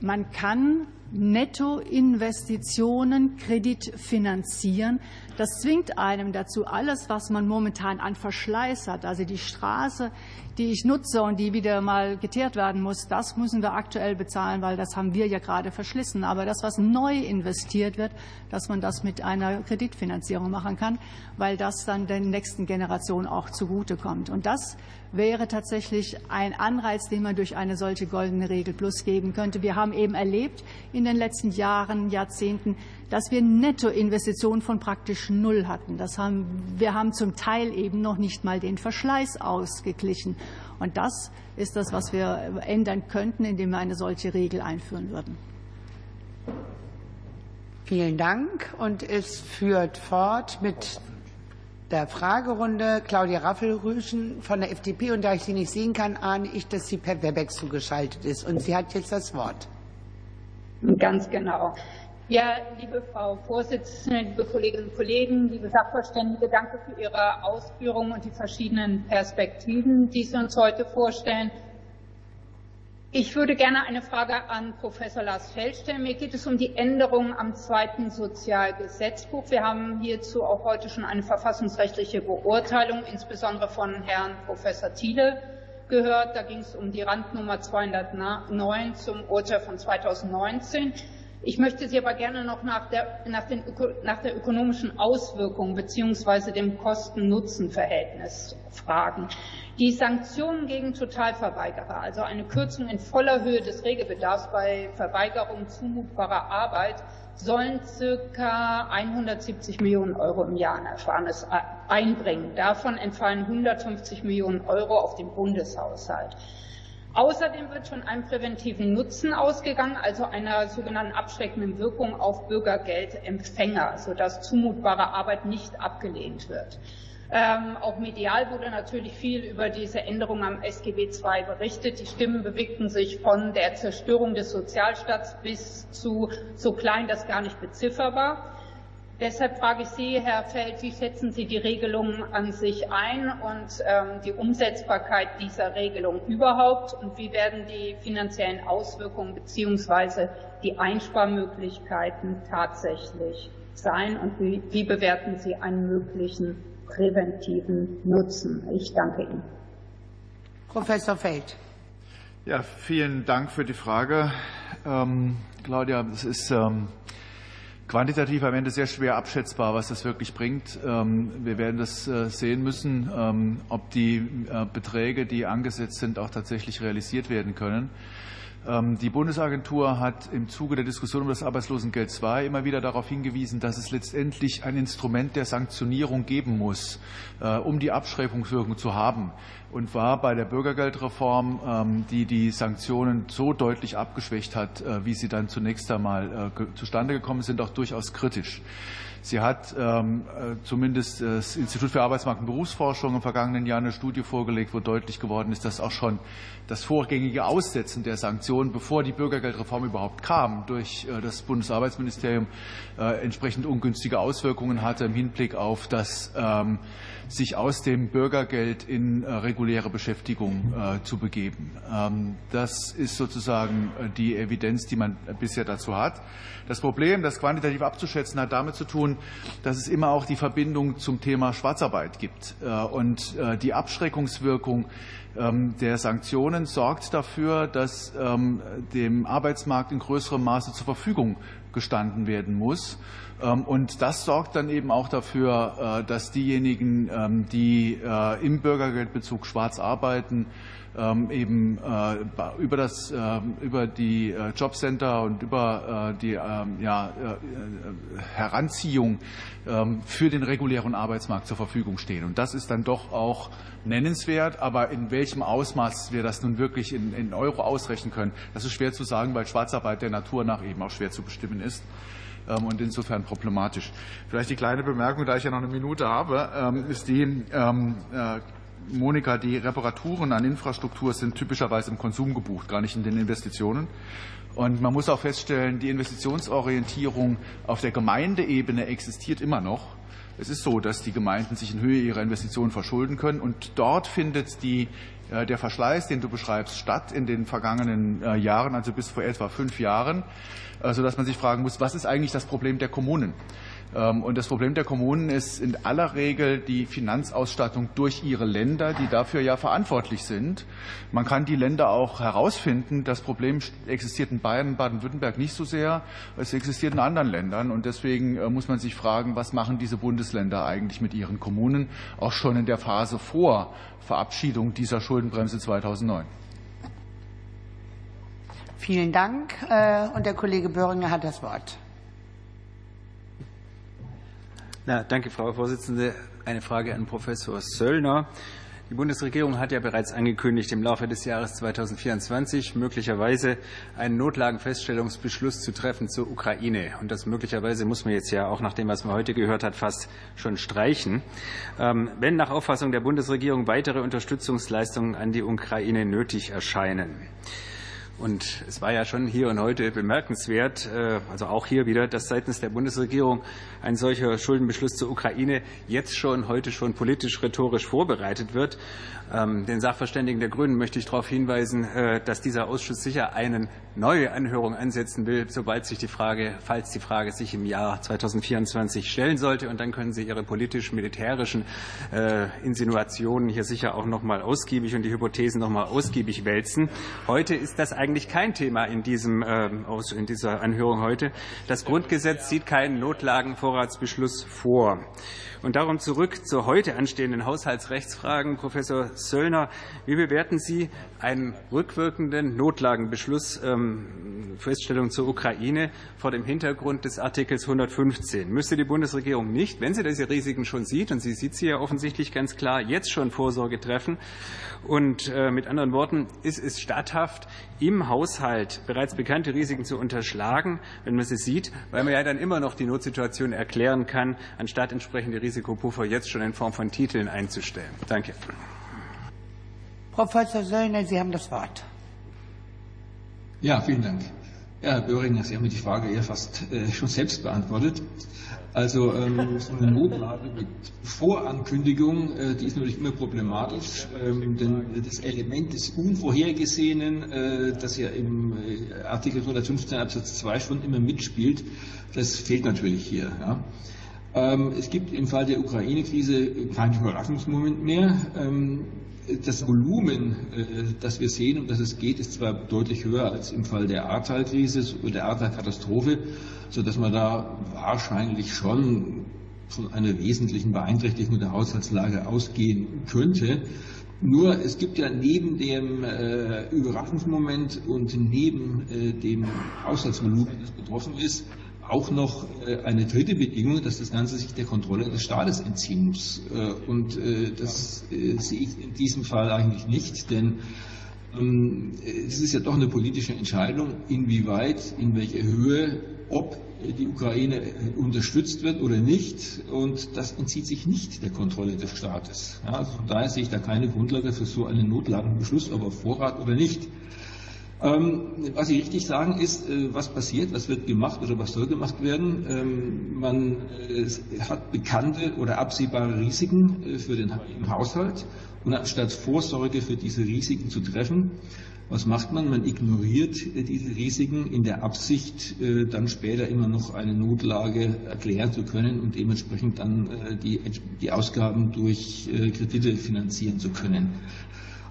man kann Nettoinvestitionen kreditfinanzieren. Das zwingt einem dazu, alles, was man momentan an Verschleiß hat, also die Straße, die ich nutze und die wieder mal geteert werden muss, das müssen wir aktuell bezahlen, weil das haben wir ja gerade verschlissen. Aber das, was neu investiert wird, dass man das mit einer Kreditfinanzierung machen kann, weil das dann der nächsten Generation auch zugutekommt. Und das wäre tatsächlich ein Anreiz, den man durch eine solche goldene Regel plus geben könnte. Wir haben eben erlebt in den letzten Jahren, Jahrzehnten, dass wir Nettoinvestitionen von praktisch null hatten. Das haben, wir haben zum Teil eben noch nicht mal den Verschleiß ausgeglichen. Und das ist das, was wir ändern könnten, indem wir eine solche Regel einführen würden. Vielen Dank. Und es führt fort mit der Fragerunde Claudia Raffelrüschen von der FDP. Und da ich sie nicht sehen kann, ahne ich, dass sie per Webex zugeschaltet ist. Und sie hat jetzt das Wort. Ganz genau. Ja, liebe Frau Vorsitzende, liebe Kolleginnen und Kollegen, liebe Sachverständige, danke für Ihre Ausführungen und die verschiedenen Perspektiven, die Sie uns heute vorstellen. Ich würde gerne eine Frage an Professor Lars Feld stellen. Mir geht es um die Änderungen am zweiten Sozialgesetzbuch. Wir haben hierzu auch heute schon eine verfassungsrechtliche Beurteilung, insbesondere von Herrn Professor Thiele, gehört. Da ging es um die Randnummer 209 zum Urteil von 2019. Ich möchte Sie aber gerne noch nach der, nach den, nach der ökonomischen Auswirkung bzw. dem Kosten-Nutzen-Verhältnis fragen. Die Sanktionen gegen Totalverweigerer, also eine Kürzung in voller Höhe des Regelbedarfs bei Verweigerung zumutbarer Arbeit, sollen circa 170 Millionen Euro im Jahr an Ersparnis einbringen. Davon entfallen 150 Millionen Euro auf den Bundeshaushalt. Außerdem wird von einem präventiven Nutzen ausgegangen, also einer sogenannten abschreckenden Wirkung auf Bürgergeldempfänger, sodass zumutbare Arbeit nicht abgelehnt wird. Ähm, auch medial wurde natürlich viel über diese Änderung am SGB II berichtet. Die Stimmen bewegten sich von der Zerstörung des Sozialstaats bis zu so klein, dass gar nicht bezifferbar. Deshalb frage ich Sie, Herr Feld, wie schätzen Sie die Regelung an sich ein und ähm, die Umsetzbarkeit dieser Regelung überhaupt? Und wie werden die finanziellen Auswirkungen beziehungsweise die Einsparmöglichkeiten tatsächlich sein? Und wie, wie bewerten Sie einen möglichen präventiven Nutzen. Ich danke Ihnen. Professor Feld. Ja, vielen Dank für die Frage. Ähm, Claudia, es ist ähm, quantitativ am Ende sehr schwer abschätzbar, was das wirklich bringt. Ähm, wir werden das äh, sehen müssen, ähm, ob die äh, Beträge, die angesetzt sind, auch tatsächlich realisiert werden können. Ähm, die Bundesagentur hat im Zuge der Diskussion um das Arbeitslosengeld II immer wieder darauf hingewiesen, dass es letztendlich ein Instrument der Sanktionierung geben muss, äh, um die Abschreckungswirkung zu haben. Und war bei der Bürgergeldreform, ähm, die die Sanktionen so deutlich abgeschwächt hat, äh, wie sie dann zunächst einmal äh, zustande gekommen sind, auch durchaus kritisch. Sie hat ähm, äh, zumindest das Institut für Arbeitsmarkt und Berufsforschung im vergangenen Jahr eine Studie vorgelegt, wo deutlich geworden ist, dass auch schon das vorgängige Aussetzen der Sanktionen, bevor die Bürgergeldreform überhaupt kam, durch äh, das Bundesarbeitsministerium äh, entsprechend ungünstige Auswirkungen hatte im Hinblick auf das ähm, sich aus dem Bürgergeld in äh, reguläre Beschäftigung äh, zu begeben. Ähm, das ist sozusagen äh, die Evidenz, die man bisher dazu hat. Das Problem, das quantitativ abzuschätzen, hat damit zu tun, dass es immer auch die Verbindung zum Thema Schwarzarbeit gibt. Und die Abschreckungswirkung ähm, der Sanktionen sorgt dafür, dass ähm, dem Arbeitsmarkt in größerem Maße zur Verfügung gestanden werden muss. Ähm, und das sorgt dann eben auch dafür, dass diejenigen, ähm, die im Bürgergeldbezug schwarz arbeiten, ähm, eben äh, über, das, äh, über die äh, Jobcenter und über die ja, Heranziehung für den regulären Arbeitsmarkt zur Verfügung stehen. Und das ist dann doch auch nennenswert, aber in welchem Ausmaß wir das nun wirklich in, in Euro ausrechnen können, das ist schwer zu sagen, weil Schwarzarbeit der Natur nach eben auch schwer zu bestimmen ist und insofern problematisch. Vielleicht die kleine Bemerkung, da ich ja noch eine Minute habe, ist die, Monika, die Reparaturen an Infrastruktur sind typischerweise im Konsum gebucht, gar nicht in den Investitionen. Und man muss auch feststellen, die Investitionsorientierung auf der Gemeindeebene existiert immer noch. Es ist so, dass die Gemeinden sich in Höhe ihrer Investitionen verschulden können. Und dort findet die, äh, der Verschleiß, den du beschreibst, statt in den vergangenen äh, Jahren, also bis vor etwa fünf Jahren, äh, sodass man sich fragen muss, was ist eigentlich das Problem der Kommunen? Ähm, und das Problem der Kommunen ist in aller Regel die Finanzausstattung durch ihre Länder, die dafür ja verantwortlich sind. Man kann die Länder auch herausfinden. Das Problem existiert in Bayern, Baden-Württemberg nicht so sehr. Es existiert in anderen Ländern. Und deswegen äh, muss man sich fragen, was machen diese Bundesländer eigentlich mit ihren Kommunen, auch schon in der Phase vor Verabschiedung dieser Schuldenbremse 2009. Vielen Dank. Äh, und der Kollege Böhringer hat das Wort. Na, danke, Frau Vorsitzende. Eine Frage an Professor Söllner. Die Bundesregierung hat ja bereits angekündigt, im Laufe des Jahres 2024 möglicherweise einen Notlagenfeststellungsbeschluss zu treffen zur Ukraine. Und das möglicherweise muss man jetzt ja auch nach dem, was man heute gehört hat, fast schon streichen. Ähm, wenn nach Auffassung der Bundesregierung weitere Unterstützungsleistungen an die Ukraine nötig erscheinen. Und es war ja schon hier und heute bemerkenswert, äh, also auch hier wieder, dass seitens der Bundesregierung ein solcher Schuldenbeschluss zur Ukraine jetzt schon, heute schon politisch, rhetorisch vorbereitet wird. Ähm, den Sachverständigen der Grünen möchte ich darauf hinweisen, äh, dass dieser Ausschuss sicher eine neue Anhörung ansetzen will, sobald sich die Frage, falls die Frage sich im Jahr 2024 stellen sollte. Und dann können Sie Ihre politisch-militärischen äh, Insinuationen hier sicher auch noch mal ausgiebig und die Hypothesen noch mal ausgiebig wälzen. Heute ist das eigentlich kein Thema in, diesem, ähm, in dieser Anhörung heute. Das Grundgesetz sieht keinen Notlagenvorratsbeschluss vor. Und darum zurück zu heute anstehenden Haushaltsrechtsfragen. Professor Söllner, wie bewerten Sie einen rückwirkenden Notlagenbeschluss ähm, Feststellung zur Ukraine vor dem Hintergrund des Artikels 115? Müsste die Bundesregierung nicht, wenn sie diese Risiken schon sieht, und sie sieht sie ja offensichtlich ganz klar, jetzt schon Vorsorge treffen? Und äh, mit anderen Worten, ist es statthaft, im Haushalt bereits bekannte Risiken zu unterschlagen, wenn man sie sieht, weil man ja dann immer noch die Notsituation erklären kann, anstatt entsprechende Risikopuffer jetzt schon in Form von Titeln einzustellen? Danke. Professor Söllner, Sie haben das Wort. Ja, vielen Dank. Ja, Herr Böhringer, Sie haben die Frage eher fast äh, schon selbst beantwortet. Also ähm, so eine Notlage mit Vorankündigung, äh, die ist natürlich immer problematisch, ähm, denn das Element des Unvorhergesehenen, äh, das ja im äh, Artikel 115 Absatz 2 schon immer mitspielt, das fehlt natürlich hier. Ja. Ähm, es gibt im Fall der Ukraine-Krise keinen Überraschungsmoment mehr. Ähm, das Volumen, äh, das wir sehen, um das es geht, ist zwar deutlich höher als im Fall der Ahrtal-Krise oder der Ahrtal-Katastrophe, sodass man da wahrscheinlich schon von einer wesentlichen Beeinträchtigung der Haushaltslage ausgehen könnte. Nur es gibt ja neben dem äh, Überraschungsmoment und neben äh, dem Haushaltsvolumen, das betroffen ist, auch noch äh, eine dritte Bedingung, dass das Ganze sich der Kontrolle des Staates entziehen muss. Äh, und äh, das sehe ich in diesem Fall eigentlich nicht, denn ähm, es ist ja doch eine politische Entscheidung, inwieweit, in welcher Höhe, ob die Ukraine unterstützt wird oder nicht. Und das entzieht sich nicht der Kontrolle des Staates. Also von daher sehe ich da keine Grundlage für so einen Notlagenbeschluss, ob auf Vorrat oder nicht. Ähm, was Sie richtig sagen ist, äh, was passiert, was wird gemacht oder was soll gemacht werden. Ähm, man äh, hat bekannte oder absehbare Risiken äh, für den Haushalt und anstatt Vorsorge für diese Risiken zu treffen, was macht man? Man ignoriert diese Risiken in der Absicht, dann später immer noch eine Notlage erklären zu können und dementsprechend dann die, die Ausgaben durch Kredite finanzieren zu können.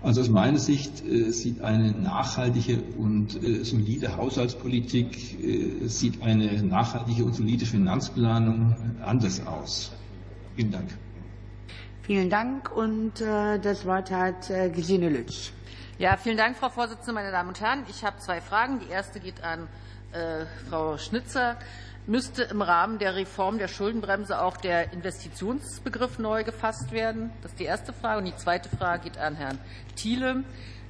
Also aus meiner Sicht äh, sieht eine nachhaltige und äh, solide Haushaltspolitik, äh, sieht eine nachhaltige und solide Finanzplanung anders aus. Vielen Dank. Vielen Dank. Und das Wort hat Gesine Lütsch. Ja, vielen Dank, Frau Vorsitzende, meine Damen und Herren. Ich habe zwei Fragen. Die erste geht an äh, Frau Schnitzer. Müsste im Rahmen der Reform der Schuldenbremse auch der Investitionsbegriff neu gefasst werden? Das ist die erste Frage. Und die zweite Frage geht an Herrn Thiele.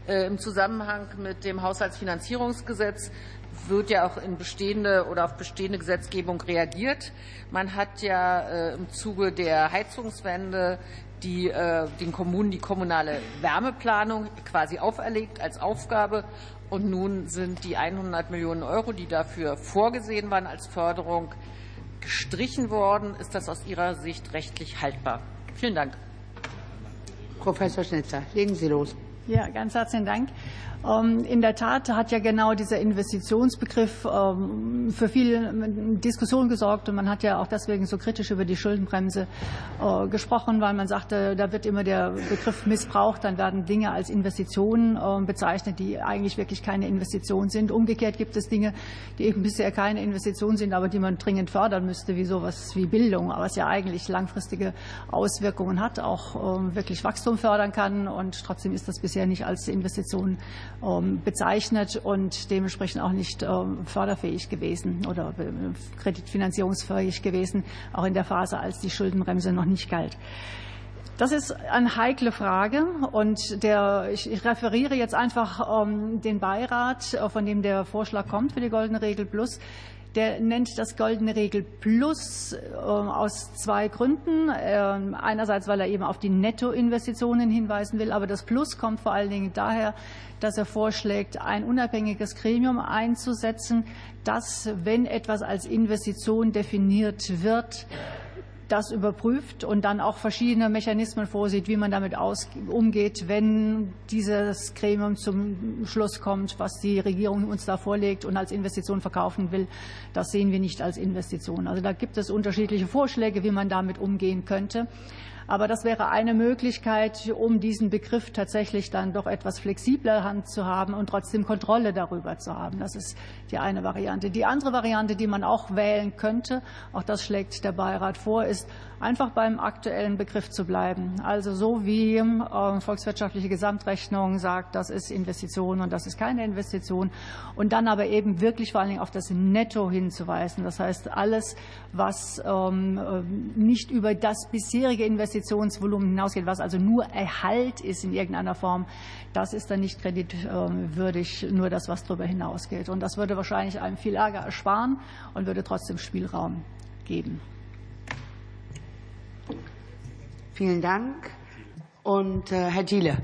Äh, Im Zusammenhang mit dem Haushaltsfinanzierungsgesetz wird ja auch in bestehende oder auf bestehende Gesetzgebung reagiert. Man hat ja äh, im Zuge der Heizungswende die, äh, den Kommunen die kommunale Wärmeplanung quasi auferlegt als Aufgabe. Und nun sind die 100 Millionen Euro, die dafür vorgesehen waren als Förderung, gestrichen worden. Ist das aus Ihrer Sicht rechtlich haltbar? Vielen Dank. Professor Schnitzer, legen Sie los. Ja, ganz herzlichen Dank. Ähm, in der Tat hat ja genau dieser Investitionsbegriff ähm, für viel Diskussion gesorgt und man hat ja auch deswegen so kritisch über die Schuldenbremse äh, gesprochen, weil man sagte, da wird immer der Begriff missbraucht, dann werden Dinge als Investitionen ähm, bezeichnet, die eigentlich wirklich keine Investition sind. Umgekehrt gibt es Dinge, die eben bisher keine Investition sind, aber die man dringend fördern müsste, wie sowas wie Bildung, was ja eigentlich langfristige Auswirkungen hat, auch wirklich Wachstum fördern kann und trotzdem ist das bisher nicht als Investition bezeichnet und dementsprechend auch nicht ähm, förderfähig gewesen oder äh, kreditfinanzierungsfähig gewesen, auch in der Phase, als die Schuldenbremse noch nicht galt. Das ist eine heikle Frage und der, ich, ich referiere jetzt einfach ähm, den Beirat, äh, von dem der Vorschlag kommt für die Goldene Regel Plus. Der nennt das Goldene Regel Plus äh, aus zwei Gründen. Äh, einerseits, weil er eben auf die Nettoinvestitionen hinweisen will, aber das Plus kommt vor allen Dingen daher, dass er vorschlägt, ein unabhängiges Gremium einzusetzen, das, wenn etwas als Investition definiert wird, das überprüft und dann auch verschiedene Mechanismen vorsieht, wie man damit umgeht, wenn dieses Gremium zum Schluss kommt, was die Regierung uns da vorlegt und als Investition verkaufen will. Das sehen wir nicht als Investition. Also da gibt es unterschiedliche Vorschläge, wie man damit umgehen könnte. Aber das wäre eine Möglichkeit, um diesen Begriff tatsächlich dann doch etwas flexibler Hand zu haben und trotzdem Kontrolle darüber zu haben. Das ist die eine Variante. Die andere Variante, die man auch wählen könnte, auch das schlägt der Beirat vor, ist einfach beim aktuellen Begriff zu bleiben. Also so wie äh, volkswirtschaftliche Gesamtrechnung sagt, das ist Investition und das ist keine Investition. Und dann aber eben wirklich vor allen Dingen auf das Netto hinzuweisen. Das heißt, alles, was ähm, äh, nicht über das bisherige Investitionsvolumen hinausgeht, was also nur Erhalt ist in irgendeiner Form, das ist dann nicht kreditwürdig, nur das, was darüber hinausgeht. Und das würde wahrscheinlich einem viel Ärger ersparen und würde trotzdem Spielraum geben. Vielen Dank. Und äh, Herr Thiele.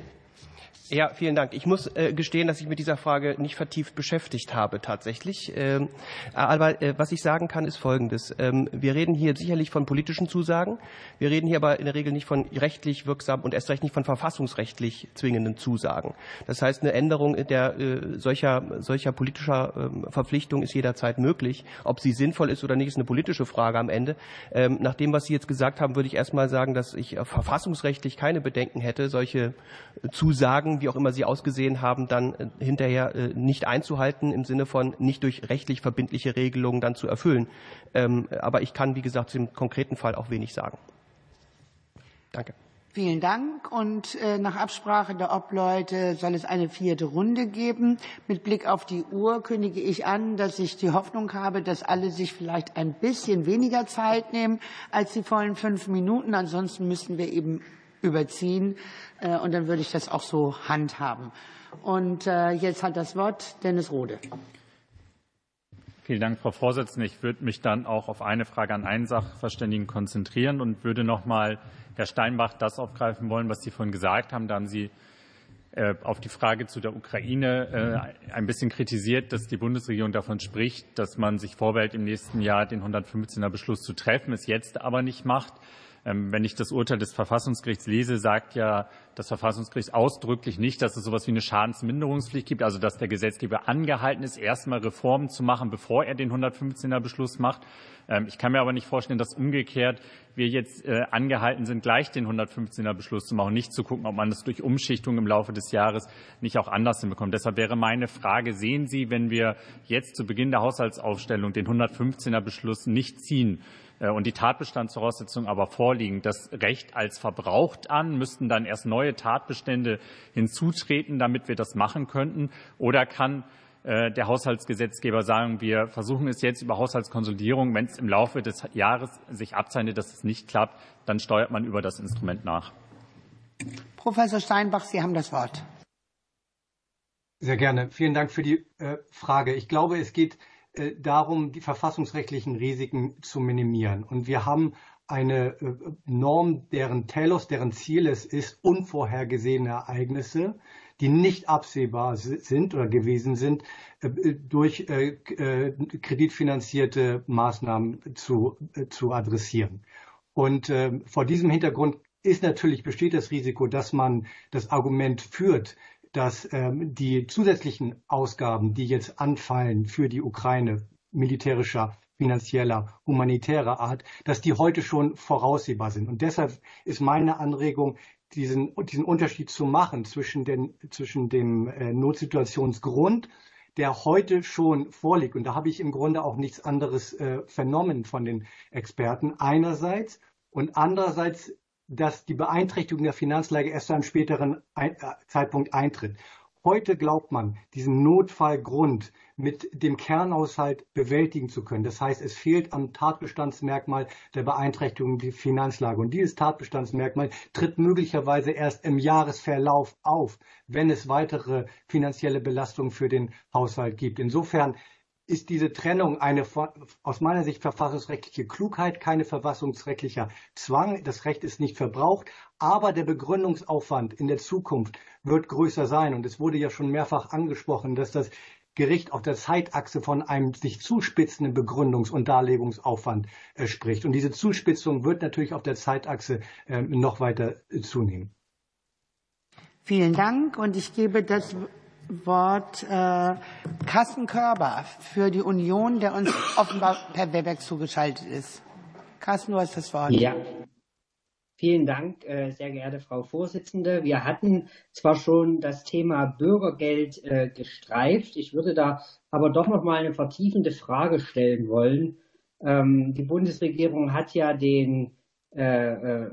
Ja, vielen Dank. Ich muss äh, gestehen, dass ich mit dieser Frage nicht vertieft beschäftigt habe tatsächlich. Ähm, aber äh, was ich sagen kann, ist Folgendes. Ähm, wir reden hier sicherlich von politischen Zusagen. Wir reden hier aber in der Regel nicht von rechtlich wirksamen und erst recht nicht von verfassungsrechtlich zwingenden Zusagen. Das heißt, eine Änderung der äh, solcher, solcher politischer ähm, Verpflichtung ist jederzeit möglich. Ob sie sinnvoll ist oder nicht, ist eine politische Frage am Ende. Ähm, nach dem, was Sie jetzt gesagt haben, würde ich erst mal sagen, dass ich äh, verfassungsrechtlich keine Bedenken hätte, solche Zusagen wie auch immer sie ausgesehen haben, dann äh, hinterher äh, nicht einzuhalten, im Sinne von nicht durch rechtlich verbindliche Regelungen dann zu erfüllen. Ähm, aber ich kann, wie gesagt, im konkreten Fall auch wenig sagen. Danke. Vielen Dank. Und äh, nach Absprache der Obleute soll es eine vierte Runde geben. Mit Blick auf die Uhr kündige ich an, dass ich die Hoffnung habe, dass alle sich vielleicht ein bisschen weniger Zeit nehmen als die vollen fünf Minuten. Ansonsten müssen wir eben überziehen. Äh, und dann würde ich das auch so handhaben. Und äh, jetzt hat das Wort Dennis Rode. Vielen Dank, Frau Vorsitzende. Ich würde mich dann auch auf eine Frage an einen Sachverständigen konzentrieren und würde noch mal, Herr Steinbach, das aufgreifen wollen, was Sie vorhin gesagt haben. Da haben Sie äh, auf die Frage zu der Ukraine ein bisschen kritisiert, dass die Bundesregierung davon spricht, dass man sich vorbehält, im nächsten Jahr den 115er Beschluss zu treffen, es jetzt aber nicht macht. Ähm, wenn ich das Urteil des Verfassungsgerichts lese, sagt ja das Verfassungsgericht ausdrücklich nicht, dass es so etwas wie eine Schadensminderungspflicht gibt, also dass der Gesetzgeber angehalten ist, erstmal Reformen zu machen, bevor er den 115er Beschluss macht. Ähm, ich kann mir aber nicht vorstellen, dass umgekehrt wir jetzt äh, angehalten sind, gleich den 115er Beschluss zu machen, nicht zu gucken, ob man das durch Umschichtung im Laufe des Jahres nicht auch anders hinbekommt. Deshalb wäre meine Frage, sehen Sie, wenn wir jetzt zu Beginn der Haushaltsaufstellung den 115er Beschluss nicht ziehen, und die Tatbestandsvoraussetzungen aber vorliegen, das Recht als verbraucht an, müssten dann erst neue Tatbestände hinzutreten, damit wir das machen könnten? Oder kann äh, der Haushaltsgesetzgeber sagen, wir versuchen es jetzt über Haushaltskonsolidierung. Wenn es im Laufe des Jahres sich abzeichnet, dass es nicht klappt, dann steuert man über das Instrument nach. Professor Steinbach, Sie haben das Wort. Sehr gerne. Vielen Dank für die äh, Frage. Ich glaube, es geht äh, darum, die verfassungsrechtlichen Risiken zu minimieren. Und wir haben eine äh, Norm, deren Telos, deren Ziel es ist, unvorhergesehene Ereignisse, die nicht absehbar sind oder gewesen sind, äh, durch kreditfinanzierte Maßnahmen zu, zu adressieren. Und vor diesem Hintergrund ist natürlich besteht das Risiko, dass man das Argument führt, dass ähm, die zusätzlichen Ausgaben, die jetzt anfallen für die Ukraine, militärischer, finanzieller, humanitärer Art, dass die heute schon voraussehbar sind. Und deshalb ist meine Anregung, diesen, diesen Unterschied zu machen zwischen, den, zwischen dem äh, Notsituationsgrund, der heute schon vorliegt. Und da habe ich im Grunde auch nichts anderes äh, vernommen von den Experten einerseits und andererseits dass die Beeinträchtigung der Finanzlage erst zu einem späteren äh, Zeitpunkt eintritt. Heute glaubt man, diesen Notfallgrund mit dem Kernhaushalt bewältigen zu können. Das heißt, es fehlt am Tatbestandsmerkmal der Beeinträchtigung der Finanzlage. Und dieses Tatbestandsmerkmal tritt möglicherweise erst im Jahresverlauf auf, wenn es weitere finanzielle Belastungen für den Haushalt gibt. Insofern ist diese Trennung eine aus meiner Sicht verfassungsrechtliche Klugheit, keine verfassungsrechtlicher Zwang. Das Recht ist nicht verbraucht, aber der Begründungsaufwand in der Zukunft wird größer sein. Und es wurde ja schon mehrfach angesprochen, dass das Gericht auf der Zeitachse von einem sich zuspitzenden Begründungs- und Darlegungsaufwand äh, spricht. Und diese Zuspitzung wird natürlich auf der Zeitachse äh, noch weiter äh, zunehmen. Vielen Dank. Und ich gebe das Wort äh, Carsten Körber für die Union, der uns offenbar per Webex zugeschaltet ist. Carsten, du hast das Wort. Ja. Vielen Dank, äh, sehr geehrte Frau Vorsitzende. Wir hatten zwar schon das Thema Bürgergeld äh, gestreift, ich würde da aber doch noch mal eine vertiefende Frage stellen wollen. Ähm, die Bundesregierung hat ja den äh,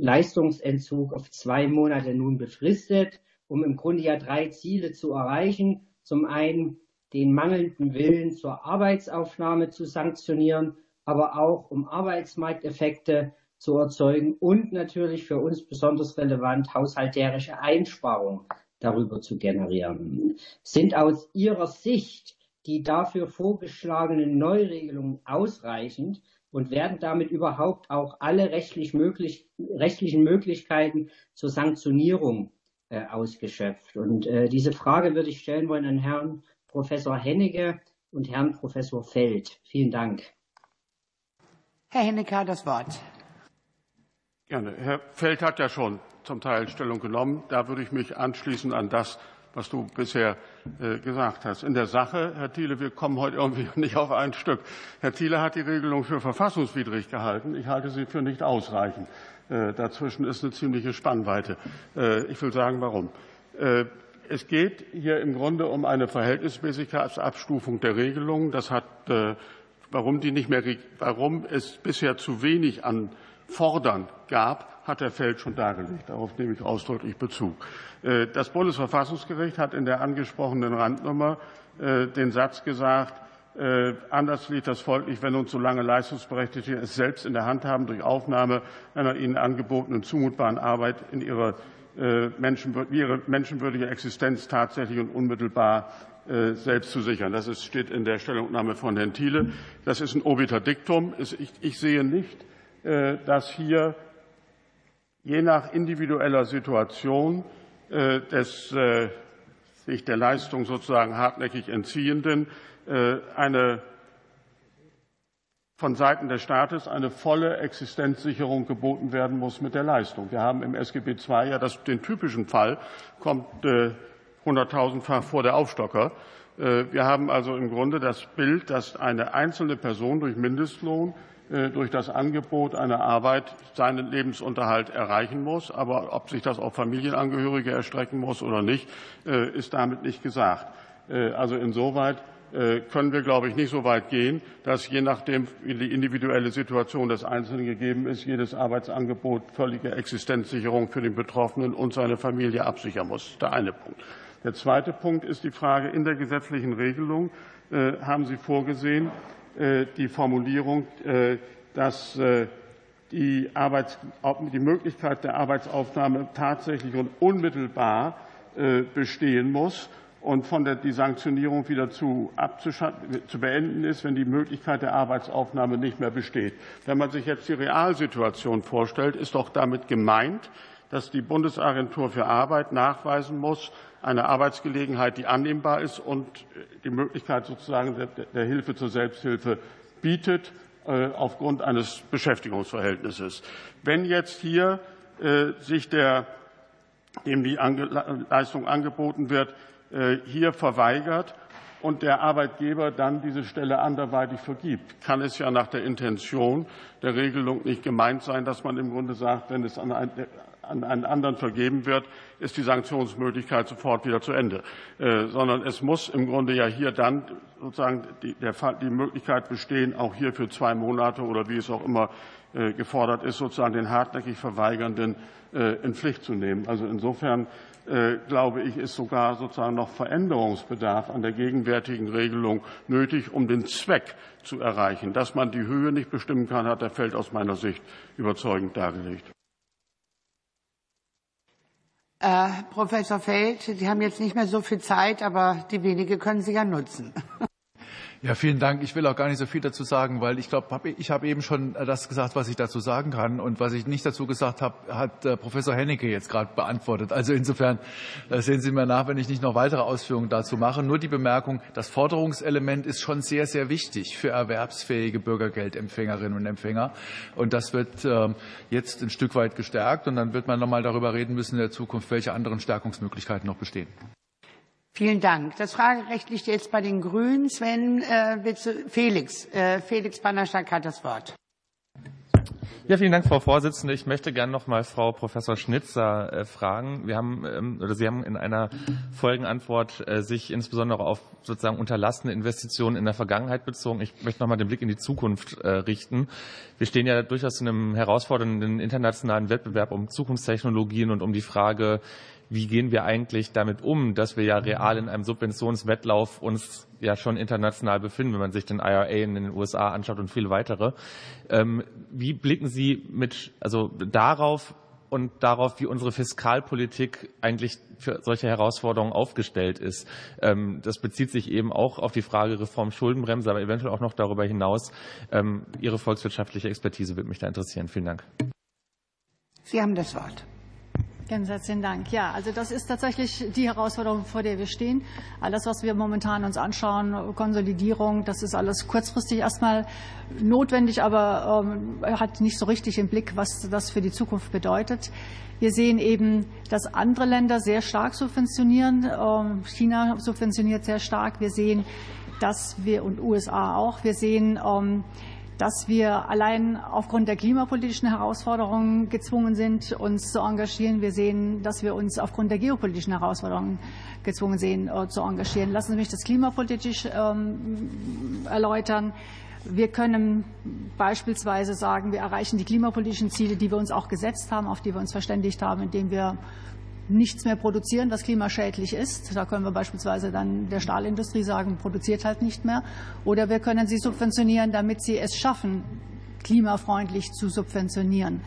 Leistungsentzug auf zwei Monate nun befristet um im Grunde ja drei Ziele zu erreichen. Zum einen den mangelnden Willen zur Arbeitsaufnahme zu sanktionieren, aber auch um Arbeitsmarkteffekte zu erzeugen und natürlich für uns besonders relevant haushalterische Einsparungen darüber zu generieren. Sind aus Ihrer Sicht die dafür vorgeschlagenen Neuregelungen ausreichend und werden damit überhaupt auch alle rechtlich möglich, rechtlichen Möglichkeiten zur Sanktionierung äh, ausgeschöpft. Und äh, diese Frage würde ich stellen wollen an Herrn Professor Hennecke und Herrn Professor Feld. Vielen Dank. Herr Hennecke hat das Wort. Gerne. Herr Feld hat ja schon zum Teil Stellung genommen. Da würde ich mich anschließen an das, was du bisher äh, gesagt hast. In der Sache, Herr Thiele, wir kommen heute irgendwie nicht auf ein Stück. Herr Thiele hat die Regelung für verfassungswidrig gehalten. Ich halte sie für nicht ausreichend. Äh, dazwischen ist eine ziemliche Spannweite. Äh, ich will sagen, warum. Äh, es geht hier im Grunde um eine Verhältnismäßigkeitsabstufung der Regelungen. Das hat, warum die nicht mehr, warum es bisher zu wenig an Fordern gab, hat Herr Feld schon dargelegt. Darauf nehme ich ausdrücklich Bezug. Das Bundesverfassungsgericht hat in der angesprochenen Randnummer den Satz gesagt, anders liegt das folglich, wenn uns solange Leistungsberechtigte es selbst in der Hand haben, durch Aufnahme einer ihnen angebotenen zumutbaren Arbeit in ihre, äh, ihre menschenwürdige Existenz tatsächlich und unmittelbar äh, selbst zu sichern. Das steht in der Stellungnahme von Herrn Thiele. Das ist ein obiter Diktum. Ich, sehe nicht, äh, dass hier je nach individueller Situation äh, des äh, sich der Leistung sozusagen hartnäckig Entziehenden äh, eine von Seiten des Staates eine volle Existenzsicherung geboten werden muss mit der Leistung. Wir haben im SGB II ja das, den typischen Fall, kommt äh, hunderttausendfach vor der Aufstocker. Äh, wir haben also im Grunde das Bild, dass eine einzelne Person durch Mindestlohn äh, durch das Angebot einer Arbeit seinen Lebensunterhalt erreichen muss. Aber ob sich das auf Familienangehörige erstrecken muss oder nicht, äh, ist damit nicht gesagt. Also insoweit können wir, glaube ich, nicht so weit gehen, dass je nachdem, die individuelle Situation des Einzelnen gegeben ist, jedes Arbeitsangebot völlige Existenzsicherung für den Betroffenen und seine Familie absichern muss. Der eine Punkt. Der zweite Punkt ist die Frage, in der gesetzlichen Regelung haben Sie vorgesehen, äh, die Formulierung, äh, dass äh, die, Arbeits die Möglichkeit der Arbeitsaufnahme tatsächlich und unmittelbar bestehen muss und von der die Sanktionierung wieder zu, zu beenden ist, wenn die Möglichkeit der Arbeitsaufnahme nicht mehr besteht. Wenn man sich jetzt die Realsituation vorstellt, ist doch damit gemeint, dass die Bundesagentur für Arbeit nachweisen muss, eine Arbeitsgelegenheit, die annehmbar ist und die Möglichkeit sozusagen der Hilfe zur Selbsthilfe bietet äh, aufgrund eines Beschäftigungsverhältnisses. Wenn jetzt hier äh, sich der, dem die Leistung angeboten wird, hier verweigert und der Arbeitgeber dann diese Stelle anderweitig vergibt, kann es ja nach der Intention der Regelung nicht gemeint sein, dass man im Grunde sagt, wenn es an einen anderen vergeben wird, ist die Sanktionsmöglichkeit sofort wieder zu Ende. Äh, sondern es muss im Grunde ja hier dann sozusagen die, Möglichkeit bestehen, auch hier für zwei Monate oder wie es auch immer äh, gefordert ist, sozusagen den hartnäckig Verweigernden äh, in Pflicht zu nehmen. Also insofern äh, glaube ich, ist sogar sozusagen noch Veränderungsbedarf an der gegenwärtigen Regelung nötig, um den Zweck zu erreichen. Dass man die Höhe nicht bestimmen kann, hat der Feld aus meiner Sicht überzeugend dargelegt. Äh, Professor Feld, Sie haben jetzt nicht mehr so viel Zeit, aber die wenige können Sie ja nutzen. Ja, vielen Dank. Ich will auch gar nicht so viel dazu sagen, weil ich glaube, ich habe eben schon das gesagt, was ich dazu sagen kann. Und was ich nicht dazu gesagt habe, hat äh, Professor Hennecke jetzt gerade beantwortet. Also insofern äh, sehen Sie mir nach, wenn ich nicht noch weitere Ausführungen dazu mache. Nur die Bemerkung, das Forderungselement ist schon sehr, sehr wichtig für erwerbsfähige Bürgergeldempfängerinnen und Empfänger. Und das wird ähm, jetzt ein Stück weit gestärkt. Und dann wird man noch mal darüber reden müssen in der Zukunft, welche anderen Stärkungsmöglichkeiten noch bestehen. Vielen Dank. Das Fragerecht liegt jetzt bei den Grünen. Sven, äh, bitte, Felix. Äh, Felix Bannerstack hat das Wort. Ja, vielen Dank, Frau Vorsitzende. Ich möchte gerne noch mal Frau Professor Schnitzer äh, fragen. Wir haben, ähm, oder Sie haben in einer Folgenantwort äh, sich insbesondere auf sozusagen unterlassene Investitionen in der Vergangenheit bezogen. Ich möchte noch mal den Blick in die Zukunft äh, richten. Wir stehen ja durchaus in einem herausfordernden internationalen Wettbewerb um Zukunftstechnologien und um die Frage, wie gehen wir eigentlich damit um, dass wir ja real in einem Subventionswettlauf uns ja schon international befinden, wenn man sich den IRA in den USA anschaut und viele weitere. Ähm, wie blicken Sie mit, also darauf und darauf, wie unsere Fiskalpolitik eigentlich für solche Herausforderungen aufgestellt ist. Ähm, das bezieht sich eben auch auf die Frage Reform Schuldenbremse, aber eventuell auch noch darüber hinaus. Ähm, Ihre volkswirtschaftliche Expertise würde mich da interessieren. Vielen Dank. Sie haben das Wort. Ganz herzlichen Dank. Ja, also das ist tatsächlich die Herausforderung, vor der wir stehen. Alles, was wir momentan uns anschauen, Konsolidierung, das ist alles kurzfristig erstmal notwendig, aber ähm, hat nicht so richtig im Blick, was das für die Zukunft bedeutet. Wir sehen eben, dass andere Länder sehr stark subventionieren. Ähm, China subventioniert sehr stark. Wir sehen, dass wir und USA auch. Wir sehen, ähm, dass wir allein aufgrund der klimapolitischen Herausforderungen gezwungen sind, uns zu engagieren. Wir sehen, dass wir uns aufgrund der geopolitischen Herausforderungen gezwungen sehen, äh, zu engagieren. Lassen Sie mich das klimapolitisch ähm, erläutern. Wir können beispielsweise sagen, wir erreichen die klimapolitischen Ziele, die wir uns auch gesetzt haben, auf die wir uns verständigt haben, indem wir nichts mehr produzieren, was klimaschädlich ist. Da können wir beispielsweise dann der Stahlindustrie sagen, produziert halt nicht mehr. Oder wir können sie subventionieren, damit sie es schaffen, klimafreundlich zu subventionieren.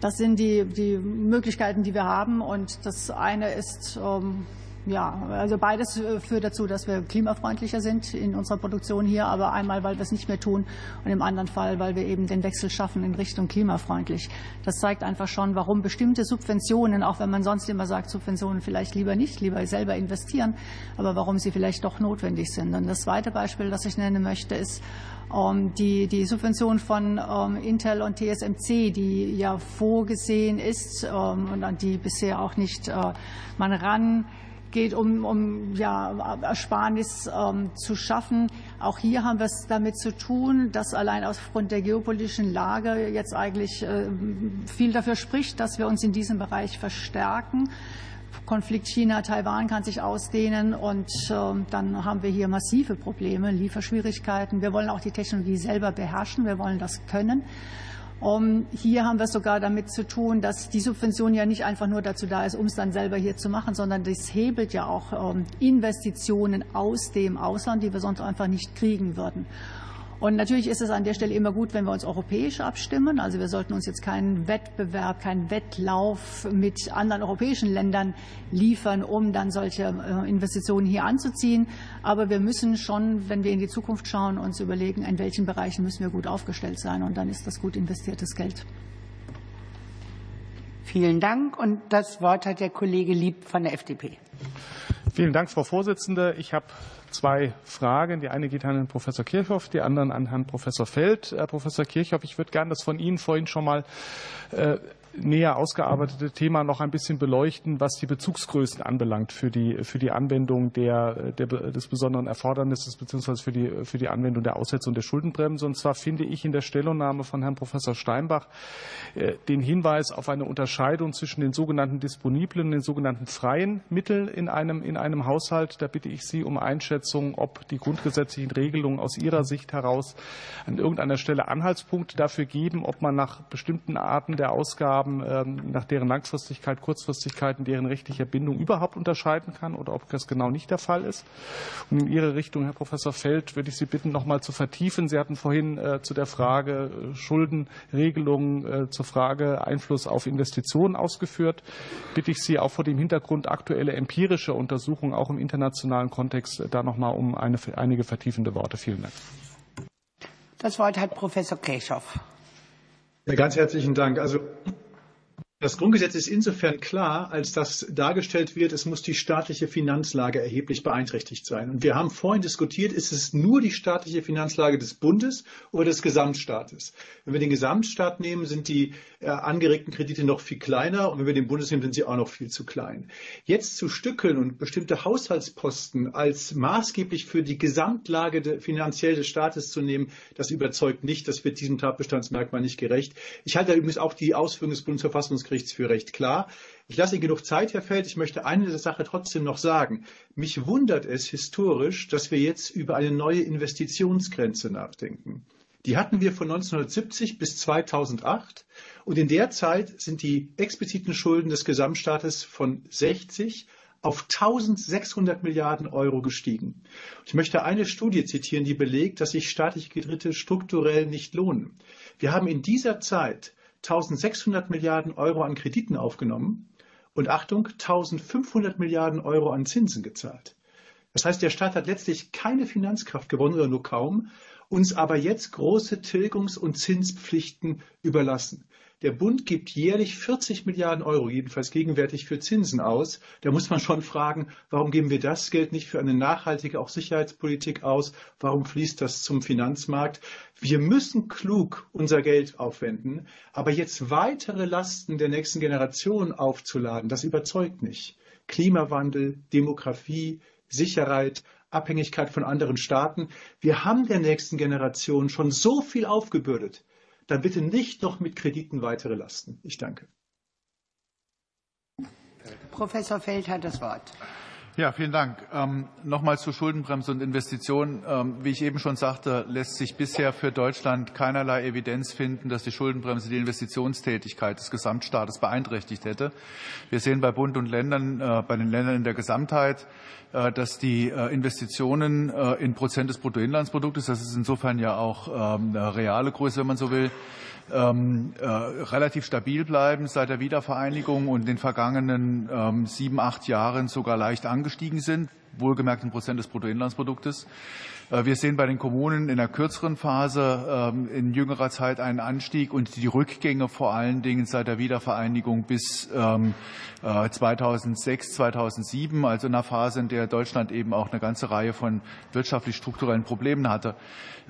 Das sind die, die Möglichkeiten, die wir haben. Und das eine ist ähm, ja, also beides äh, führt dazu, dass wir klimafreundlicher sind in unserer Produktion hier, aber einmal, weil wir es nicht mehr tun und im anderen Fall, weil wir eben den Wechsel schaffen in Richtung klimafreundlich. Das zeigt einfach schon, warum bestimmte Subventionen, auch wenn man sonst immer sagt, Subventionen vielleicht lieber nicht, lieber selber investieren, aber warum sie vielleicht doch notwendig sind. Und das zweite Beispiel, das ich nennen möchte, ist ähm, die, die Subvention von ähm, Intel und TSMC, die ja vorgesehen ist ähm, und an die bisher auch nicht äh, man ran geht, um, um ja, Ersparnis ähm, zu schaffen. Auch hier haben wir es damit zu tun, dass allein aufgrund der geopolitischen Lage jetzt eigentlich äh, viel dafür spricht, dass wir uns in diesem Bereich verstärken. Konflikt China-Taiwan kann sich ausdehnen und äh, dann haben wir hier massive Probleme, Lieferschwierigkeiten. Wir wollen auch die Technologie selber beherrschen, wir wollen das können. Um, hier haben wir es sogar damit zu tun, dass die Subvention ja nicht einfach nur dazu da ist, um es dann selber hier zu machen, sondern das hebelt ja auch um, Investitionen aus dem Ausland, die wir sonst einfach nicht kriegen würden. Und natürlich ist es an der Stelle immer gut, wenn wir uns europäisch abstimmen. Also wir sollten uns jetzt keinen Wettbewerb, keinen Wettlauf mit anderen europäischen Ländern liefern, um dann solche äh, Investitionen hier anzuziehen. Aber wir müssen schon, wenn wir in die Zukunft schauen, uns überlegen, in welchen Bereichen müssen wir gut aufgestellt sein. Und dann ist das gut investiertes Geld. Vielen Dank. Und das Wort hat der Kollege Lieb von der FDP. Vielen Dank, Frau Vorsitzende. Ich habe zwei Fragen. Die eine geht an Herrn Professor Kirchhoff, die andere an Herrn Professor Feld. Herr Professor Kirchhoff, ich würde gerne das von Ihnen vorhin schon mal äh, näher ausgearbeitete Thema noch ein bisschen beleuchten, was die Bezugsgrößen anbelangt für die, für die Anwendung der, der, des besonderen Erfordernisses beziehungsweise für die, für die Anwendung der Aussetzung der Schuldenbremse. Und zwar finde ich in der Stellungnahme von Herrn Professor Steinbach äh, den Hinweis auf eine Unterscheidung zwischen den sogenannten disponiblen und den sogenannten freien Mitteln in einem, in einem Haushalt. Da bitte ich Sie um Einschätzung, ob die grundgesetzlichen Regelungen aus Ihrer Sicht heraus an irgendeiner Stelle Anhaltspunkte dafür geben, ob man nach bestimmten Arten der Ausgaben Aufgaben ähm, nach deren Langfristigkeit, Kurzfristigkeit und deren rechtlicher Bindung überhaupt unterscheiden kann oder ob das genau nicht der Fall ist. Und in Ihre Richtung, Herr Professor Feld, würde ich Sie bitten, noch mal zu vertiefen. Sie hatten vorhin äh, zu der Frage äh, Schuldenregelungen, äh, zur Frage Einfluss auf Investitionen ausgeführt. Bitte ich Sie auch vor dem Hintergrund aktuelle empirische Untersuchungen, auch im internationalen Kontext, da noch mal um eine, einige vertiefende Worte. Vielen Dank. Das Wort hat Professor Kirchhoff. Ja, ganz herzlichen Dank. Also das Grundgesetz ist insofern klar, als dass dargestellt wird, es muss die staatliche Finanzlage erheblich beeinträchtigt sein. Und wir haben vorhin diskutiert, ist es nur die staatliche Finanzlage des Bundes oder des Gesamtstaates? Wenn wir den Gesamtstaat nehmen, sind die äh, angeregten Kredite noch viel kleiner und wenn wir den Bundes nehmen, sind sie auch noch viel zu klein. Jetzt zu stückeln und bestimmte Haushaltsposten als maßgeblich für die Gesamtlage finanziell des Staates zu nehmen, das überzeugt nicht, das wird diesem Tatbestandsmerkmal nicht gerecht. Ich halte übrigens auch die Ausführungen des Bundesverfassungsgerichts Bundesgerichts für recht klar. Ich lasse Ihnen genug Zeit, Herr Feld. Ich möchte eine Sache trotzdem noch sagen. Mich wundert es historisch, dass wir jetzt über eine neue Investitionsgrenze nachdenken. Die hatten wir von 1970 bis 2008 und in der Zeit sind die expliziten Schulden des Gesamtstaates von 60 auf 1600 Milliarden Euro gestiegen. Ich möchte eine Studie zitieren, die belegt, dass sich staatliche Kredite strukturell nicht lohnen. Wir haben in dieser Zeit 1600 Milliarden Euro an Krediten aufgenommen und Achtung, 1500 Milliarden Euro an Zinsen gezahlt. Das heißt, der Staat hat letztlich keine Finanzkraft gewonnen oder nur kaum, uns aber jetzt große Tilgungs- und Zinspflichten überlassen. Der Bund gibt jährlich 40 Milliarden Euro, jedenfalls gegenwärtig, für Zinsen aus. Da muss man schon fragen, warum geben wir das Geld nicht für eine nachhaltige auch Sicherheitspolitik aus? Warum fließt das zum Finanzmarkt? Wir müssen klug unser Geld aufwenden, aber jetzt weitere Lasten der nächsten Generation aufzuladen, das überzeugt nicht. Klimawandel, Demografie, Sicherheit, Abhängigkeit von anderen Staaten. Wir haben der nächsten Generation schon so viel aufgebürdet dann bitte nicht noch mit Krediten weitere Lasten. Ich danke. Professor Feld hat das Wort. Ja, vielen Dank. Ähm, Nochmal zur Schuldenbremse und Investitionen. Ähm, wie ich eben schon sagte, lässt sich bisher für Deutschland keinerlei Evidenz finden, dass die Schuldenbremse die Investitionstätigkeit des Gesamtstaates beeinträchtigt hätte. Wir sehen bei Bund und Ländern, äh, bei den Ländern in der Gesamtheit, äh, dass die äh, Investitionen äh, in Prozent des Bruttoinlandsproduktes, das ist insofern ja auch ähm, eine reale Größe, wenn man so will, ähm, äh, relativ stabil bleiben seit der Wiedervereinigung und in den vergangenen ähm, sieben, acht Jahren sogar leicht angestiegen sind, wohlgemerkt in Prozent des Bruttoinlandsproduktes. Äh, wir sehen bei den Kommunen in der kürzeren Phase ähm, in jüngerer Zeit einen Anstieg und die Rückgänge vor allen Dingen seit der Wiedervereinigung bis 2006, ähm, 2007, äh, also in einer Phase, in der Deutschland eben auch eine ganze Reihe von wirtschaftlich strukturellen Problemen hatte.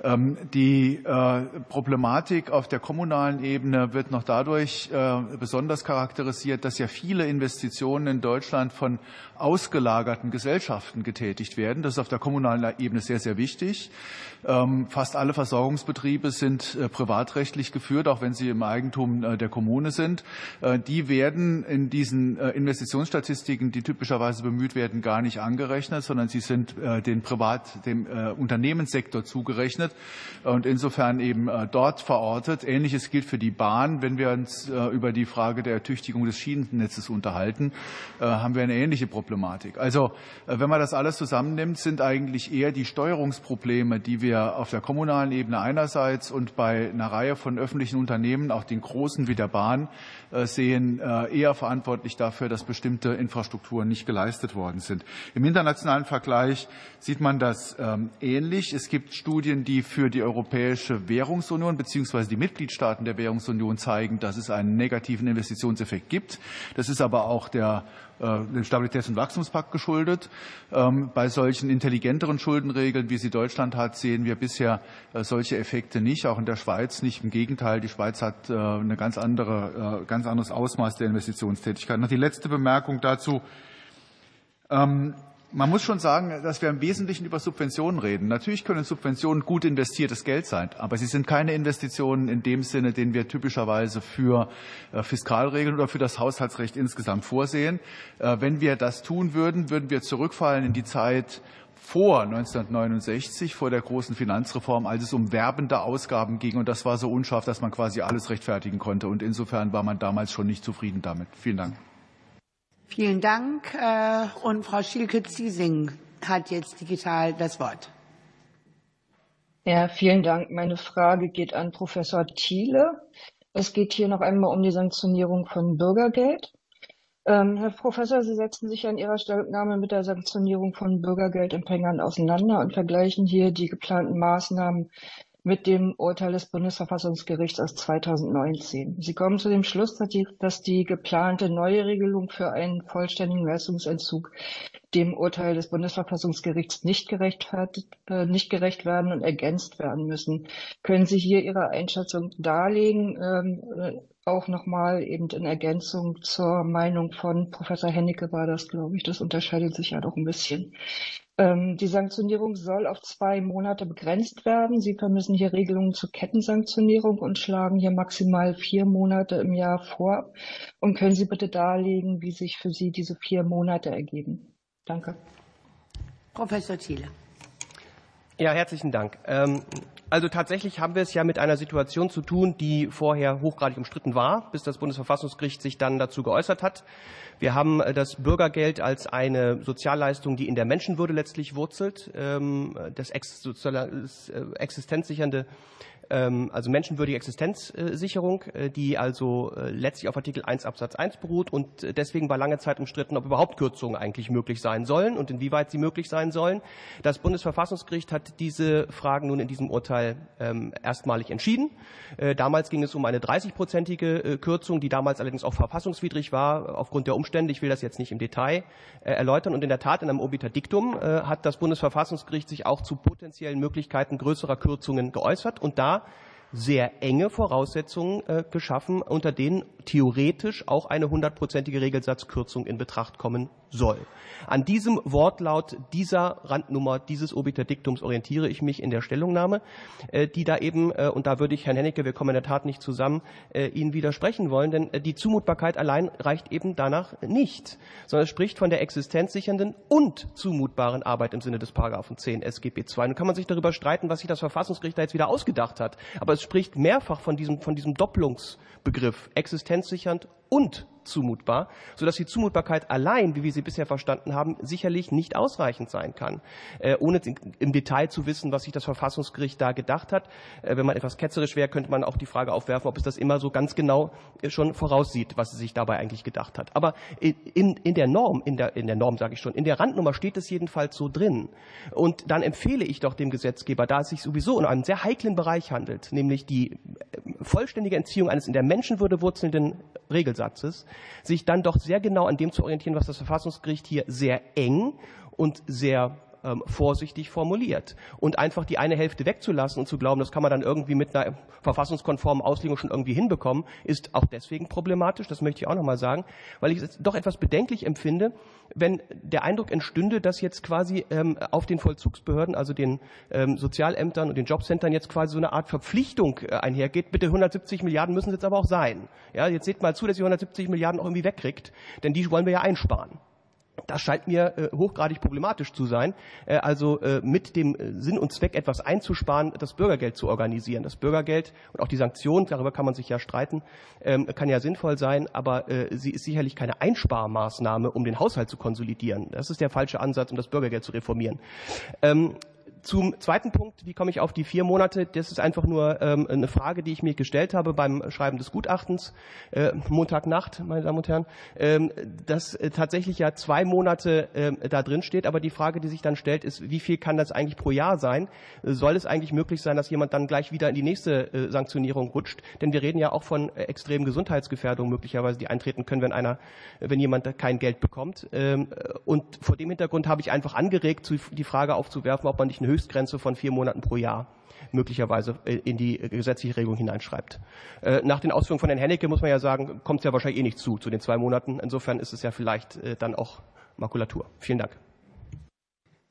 Ähm, die äh, Problematik auf der kommunalen Ebene wird noch dadurch besonders charakterisiert, dass ja viele Investitionen in Deutschland von ausgelagerten Gesellschaften getätigt werden. Das ist auf der kommunalen Ebene sehr, sehr wichtig. Ähm, fast alle Versorgungsbetriebe sind äh, privatrechtlich geführt, auch wenn sie im Eigentum äh, der Kommune sind. Äh, die werden in diesen Investitionsstatistiken, die typischerweise bemüht werden, gar nicht angerechnet, sondern sie sind den Privat, dem Unternehmenssektor zugerechnet und insofern eben dort verortet. Ähnliches gilt für die Bahn. Wenn wir uns über die Frage der Ertüchtigung des Schienennetzes unterhalten, haben wir eine ähnliche Problematik. Also, wenn man das alles zusammennimmt, sind eigentlich eher die Steuerungsprobleme, die wir wir auf der kommunalen Ebene einerseits und bei einer Reihe von öffentlichen Unternehmen, auch den großen wie der Bahn, äh, sehen, äh, eher verantwortlich dafür, dass bestimmte Infrastrukturen nicht geleistet worden sind. Im internationalen Vergleich sieht man das ähm, ähnlich. Es gibt Studien, die für die Europäische Währungsunion bzw. die Mitgliedstaaten der Währungsunion zeigen, dass es einen negativen Investitionseffekt gibt. Das ist aber auch der dem Stabilitäts- und Wachstumspakt geschuldet. Ähm, bei solchen intelligenteren Schuldenregeln, wie sie Deutschland hat, sehen wir bisher äh, solche Effekte nicht, auch in der Schweiz nicht. Im Gegenteil, die Schweiz hat äh, ein ganz, andere, ganz anderes Ausmaß der Investitionstätigkeit. Noch die letzte Bemerkung dazu. Man muss schon sagen, dass wir im Wesentlichen über Subventionen reden. Natürlich können Subventionen gut investiertes Geld sein, aber sie sind keine Investitionen in dem Sinne, den wir typischerweise für äh, Fiskalregeln oder für das Haushaltsrecht insgesamt vorsehen. Äh, wenn wir das tun würden, würden wir zurückfallen in die Zeit vor 1969, vor der großen Finanzreform, als es um werbende Ausgaben ging. Und das war so unscharf, dass man quasi alles rechtfertigen konnte. Und insofern war man damals schon nicht zufrieden damit. Vielen Dank. Vielen Dank. Äh, und Frau Schielke-Ziesing hat jetzt digital das Wort. Ja, vielen Dank. Meine Frage geht an Professor Thiele. Es geht hier noch einmal um die Sanktionierung von Bürgergeld. Ähm, Herr Professor, Sie setzen sich ja in Ihrer Stellungnahme mit der Sanktionierung von Bürgergeldempfängern auseinander und vergleichen hier die geplanten Maßnahmen mit dem Urteil des Bundesverfassungsgerichts aus 2019. Sie kommen zu dem Schluss, dass die, dass die geplante neue Regelung für einen vollständigen Leistungsentzug dem Urteil des Bundesverfassungsgerichts nicht, gerechtfertigt, äh, nicht gerecht werden und ergänzt werden müssen. Können Sie hier Ihre Einschätzung darlegen? Ähm, äh, auch nochmal eben in Ergänzung zur Meinung von Professor Hennecke war das, glaube ich. Das unterscheidet sich ja doch ein bisschen. Ähm, die Sanktionierung soll auf zwei Monate begrenzt werden. Sie vermissen hier Regelungen zur Kettensanktionierung und schlagen hier maximal vier Monate im Jahr vor. Und können Sie bitte darlegen, wie sich für Sie diese vier Monate ergeben? Danke. Professor Thiele. Ja, herzlichen Dank. Ähm, also tatsächlich haben wir es ja mit einer Situation zu tun, die vorher hochgradig umstritten war, bis das Bundesverfassungsgericht sich dann dazu geäußert hat. Wir haben äh, das Bürgergeld als eine Sozialleistung, die in der Menschenwürde letztlich wurzelt, ähm, das äh, existenzsichernde also menschenwürdige Existenzsicherung, äh, die also äh, letztlich auf Artikel 1 Absatz 1 beruht und deswegen war lange Zeit umstritten, ob überhaupt Kürzungen eigentlich möglich sein sollen und inwieweit sie möglich sein sollen. Das Bundesverfassungsgericht hat diese Fragen nun in diesem Urteil ähm, erstmalig entschieden. Äh, damals ging es um eine 30-prozentige Kürzung, die damals allerdings auch verfassungswidrig war, aufgrund der Umstände. Ich will das jetzt nicht im Detail erläutern. Und in der Tat, in einem Obiterdiktum hat das Bundesverfassungsgericht sich auch zu potenziellen Möglichkeiten größerer Kürzungen geäußert und da sehr enge Voraussetzungen äh, geschaffen, unter denen theoretisch auch eine hundertprozentige Regelsatzkürzung in Betracht kommen soll. An diesem Wortlaut dieser Randnummer dieses Obiterdiktums orientiere ich mich in der Stellungnahme, äh, die da eben, äh, und da würde ich Herrn Hennecke, wir kommen in der Tat nicht zusammen, äh, Ihnen widersprechen wollen, denn die Zumutbarkeit allein reicht eben danach nicht, sondern es spricht von der existenzsichernden und zumutbaren Arbeit im Sinne des Paragraphen 10 SGB II. Nun kann man sich darüber streiten, was sich das Verfassungsgericht da jetzt wieder ausgedacht hat, aber es spricht mehrfach von diesem, von diesem Doppelungsbegriff existenzsichernd und zumutbar, sodass die Zumutbarkeit allein, wie wir sie bisher verstanden haben, sicherlich nicht ausreichend sein kann, äh, ohne im Detail zu wissen, was sich das Verfassungsgericht da gedacht hat. Äh, wenn man etwas ketzerisch wäre, könnte man auch die Frage aufwerfen, ob es das immer so ganz genau äh, schon voraussieht, was es sich dabei eigentlich gedacht hat. Aber in, in der Norm, in der, in der Norm sage ich schon, in der Randnummer steht es jedenfalls so drin. Und dann empfehle ich doch dem Gesetzgeber, da es sich sowieso um einen sehr heiklen Bereich handelt, nämlich die vollständige Entziehung eines in der Menschenwürde wurzelnden Regelsatzes, sich dann doch sehr genau an dem zu orientieren, was das Verfassungsgericht hier sehr eng und sehr ähm, vorsichtig formuliert. Und einfach die eine Hälfte wegzulassen und zu glauben, das kann man dann irgendwie mit einer verfassungskonformen Auslegung schon irgendwie hinbekommen, ist auch deswegen problematisch, das möchte ich auch nochmal sagen, weil ich es doch etwas bedenklich empfinde, wenn der Eindruck entstünde, dass jetzt quasi ähm, auf den Vollzugsbehörden, also den ähm, Sozialämtern und den Jobcentern jetzt quasi so eine Art Verpflichtung äh, einhergeht. Bitte 170 Milliarden müssen es jetzt aber auch sein. Ja, jetzt seht mal zu, dass ihr 170 Milliarden auch irgendwie wegkriegt, denn die wollen wir ja einsparen. Das scheint mir äh, hochgradig problematisch zu sein. Äh, also äh, mit dem äh, Sinn und Zweck, etwas einzusparen, das Bürgergeld zu organisieren. Das Bürgergeld und auch die Sanktionen, darüber kann man sich ja streiten, ähm, kann ja sinnvoll sein, aber äh, sie ist sicherlich keine Einsparmaßnahme, um den Haushalt zu konsolidieren. Das ist der falsche Ansatz, um das Bürgergeld zu reformieren. Ähm, zum zweiten Punkt, wie komme ich auf die vier Monate? Das ist einfach nur ähm, eine Frage, die ich mir gestellt habe beim Schreiben des Gutachtens, äh, Montagnacht, meine Damen und Herren, ähm, dass äh, tatsächlich ja zwei Monate äh, da drin steht. Aber die Frage, die sich dann stellt, ist, wie viel kann das eigentlich pro Jahr sein? Soll es eigentlich möglich sein, dass jemand dann gleich wieder in die nächste äh, Sanktionierung rutscht? Denn wir reden ja auch von äh, extremen Gesundheitsgefährdungen möglicherweise, die eintreten können, wenn einer, wenn jemand kein Geld bekommt. Ähm, und vor dem Hintergrund habe ich einfach angeregt, die Frage aufzuwerfen, ob man nicht eine Höchstgrenze von vier Monaten pro Jahr möglicherweise äh, in die gesetzliche Regelung hineinschreibt. Äh, nach den Ausführungen von Herrn Hennecke muss man ja sagen, kommt es ja wahrscheinlich eh nicht zu, zu den zwei Monaten. Insofern ist es ja vielleicht äh, dann auch Makulatur. Vielen Dank.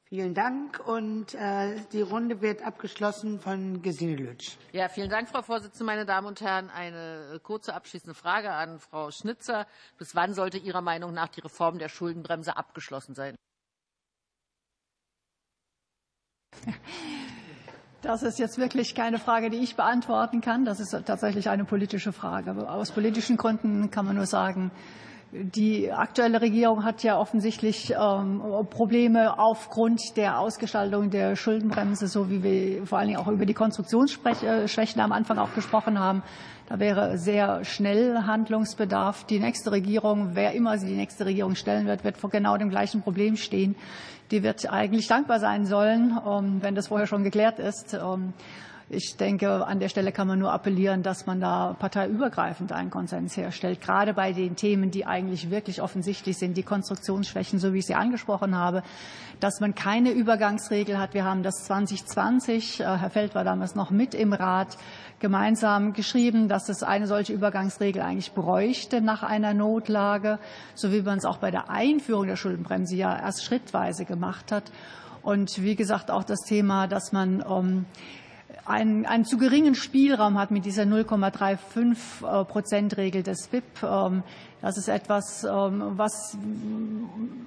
Vielen Dank. Und äh, die Runde wird abgeschlossen von Gesine Lütsch. Ja, vielen Dank, Frau Vorsitzende. Meine Damen und Herren, eine kurze abschließende Frage an Frau Schnitzer. Bis wann sollte Ihrer Meinung nach die Reform der Schuldenbremse abgeschlossen sein? Das ist jetzt wirklich keine Frage, die ich beantworten kann. Das ist tatsächlich eine politische Frage. Aus politischen Gründen kann man nur sagen, die aktuelle Regierung hat ja offensichtlich ähm, Probleme aufgrund der Ausgestaltung der Schuldenbremse, so wie wir vor allen Dingen auch über die Konstruktionsschwächen am Anfang auch gesprochen haben. Da wäre sehr schnell Handlungsbedarf. Die nächste Regierung, wer immer sie die nächste Regierung stellen wird, wird vor genau dem gleichen Problem stehen. Die wird eigentlich dankbar sein sollen, ähm, wenn das vorher schon geklärt ist. Ich denke, an der Stelle kann man nur appellieren, dass man da parteiübergreifend einen Konsens herstellt, gerade bei den Themen, die eigentlich wirklich offensichtlich sind, die Konstruktionsschwächen, so wie ich sie angesprochen habe, dass man keine Übergangsregel hat. Wir haben das 2020, äh, Herr Feld war damals noch mit im Rat, gemeinsam geschrieben, dass es eine solche Übergangsregel eigentlich bräuchte nach einer Notlage, so wie man es auch bei der Einführung der Schuldenbremse ja erst schrittweise gemacht hat. Und wie gesagt, auch das Thema, dass man ähm, einen, einen zu geringen Spielraum hat mit dieser 0,35 äh, Prozent Regel des BIP. Ähm, das ist etwas, ähm, was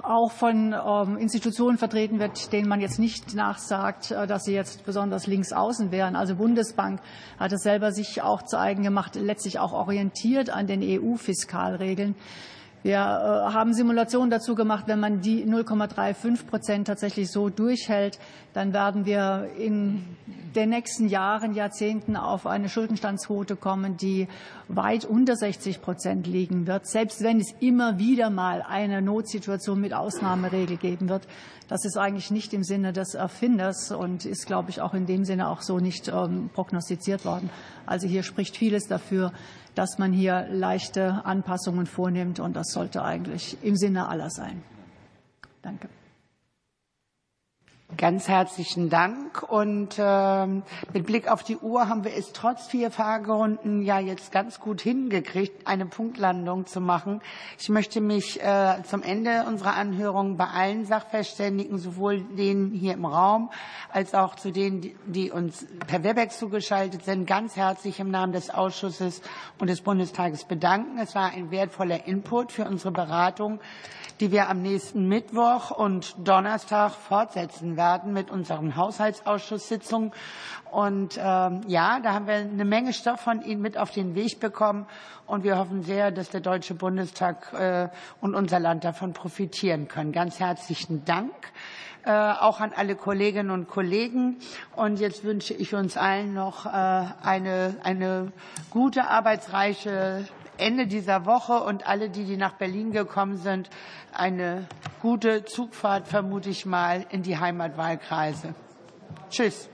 auch von ähm, Institutionen vertreten wird, denen man jetzt nicht nachsagt, äh, dass sie jetzt besonders links außen wären. Also Bundesbank hat es selber sich auch zu eigen gemacht, letztlich auch orientiert an den EU-Fiskalregeln. Wir äh, haben Simulationen dazu gemacht, wenn man die 0,35 Prozent tatsächlich so durchhält, dann werden wir in den nächsten Jahren, Jahrzehnten auf eine Schuldenstandsquote kommen, die weit unter 60 Prozent liegen wird, selbst wenn es immer wieder mal eine Notsituation mit Ausnahmeregel geben wird. Das ist eigentlich nicht im Sinne des Erfinders und ist, glaube ich, auch in dem Sinne auch so nicht ähm, prognostiziert worden. Also hier spricht vieles dafür, dass man hier leichte Anpassungen vornimmt. Und das sollte eigentlich im Sinne aller sein. Danke. Ganz herzlichen Dank. Und äh, mit Blick auf die Uhr haben wir es trotz vier Fragerunden ja jetzt ganz gut hingekriegt, eine Punktlandung zu machen. Ich möchte mich äh, zum Ende unserer Anhörung bei allen Sachverständigen, sowohl denen hier im Raum als auch zu denen, die, die uns per Webex zugeschaltet sind, ganz herzlich im Namen des Ausschusses und des Bundestages bedanken. Es war ein wertvoller Input für unsere Beratung die wir am nächsten Mittwoch und Donnerstag fortsetzen werden mit unseren Haushaltsausschusssitzungen. Und ähm, ja, da haben wir eine Menge Stoff von Ihnen mit auf den Weg bekommen. Und wir hoffen sehr, dass der Deutsche Bundestag äh, und unser Land davon profitieren können. Ganz herzlichen Dank äh, auch an alle Kolleginnen und Kollegen. Und jetzt wünsche ich uns allen noch äh, eine, eine gute, arbeitsreiche Ende dieser Woche und alle, die, die nach Berlin gekommen sind, eine gute Zugfahrt, vermute ich mal, in die Heimatwahlkreise. Tschüss.